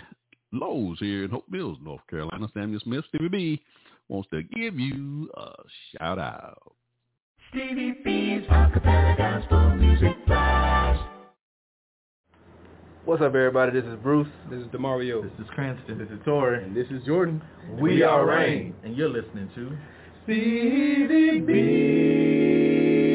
Lowe's here in Hope Mills, North Carolina. Samuel Smith, Stevie B, wants to give you a shout out. Stevie B's acapella gospel music blast. What's up, everybody? This is Bruce. This is Demario. This is Cranston. This is Tori. And this is Jordan. We, are Rain, and you're listening to Stevie B.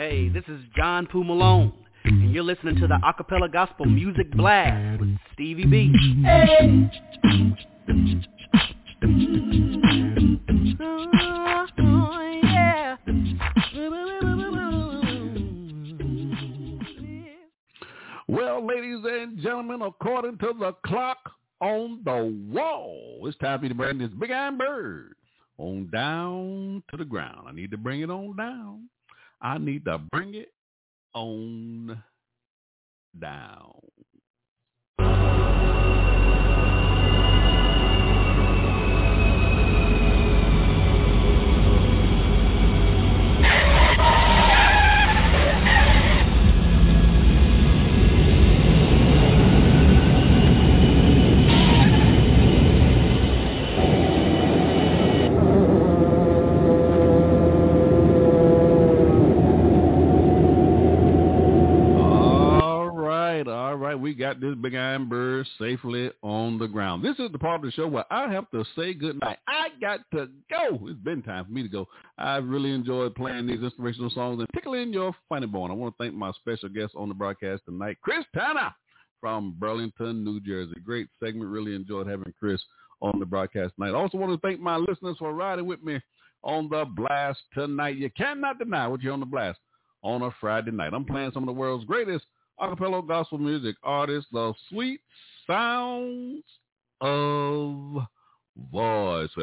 Hey, this is John Poo Malone, and you're listening to the Acapella Gospel Music Blast with Stevie B. Well, ladies and gentlemen, according to the clock on the wall, it's time for me to bring this big iron bird on down to the ground. I need to bring it on down. I need to bring it on down. We got this big iron bird safely on the ground. This is the part of the show where I have to say goodnight. I got to go. It's been time for me to go. I've really enjoyed playing these inspirational songs and tickling your funny bone. I want to thank my special guest on the broadcast tonight, Chris Turner from Burlington, New Jersey. Great segment. Really enjoyed having Chris on the broadcast tonight. I also want to thank my listeners for riding with me on the blast tonight. You cannot deny what you're on the blast on a Friday night. I'm playing some of the world's greatest acapella gospel music artists, the sweet sounds of voices.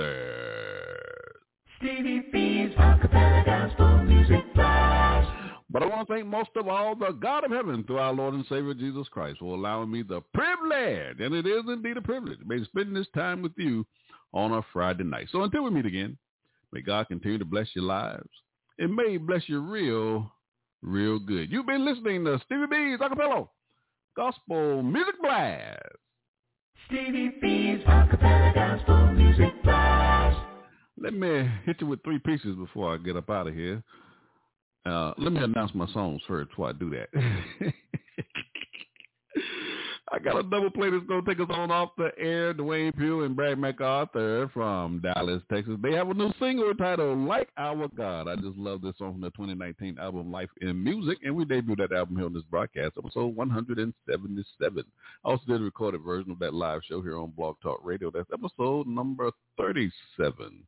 Stevie B's acapella gospel music blast. But I want to thank most of all the God of heaven through our Lord and Savior Jesus Christ for allowing me the privilege, and it is indeed a privilege, to spending this time with you on a Friday night. So until we meet again, may God continue to bless your lives. and may bless you real, real good. You've been listening to Stevie B's Acapella Gospel Music Blast. Stevie B's acapella gospel music blast. Let me hit you with three pieces before I get up out of here. Uh, let me announce my songs first before I do that. I got a double play that's going to take us on off the air. Dwayne Pugh and Brad MacArthur from Dallas, Texas. They have a new single titled Like Our God. I just love this song from the 2019 album Life in Music, and we debuted that album here on this broadcast, episode 177. I also did a recorded version of that live show here on Blog Talk Radio. That's episode number 37.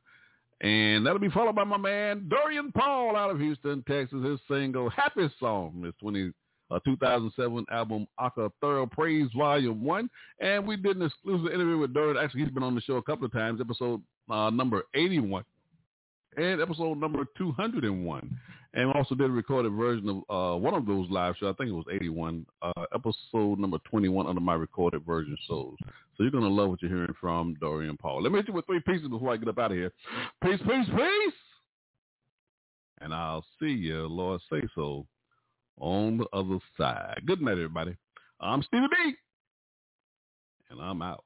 And that'll be followed by my man Dorian Paul out of Houston, Texas. His single Happy Song is his 20, uh, 2007 album Aka Thorough Praise Volume 1. And we did an exclusive interview with Dorian. Actually, he's been on the show a couple of times, episode uh, number 81 and episode number 201. And we also did a recorded version of uh, one of those live shows. I think it was 81, uh, episode number 21 under my recorded version shows. So you're going to love what you're hearing from Dorian Paul. Let me hit you with three pieces before I get up out of here. Peace, peace, peace. And I'll see you, Lord say so, on the other side. Good night, everybody. I'm Stevie B. And I'm out.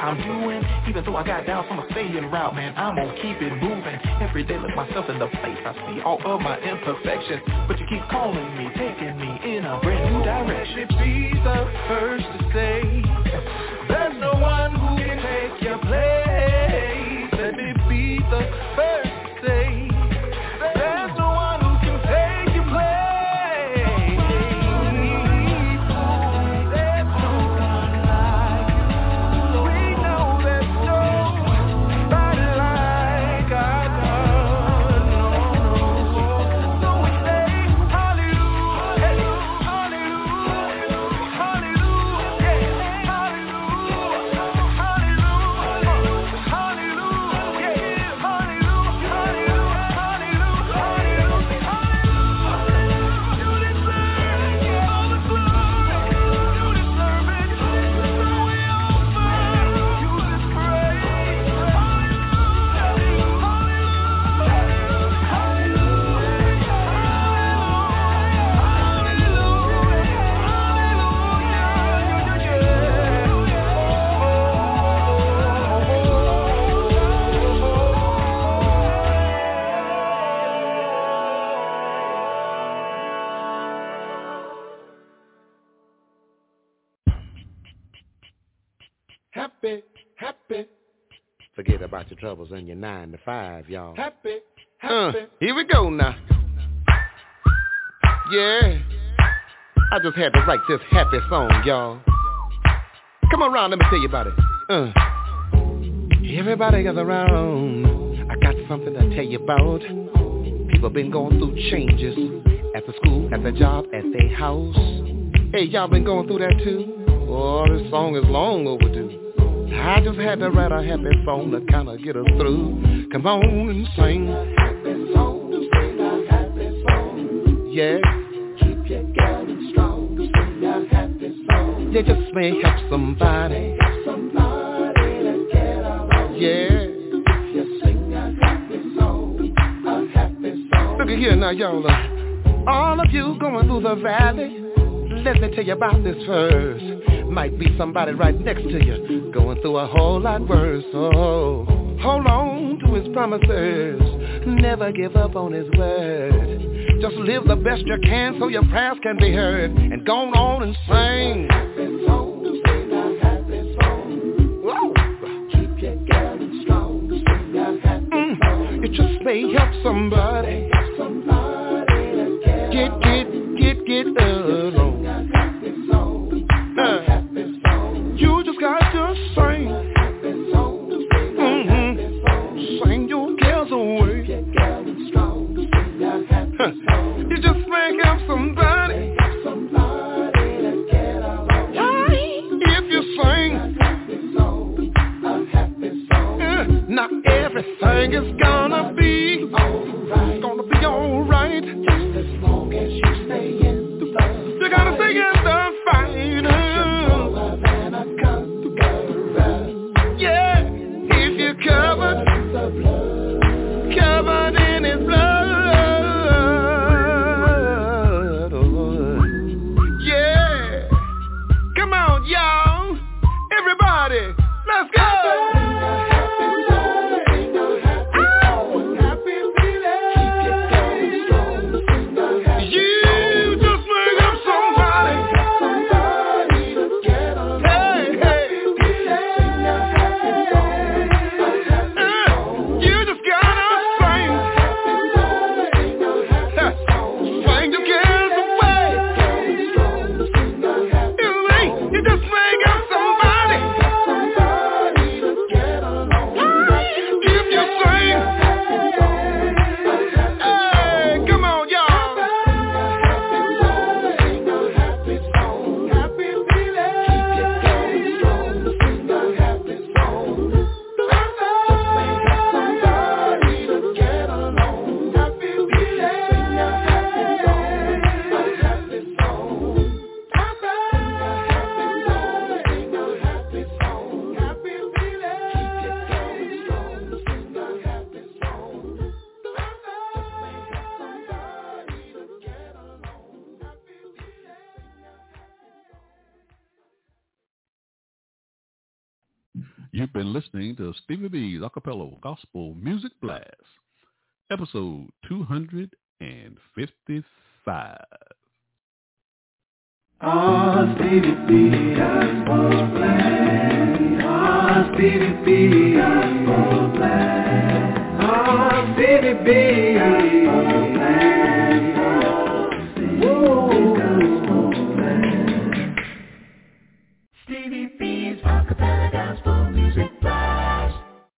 I'm doing. Even though I got down from a staying route, man, I'm gonna keep it moving. Every day look myself in the face, I see all of my imperfections. But you keep calling me, taking me in a brand new direction. Be the first to say, there's no one who can take your place. About your troubles and your nine to five, y'all. happy, Uh, here we go now. Yeah. I just had to write this happy song, y'all. Come around, let me tell you about it. Uh. Everybody gather around. I got something to tell you about. People been going through changes at the school, at the job, at their house. Hey, y'all been going through that too? Oh, this song is long overdue. I just had to write a happy song to kind of get us through. Come on and sing. A Happy song, sing a happy song. Yeah. Keep your going strong, sing a happy song. Yeah, just may help somebody. May Help somebody to get along. Yeah. If you sing a happy song, a happy song. Look at here now, y'all. Uh, all of you going through the valley. Let me tell you about this verse. Might be somebody right next to you going through a whole lot worse. Oh, hold on to his promises. Never give up on his word. Just live the best you can so your prayers can be heard. And go on and sing. Happy. Whoa. Keep your strong, mm. just may help somebody. Help somebody get, get, get, get, get Acapella Gospel Music Blast, episode 255. Stevie B Gospel Blast, Blast, Blast. Stevie Acapella Gospel Music.